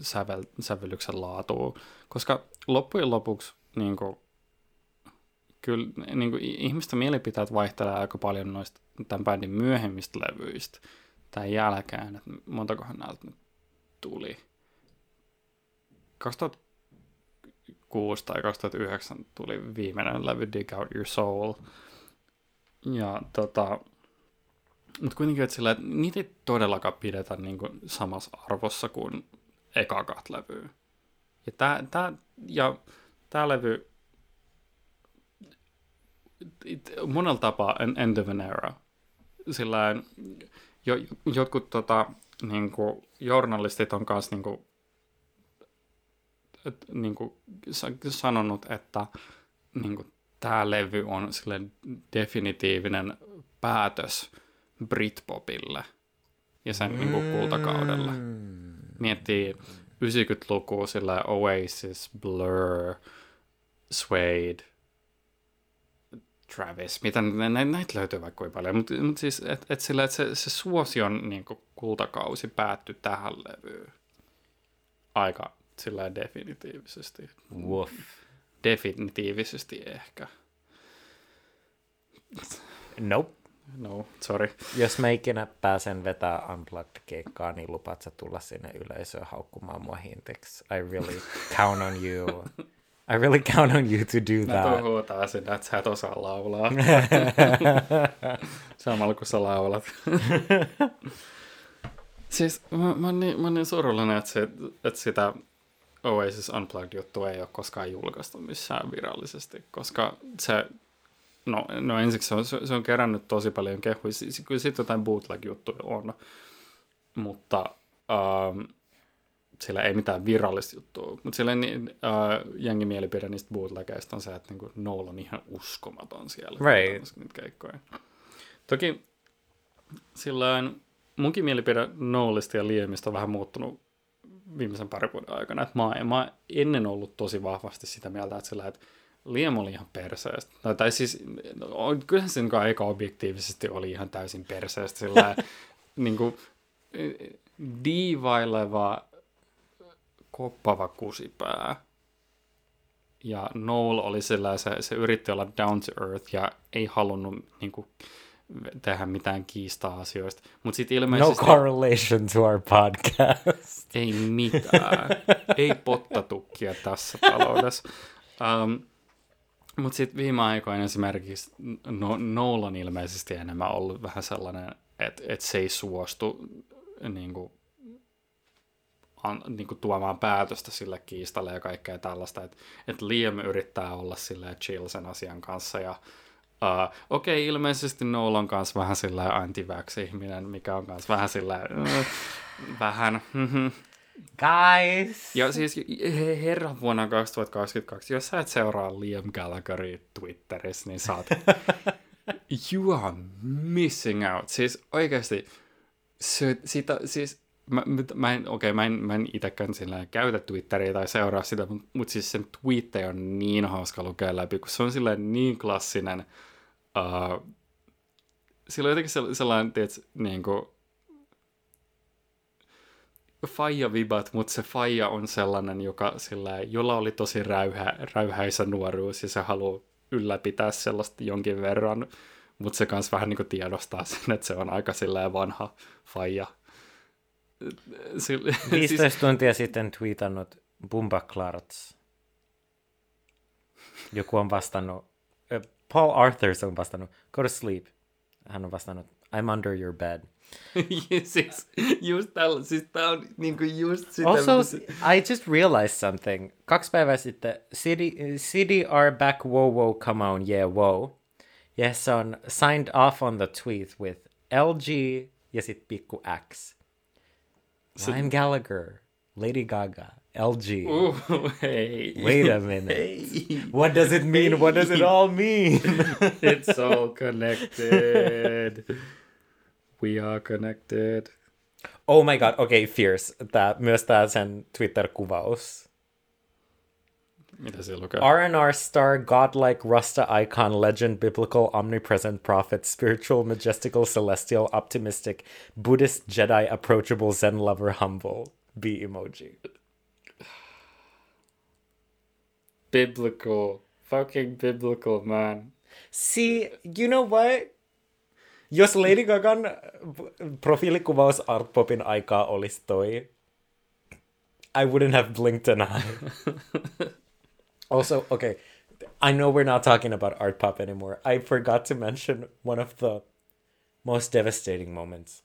sävel, sävellyksen laatuun. Koska loppujen lopuksi niin kuin, kyllä niin kuin, ihmisten mielipiteet vaihtelee aika paljon noista tämän bändin myöhemmistä levyistä tämän jälkeen, että montakohan näiltä nyt tuli. 2006 tai 2009 tuli viimeinen levy Dig Out Your Soul. Ja tota, mutta kuitenkin, että, sillä, että niitä ei todellakaan pidetä niin kuin samassa arvossa kuin eka kahta levyä. Ja tämä tää, ja tää levy monella tapaa end of an era. Sillä jo, jotkut tota, niin kuin, journalistit on kanssa niin kuin, et, niin kuin, sanonut, että niin kuin, tämä levy on sille definitiivinen päätös Britpopille ja sen mm. niin kuin, kultakaudelle. Miettii 90-lukua sillä Oasis, Blur, Suede, Travis, mitä nä, näitä löytyy vaikka kuin paljon, mutta mut siis, että et sillä, et se, se suosion niin kultakausi päättyi tähän levyyn aika sillä definitiivisesti. Woof. Definitiivisesti ehkä. Nope. No, sorry. Jos mä ikinä pääsen vetää Unplugged-keikkaa, niin lupaat sä tulla sinne yleisöön haukkumaan mua hintiksi. I really count on you. I really count on you to do that. Mä huutaa sinne, että sä et osaa laulaa. Samalla kun sä laulat. siis mä, mä, oon niin, mä oon niin surullinen, että, se, että sitä Oasis Unplugged-juttua ei ole koskaan julkaistu missään virallisesti, koska se, no, no ensiksi se on, se on kerännyt tosi paljon kehuja, kyllä sitten jotain bootleg-juttuja on, mutta um, sillä ei mitään virallista juttua, mutta sillä niin, uh, jengi mielipide niistä bootlegeista on se, että niin Noel on ihan uskomaton siellä. Right. Niitä keikkoja. Toki silloin munkin mielipide Noelista ja Liemistä on vähän muuttunut viimeisen parin vuoden aikana. Että mä, mä ennen ollut tosi vahvasti sitä mieltä, että, sillä, että Liam oli ihan perseestä. No, tai siis, no, kyllähän se niin aika objektiivisesti oli ihan täysin perseestä. Sillä niin kuin, diivaileva koppava kusipää. Ja Noel oli sillä, se, se yritti olla down to earth ja ei halunnut niin kuin, tehdä mitään kiistaa asioista. Mutta sitten ilmeisesti... No correlation to our podcast. Ei mitään. ei pottatukkia tässä taloudessa. Um, mutta sitten viime aikoina esimerkiksi no, Noel on ilmeisesti enemmän ollut vähän sellainen, että et se ei suostu niin kuin, an, niin kuin tuomaan päätöstä sille kiistalle ja kaikkea tällaista, että et Liam yrittää olla silleen chill sen asian kanssa ja Uh, Okei, okay, ilmeisesti Noel on kanssa vähän sillä anti ihminen mikä on kanssa vähän sillä uh, vähän. Mhm. Guys! Ja siis herran vuonna 2022, jos sä et seuraa Liam Gallagheria Twitterissä, niin saat you are missing out. Siis oikeasti, se, sitä, siis mä, mä en, okei, okay, mä en, mä en itekään sillä käytä Twitteriä tai seuraa sitä, mutta mut siis sen twiittejä on niin hauska lukea läpi, kun se on silleen niin klassinen. Uh, sillä on jotenkin sellainen, tiedätkö, niin kuin, faija vibat, mutta se faija on sellainen, joka sillä, jolla oli tosi räyhä, räyhäisä nuoruus ja se haluaa ylläpitää sellaista jonkin verran, mutta se kanssa vähän niin kuin tiedostaa sen, että se on aika sillä vanha faija. Sille, 15 siis... tuntia sitten tweetannut Bumba Klarts. Joku on vastannut, Paul Arthurs on vastannut, go to sleep. Hän on vastannut, I'm under your bed. siis, just tällä, siis tää on niinku just sitä. Also, I just realized something. Kaksi päivää sitten, City, City are back, wow, wow, come on, yeah, wow. Yes, on signed off on the tweet with LG ja sit pikku X. So, I'm Gallagher, Lady Gaga, LG. Ooh, hey. Wait a minute. Hey. What does it mean? Hey. What does it all mean? it's all connected. We are connected. Oh my god, okei, okay, Fierce. Tää, myös tää sen Twitter-kuvaus. Mitä se lukee? R&R star, godlike, Rasta icon, legend, biblical, omnipresent prophet, spiritual, majestical, celestial, optimistic, Buddhist, Jedi, approachable, Zen lover, humble. B emoji. Biblical. Fucking biblical, man. See, you know what? Jos Lady Gagan profiilikuvaus Art Popin aikaa olisi toi, I wouldn't have blinked an eye. also, okay, I know we're not talking about Art Pop anymore. I forgot to mention one of the most devastating moments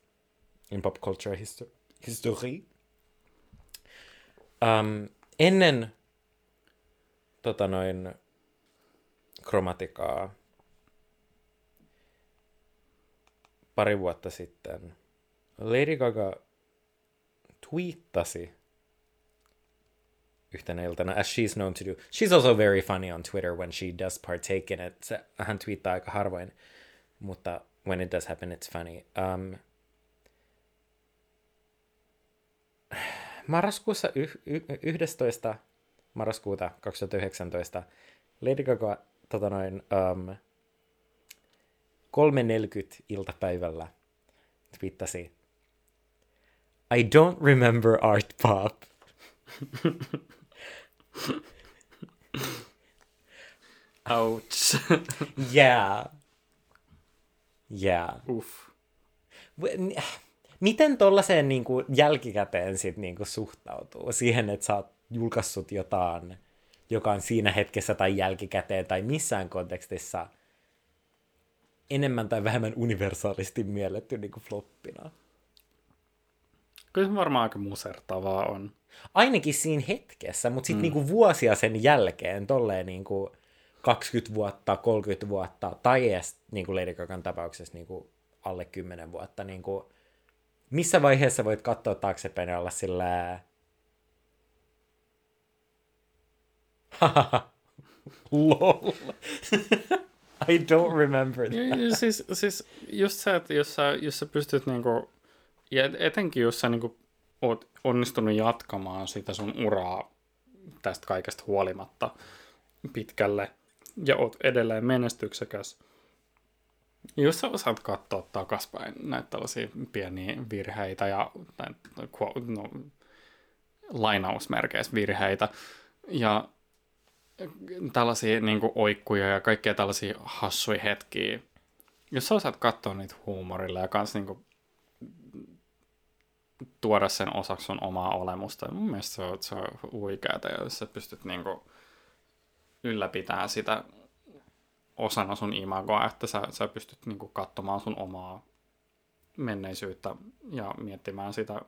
in pop culture histo- history. Um, ennen tota noin, kromatikaa pari vuotta sitten Lady Gaga twiittasi yhtenä iltana, as she's known to do. She's also very funny on Twitter when she does partake in it. Hän twiittaa aika harvoin, mutta when it does happen, it's funny. Um, marraskuussa y- y- 11. marraskuuta 2019 Lady Gaga tota noin, um, 3.40 iltapäivällä twiittasi I don't remember art pop. Ouch. yeah. Yeah. Uff. Miten tollaiseen niin kuin, jälkikäteen sit, niin kuin, suhtautuu siihen, että sä oot julkaissut jotain, joka on siinä hetkessä tai jälkikäteen tai missään kontekstissa – enemmän tai vähemmän universaalisti mielletty niin kuin floppina. Kyllä se varmaan aika musertavaa on. Ainakin siinä hetkessä, mutta sitten mm. niinku vuosia sen jälkeen, tolleen niinku 20 vuotta, 30 vuotta, tai edes niinku Lady Gagan tapauksessa niinku alle 10 vuotta, niinku, missä vaiheessa voit katsoa taaksepäin ja olla sillä lol. I don't remember that. Ja, siis, siis just se, että jos sä, jos sä pystyt niinku, ja etenkin jos sä niinku oot onnistunut jatkamaan sitä sun uraa tästä kaikesta huolimatta pitkälle ja oot edelleen menestyksekäs, jos sä osaat katsoa takaspäin näitä tällaisia pieniä virheitä ja no, lainausmerkeissä virheitä, ja tällaisia niin kuin, oikkuja ja kaikkea tällaisia hassuja hetkiä. Jos sä osaat katsoa niitä huumorilla ja kans niin kuin, tuoda sen osaksi sun omaa olemusta, mun mielestä se on, se on huikeata, jos sä pystyt niin kuin, ylläpitämään sitä osana sun imagoa, että sä, sä pystyt niin kuin, katsomaan sun omaa menneisyyttä ja miettimään sitä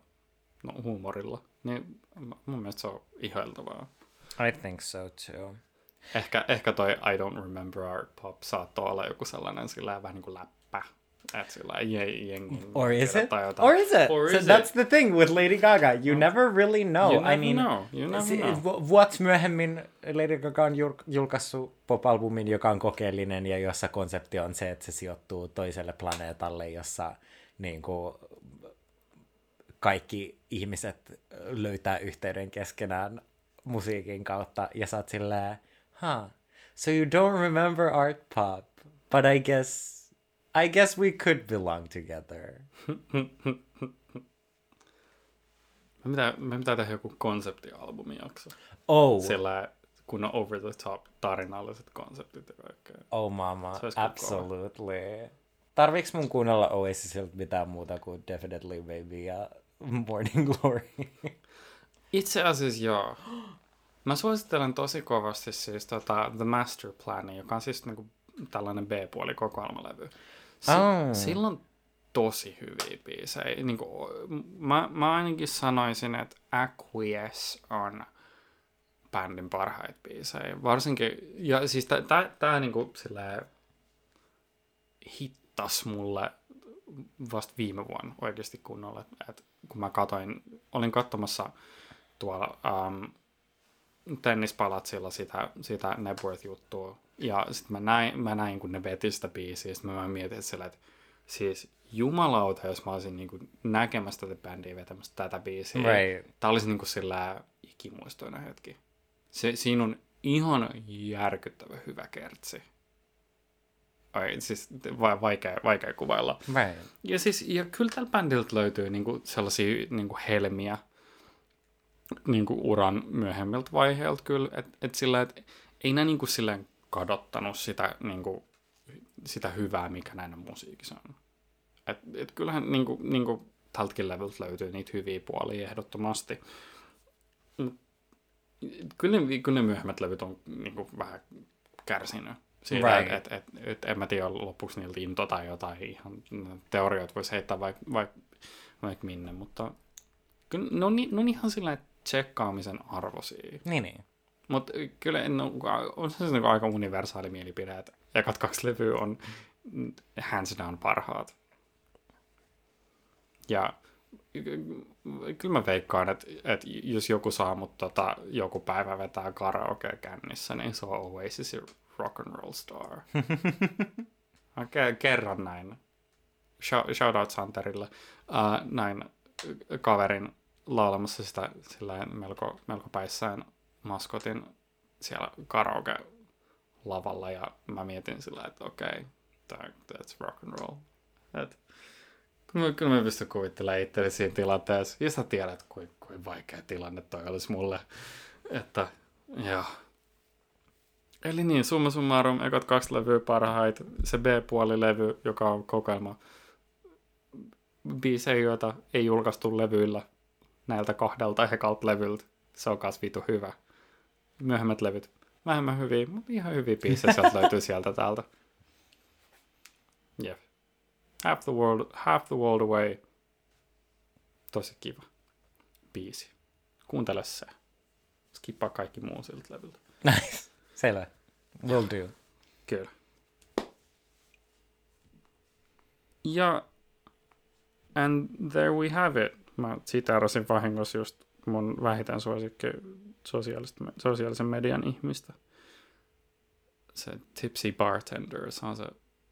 no, huumorilla. Niin mun mielestä se on ihailtavaa. I think so too. Ehkä, ehkä toi I Don't Remember Our Pop saattoi olla joku sellainen sillä vähän niin kuin läppä. Et sillä jengi Or is it? Or is it? Or is so it? that's the thing with Lady Gaga. You no. never really know. You never I mean, know. You never know. Vuots myöhemmin Lady Gaga on julkaissut pop-albumin, joka on kokeellinen ja jossa konsepti on se, että se sijoittuu toiselle planeetalle, jossa niin kuin, kaikki ihmiset löytää yhteyden keskenään musiikin kautta ja sä oot silleen, huh, so you don't remember art pop, but I guess I guess we could belong together. me pitää, me pitää tehdä joku konseptialbumijakso. Oh. Sillä kun on over the top tarinalliset konseptit ja kaikkea. Oh mama, absolutely. Tarviks mun kuunnella Oasisilta mitään muuta kuin Definitely Baby ja Morning Glory? Itse asiassa joo. Mä suosittelen tosi kovasti siis tota The Master Plan, joka on siis niinku tällainen B-puoli kokoelmalevy. Si- oh. Sillä on tosi hyviä biisejä. Niin kuin, mä, mä ainakin sanoisin, että Acquiesce on bändin parhaita biisejä. Varsinkin, ja siis tää niinku silleen hittas mulle vasta viime vuonna oikeasti kunnolla. Et kun mä katoin, olin katsomassa tuolla um, tennispalatsilla sitä, sitä Nebworth-juttua. Ja sitten mä näin, mä näin, kun ne veti sitä biisiä, sitten mä mietin sillä, että siis jumalauta, jos mä olisin niin kuin näkemässä tätä bändiä vetämässä tätä biisiä. Right. Tää olisi niin kuin sillä ikimuistoinen hetki. Se, siinä on ihan järkyttävä hyvä kertsi. Ai, siis vaikea, vaikea kuvailla. Right. Ja, siis, ja kyllä tällä bändiltä löytyy niinku sellaisia niinku helmiä niinku uran myöhemmiltä vaiheilta kyllä. Että et sillä, et ei ne niinku silleen kadottanut sitä, niinku, sitä hyvää, mikä näiden musiikissa on. Et, et kyllähän niinku, niinku tältäkin levyltä löytyy niitä hyviä puolia ehdottomasti. Kyllä, kyllä ne myöhemmät levyt on niinku vähän kärsinyt siitä, right. että et, et, et, en mä tiedä lopuksi niiltä into tai jotain ihan teorioita voisi heittää vaikka vaik, vaik minne, mutta kyllä ne on, ne on ihan sillä tsekkaamisen arvoisia. Niin, niin. Mutta kyllä en on se niin aika universaali mielipide, että ekat kaksi levyä on hands down parhaat. Ja kyllä mä veikkaan, että, että jos joku saa mut tota, joku päivä vetää karaoke kännissä, niin se on Oasis rock and roll star. kerran näin. Shout out Santerille. Uh, näin kaverin laulamassa sitä melko, melko päissään maskotin siellä karaoke lavalla ja mä mietin sillä, että okei, okay, that's rock and roll. Et, kyllä, kyllä mä pystyn kuvittelemaan itselleni siinä tilanteessa. Ja sä tiedät, kuinka kuin vaikea tilanne toi olisi mulle. Että, joo. Eli niin, summa summarum, ekat kaksi levyä parhaita. Se B-puolilevy, joka on kokoelma biisejä, joita ei julkaistu levyillä näiltä kahdelta ekalta levyltä. Se on kas vitu hyvä myöhemmät levyt vähemmän hyviä, mutta ihan hyviä biisejä sieltä löytyy sieltä täältä. Jep. Half the World, Half the World Away. Tosi kiva biisi. Kuuntele se. Skippaa kaikki muu siltä levyltä. Nice. Selvä. Will do. Kyllä. Ja and there we have it. Mä siteerasin vahingossa just mun vähiten suosikki sosiaalisen median ihmistä. Se Tipsy Bartender, se on se,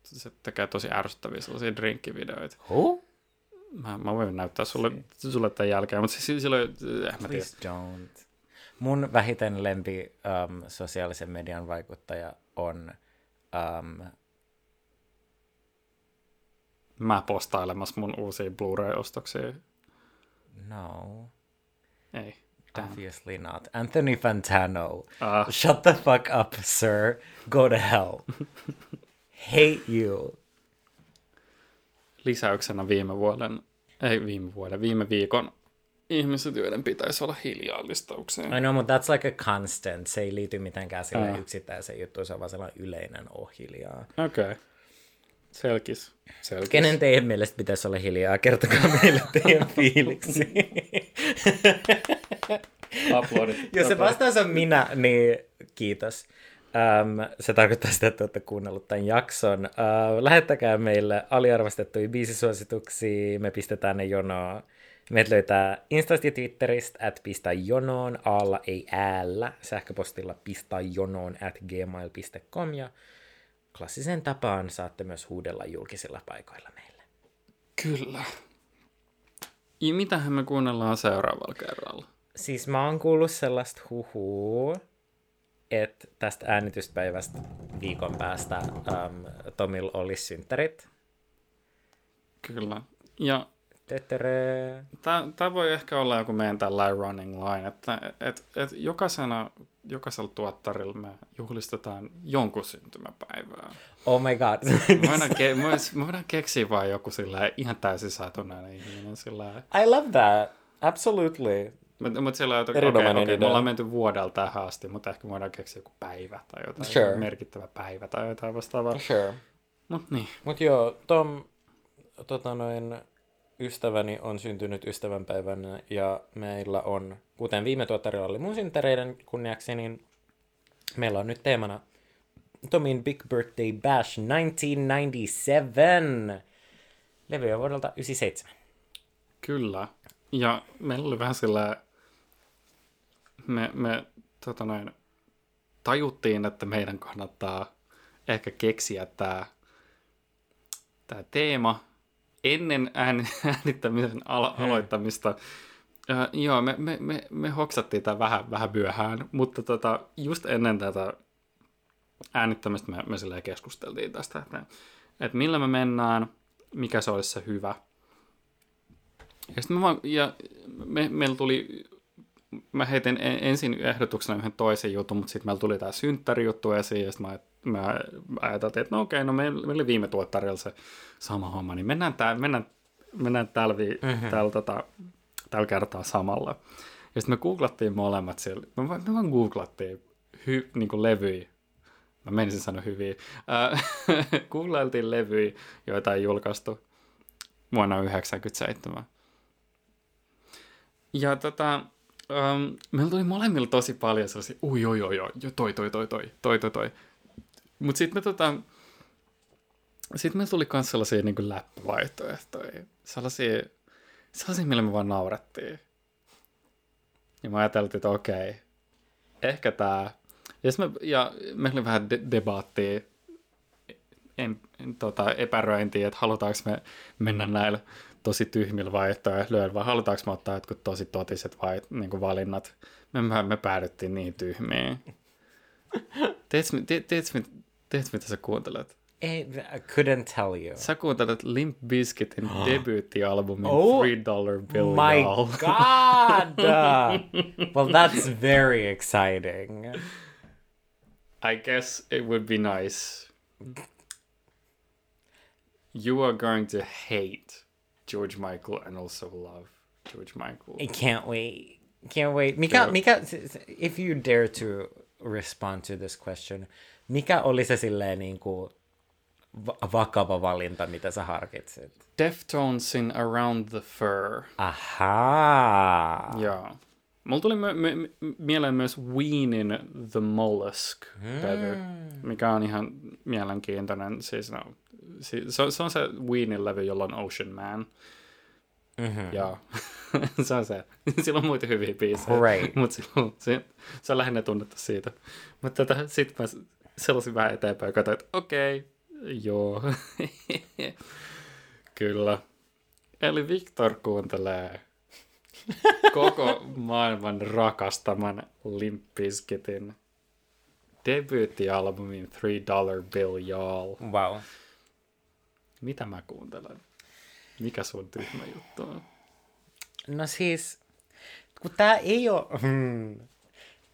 se tekee tosi ärsyttäviä sellaisia drinkkivideoita. Who? Mä, mä voin näyttää sulle, sulle tämän jälkeen, mutta siis silloin, eh, mä Please tiedä. don't. Mun vähiten lempi um, sosiaalisen median vaikuttaja on um, mä postailemassa mun uusia Blu-ray-ostoksia. No. Ei. Damn. Obviously not. Anthony Fantano. Uh. Shut the fuck up, sir. Go to hell. Hate you. Lisäyksenä viime vuoden, ei viime vuoden, viime viikon ihmiset, joiden pitäisi olla hiljaa listaukseen. I know, but that's like a constant. Se ei liity mitenkään sille uh. yksittäiseen juttuun, se on vaan sellainen yleinen ohjiljaa. Okei. Okay. Selkis. Selkis. Kenen teidän mielestä pitäisi olla hiljaa? Kertokaa meille teidän fiiliksi. Aplodit. Jos se vastaus on minä, niin kiitos. Ähm, se tarkoittaa sitä, että olette kuunnellut tämän jakson. Äh, lähettäkää meille aliarvostettuja biisisuosituksia, me pistetään ne jonoon. Meidät löytää Instasta ja Twitteristä at pistä jonoon, alla ei äällä, sähköpostilla pistä jonoon at gmail.com ja klassisen tapaan saatte myös huudella julkisilla paikoilla meille. Kyllä. Ja mitähän me kuunnellaan seuraavalla kerralla? Siis mä oon kuullut sellaista huhua, että tästä äänityspäivästä viikon päästä um, Tomil olisi synttärit. Kyllä. Ja Tämä voi ehkä olla joku meidän tällainen running line, että et, et jokaisena, jokaisella tuottarilla me juhlistetaan jonkun syntymäpäivää. Oh my god. me, voidaan ke- me voidaan keksiä vaan joku sillä ihan täysin satunnainen ihminen. Sillä... I love that. Absolutely. Mutta mut sillä on, okay, okay, me ollaan menty vuodella tähän asti, mutta ehkä voidaan keksiä joku päivä tai jotain sure. merkittävä päivä tai jotain vastaavaa. Sure. Mut niin. Mut joo, Tom, tota noin, ystäväni on syntynyt ystävänpäivänä ja meillä on, kuten viime tuottarilla oli mun synttäreiden kunniaksi, niin meillä on nyt teemana Tomin Big Birthday Bash 1997. Levy on vuodelta 97. Kyllä. Ja meillä oli vähän sillä me, me tota noin, tajuttiin, että meidän kannattaa ehkä keksiä tämä tää teema ennen äänittämisen alo- hmm. aloittamista. Ja, joo, me, me, me, me hoksattiin tämä vähän, vähän myöhään, mutta tota, just ennen tätä äänittämistä me, me keskusteltiin tästä, että, että millä me mennään, mikä se olisi se hyvä. Ja sitten me, vaan, ja me, meillä tuli mä heitin ensin ehdotuksena yhden toisen jutun, mutta sitten meillä tuli tämä synttärijuttu esiin, ja sitten mä, mä ajattelin, että no okei, no meillä, meillä oli viime tuottarilla se sama homma, niin mennään, tää, mennään, mennään tällä, mm-hmm. tällä, tota, tällä kertaa samalla. Ja sitten me googlattiin molemmat siellä, me, me vaan googlattiin hy, niin kuin levyjä, mä menisin sanoa hyviä, äh, googlailtiin levyjä, joita ei julkaistu vuonna 1997. Ja tota, um, meillä tuli molemmilla tosi paljon sellaisia, ui, oi, oi, oi, toi, toi, toi, toi, toi, toi, toi. Mutta sitten me tota, sitten meillä tuli myös sellaisia niin kuin läppävaihtoehtoja. Sellaisia, sellaisia, millä me vaan naurettiin. Ja mä ajateltiin, että okei, ehkä tää. Ja, me, ja meillä oli vähän de- debaattia, en, en, tota, epäröintiä, että halutaanko me mennä näillä tosi tyhmillä vaihtoehdoilla, vai halutaanko me ottaa jotkut tosi totiset vai, niin kuin valinnat. Me, me päädyttiin niin tyhmiin. Tiedätkö, tiedätkö, tiedätkö, mitä sä kuuntelet? Ei, I couldn't tell you. Sä kuuntelet Limp Bizkitin debyyttialbumin oh, $3 Dollar Bill My Y'all. god! well, that's very exciting. I guess it would be nice. You are going to hate George Michael and also love George Michael. I can't wait. Can't wait. Mika, Mika, if you dare to respond to this question, mikä oli se silleen niin kuin vakava valinta, mitä sä harkitsit? Deftonesin Around the Fur. Ahaa. Joo. Mulla tuli my- my- mieleen myös Weenin The Mollusk, hmm. mikä on ihan mielenkiintoinen. Siis no, se, se on se Weenin levy, jolla on Ocean Man. Mm-hmm. Ja se on se. Sillä on muita hyviä biisejä. Right. Mutta se, se on lähinnä tunnettu siitä. Mutta tota, sitten mä sellaisin vähän eteenpäin katsoin, että okei, okay, joo. Kyllä. Eli Victor kuuntelee koko maailman rakastaman Limp Bizkitin debyyttialbumin Three Dollar Bill Y'all. Wow. Mitä mä kuuntelen? Mikä sun tyhmä juttu on? No siis, kun tää ei oo... Hmm,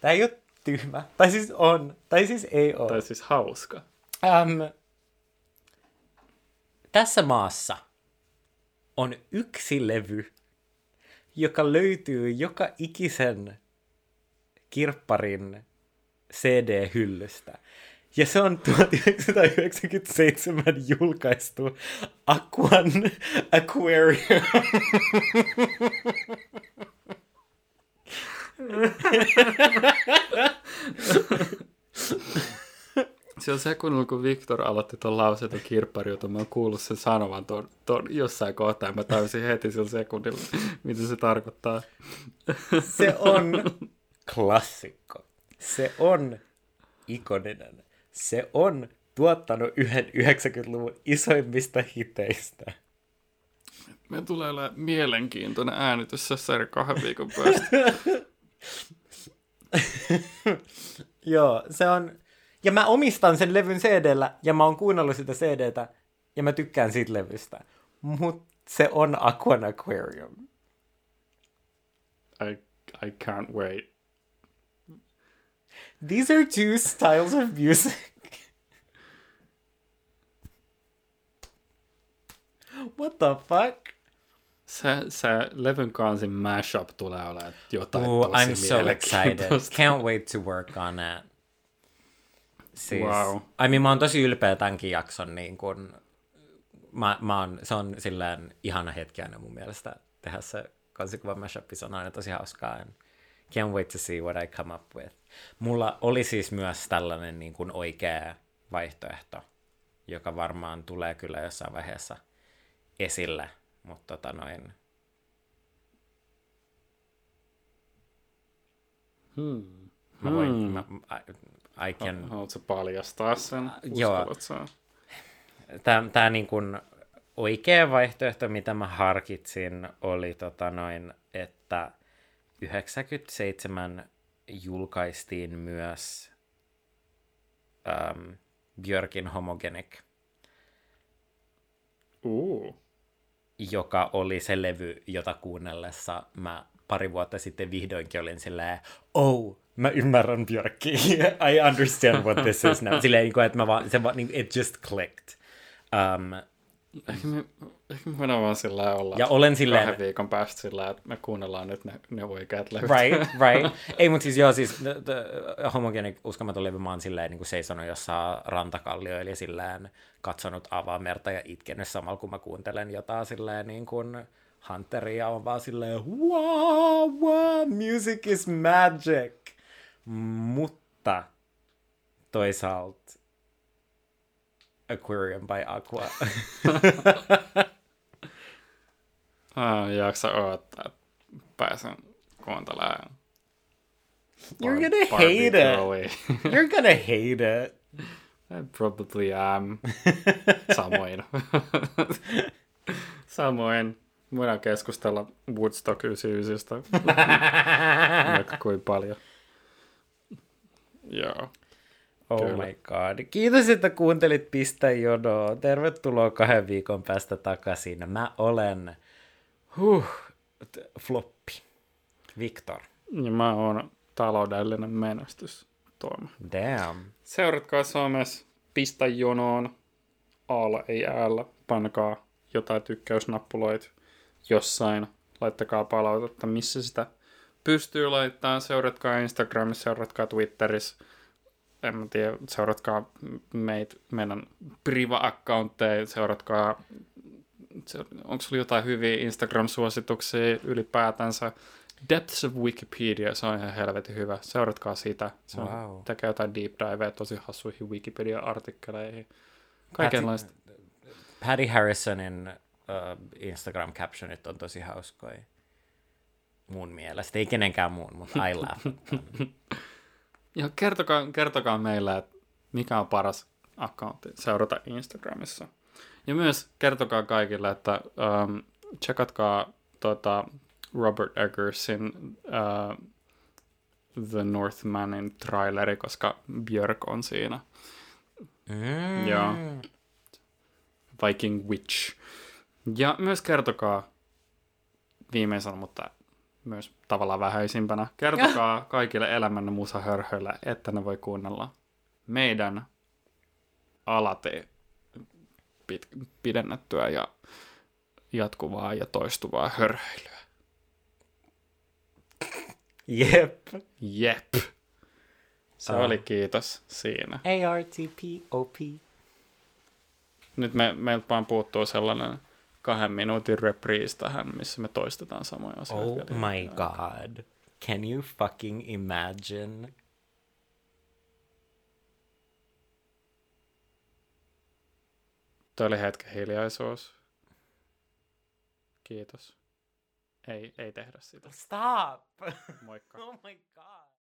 tää ei oo tyhmä. Tai siis on. Tai siis ei oo. Tai siis hauska. Um, tässä maassa on yksi levy, joka löytyy joka ikisen kirpparin CD-hyllystä. Ja se on 1997 julkaistu Aquan Aquarium. Siellä sekunnilla, kun Viktor aloitti tuon lauseet ja kirppariutun, mä oon kuullut sen sanovan ton, ton jossain kohtaa, mä täysin heti sillä sekunnilla, mitä se tarkoittaa. Se on klassikko. Se on ikoninen. Se on tuottanut yhden 90-luvun isoimmista hiteistä. Me tulee olla mielenkiintoinen äänitys tässä kahden viikon päästä. Joo, se on... Ja mä omistan sen levyn CD-llä, ja mä oon kuunnellut sitä CDtä, ja mä tykkään siitä levystä. Mut se on Aquan Aquarium. I, I can't wait. These are two styles of music. What the fuck? Se, se levyn kansin mashup tulee olemaan jotain Ooh, tosi I'm so excited. Can't wait to work on that. Siis, Wow. I mean, mä oon tosi ylpeä tämänkin jakson, niin kun, mä, mä oon, se on silleen ihana hetki aina mun mielestä tehdä se kansikuva mashup, se on aina tosi hauskaa. And can't wait to see what I come up with. Mulla oli siis myös tällainen niin kuin oikea vaihtoehto, joka varmaan tulee kyllä jossain vaiheessa esille, mutta tota noin, Hmm. mä voin, mä, I, I can, Haluatko paljastaa sen? Joo. Tämä, tämä niin kuin oikea vaihtoehto, mitä mä harkitsin, oli tota noin, että 97 julkaistiin myös ähm, Björkin Homogenic, Uh. Joka oli se levy, jota kuunnellessa mä pari vuotta sitten vihdoinkin olin silleen, oh, mä ymmärrän Björkkiä, I understand what this is now. Silleen, niin että mä vaan, se vaan, niin, it just clicked. Um, Ehkä me, ehkä me voidaan vaan sillä olla Ja olen silleen- kahden viikon päästä sillä, että me kuunnellaan nyt ne, ne oikeat levyt. Right, right. Ei, mutta siis joo, siis the, the homogenic uskomaton levy, mä oon silleen niin kuin seisonut jossain rantakallioilla ja silleen katsonut avamerta ja itkenyt samalla, kun mä kuuntelen jotain silleen niin kuin Hunteria on vaan silleen wow, wow, music is magic. Mutta toisaalta Aquarium by Aqua. Ah, jaksa odottaa, että pääsen kuuntelemaan. You're gonna Barbie hate Girlie. it. You're gonna hate it. I probably am. Samoin. Samoin. Voidaan keskustella Woodstock 99. Vaikka kuin paljon. Joo. Oh Kyllä. my god. Kiitos, että kuuntelit Pistä Jodoa. Tervetuloa kahden viikon päästä takaisin. Mä olen huh, t- floppi. Viktor. Ja mä oon taloudellinen menestys. Tuoma. Damn. Seuratkaa somessa, pistä jonoon, aalla ei äällä, pankaa jotain tykkäysnappuloita jossain, laittakaa palautetta, missä sitä pystyy laittamaan, seuratkaa Instagramissa, seuratkaa Twitterissä, en mä tiedä, seuratkaa meitä, meidän priva-accountteja, seuratkaa, se- onko sulla jotain hyviä Instagram-suosituksia ylipäätänsä, Depths of Wikipedia, se on ihan helvetin hyvä. Seuratkaa sitä. Se on, Wow. tekee jotain deep diveja tosi hassuihin Wikipedia-artikkeleihin. Kaikenlaista. Patty Harrisonin uh, Instagram-captionit on tosi hauskoja. Mun mielestä. Ei kenenkään muun, mutta I laugh. Ja kertokaa, kertokaa meille, että mikä on paras accountti seurata Instagramissa. Ja myös kertokaa kaikille, että um, checkatkaa tota, Robert Eggersin uh, The Northmanin traileri, koska Björk on siinä. Mm. Joo. Viking Witch. Ja myös kertokaa viimeisenä, mutta myös tavallaan vähäisimpänä, kertokaa kaikille elämänne musahörhöille, että ne voi kuunnella meidän alati pit- pidennettyä ja jatkuvaa ja toistuvaa hörhöilyä. Jep. Jep. Se Ah. oli kiitos siinä. A-R-T-P-O-P. Nyt me, meiltä vaan puuttuu sellainen kahden minuutin reprise tähän, missä me toistetaan samoja asioita. Oh my god. Can you fucking imagine? Toi oli hetken hiljaisuus. Kiitos. Ei, ei tehdä sitä. Stop! Moikka. oh my god.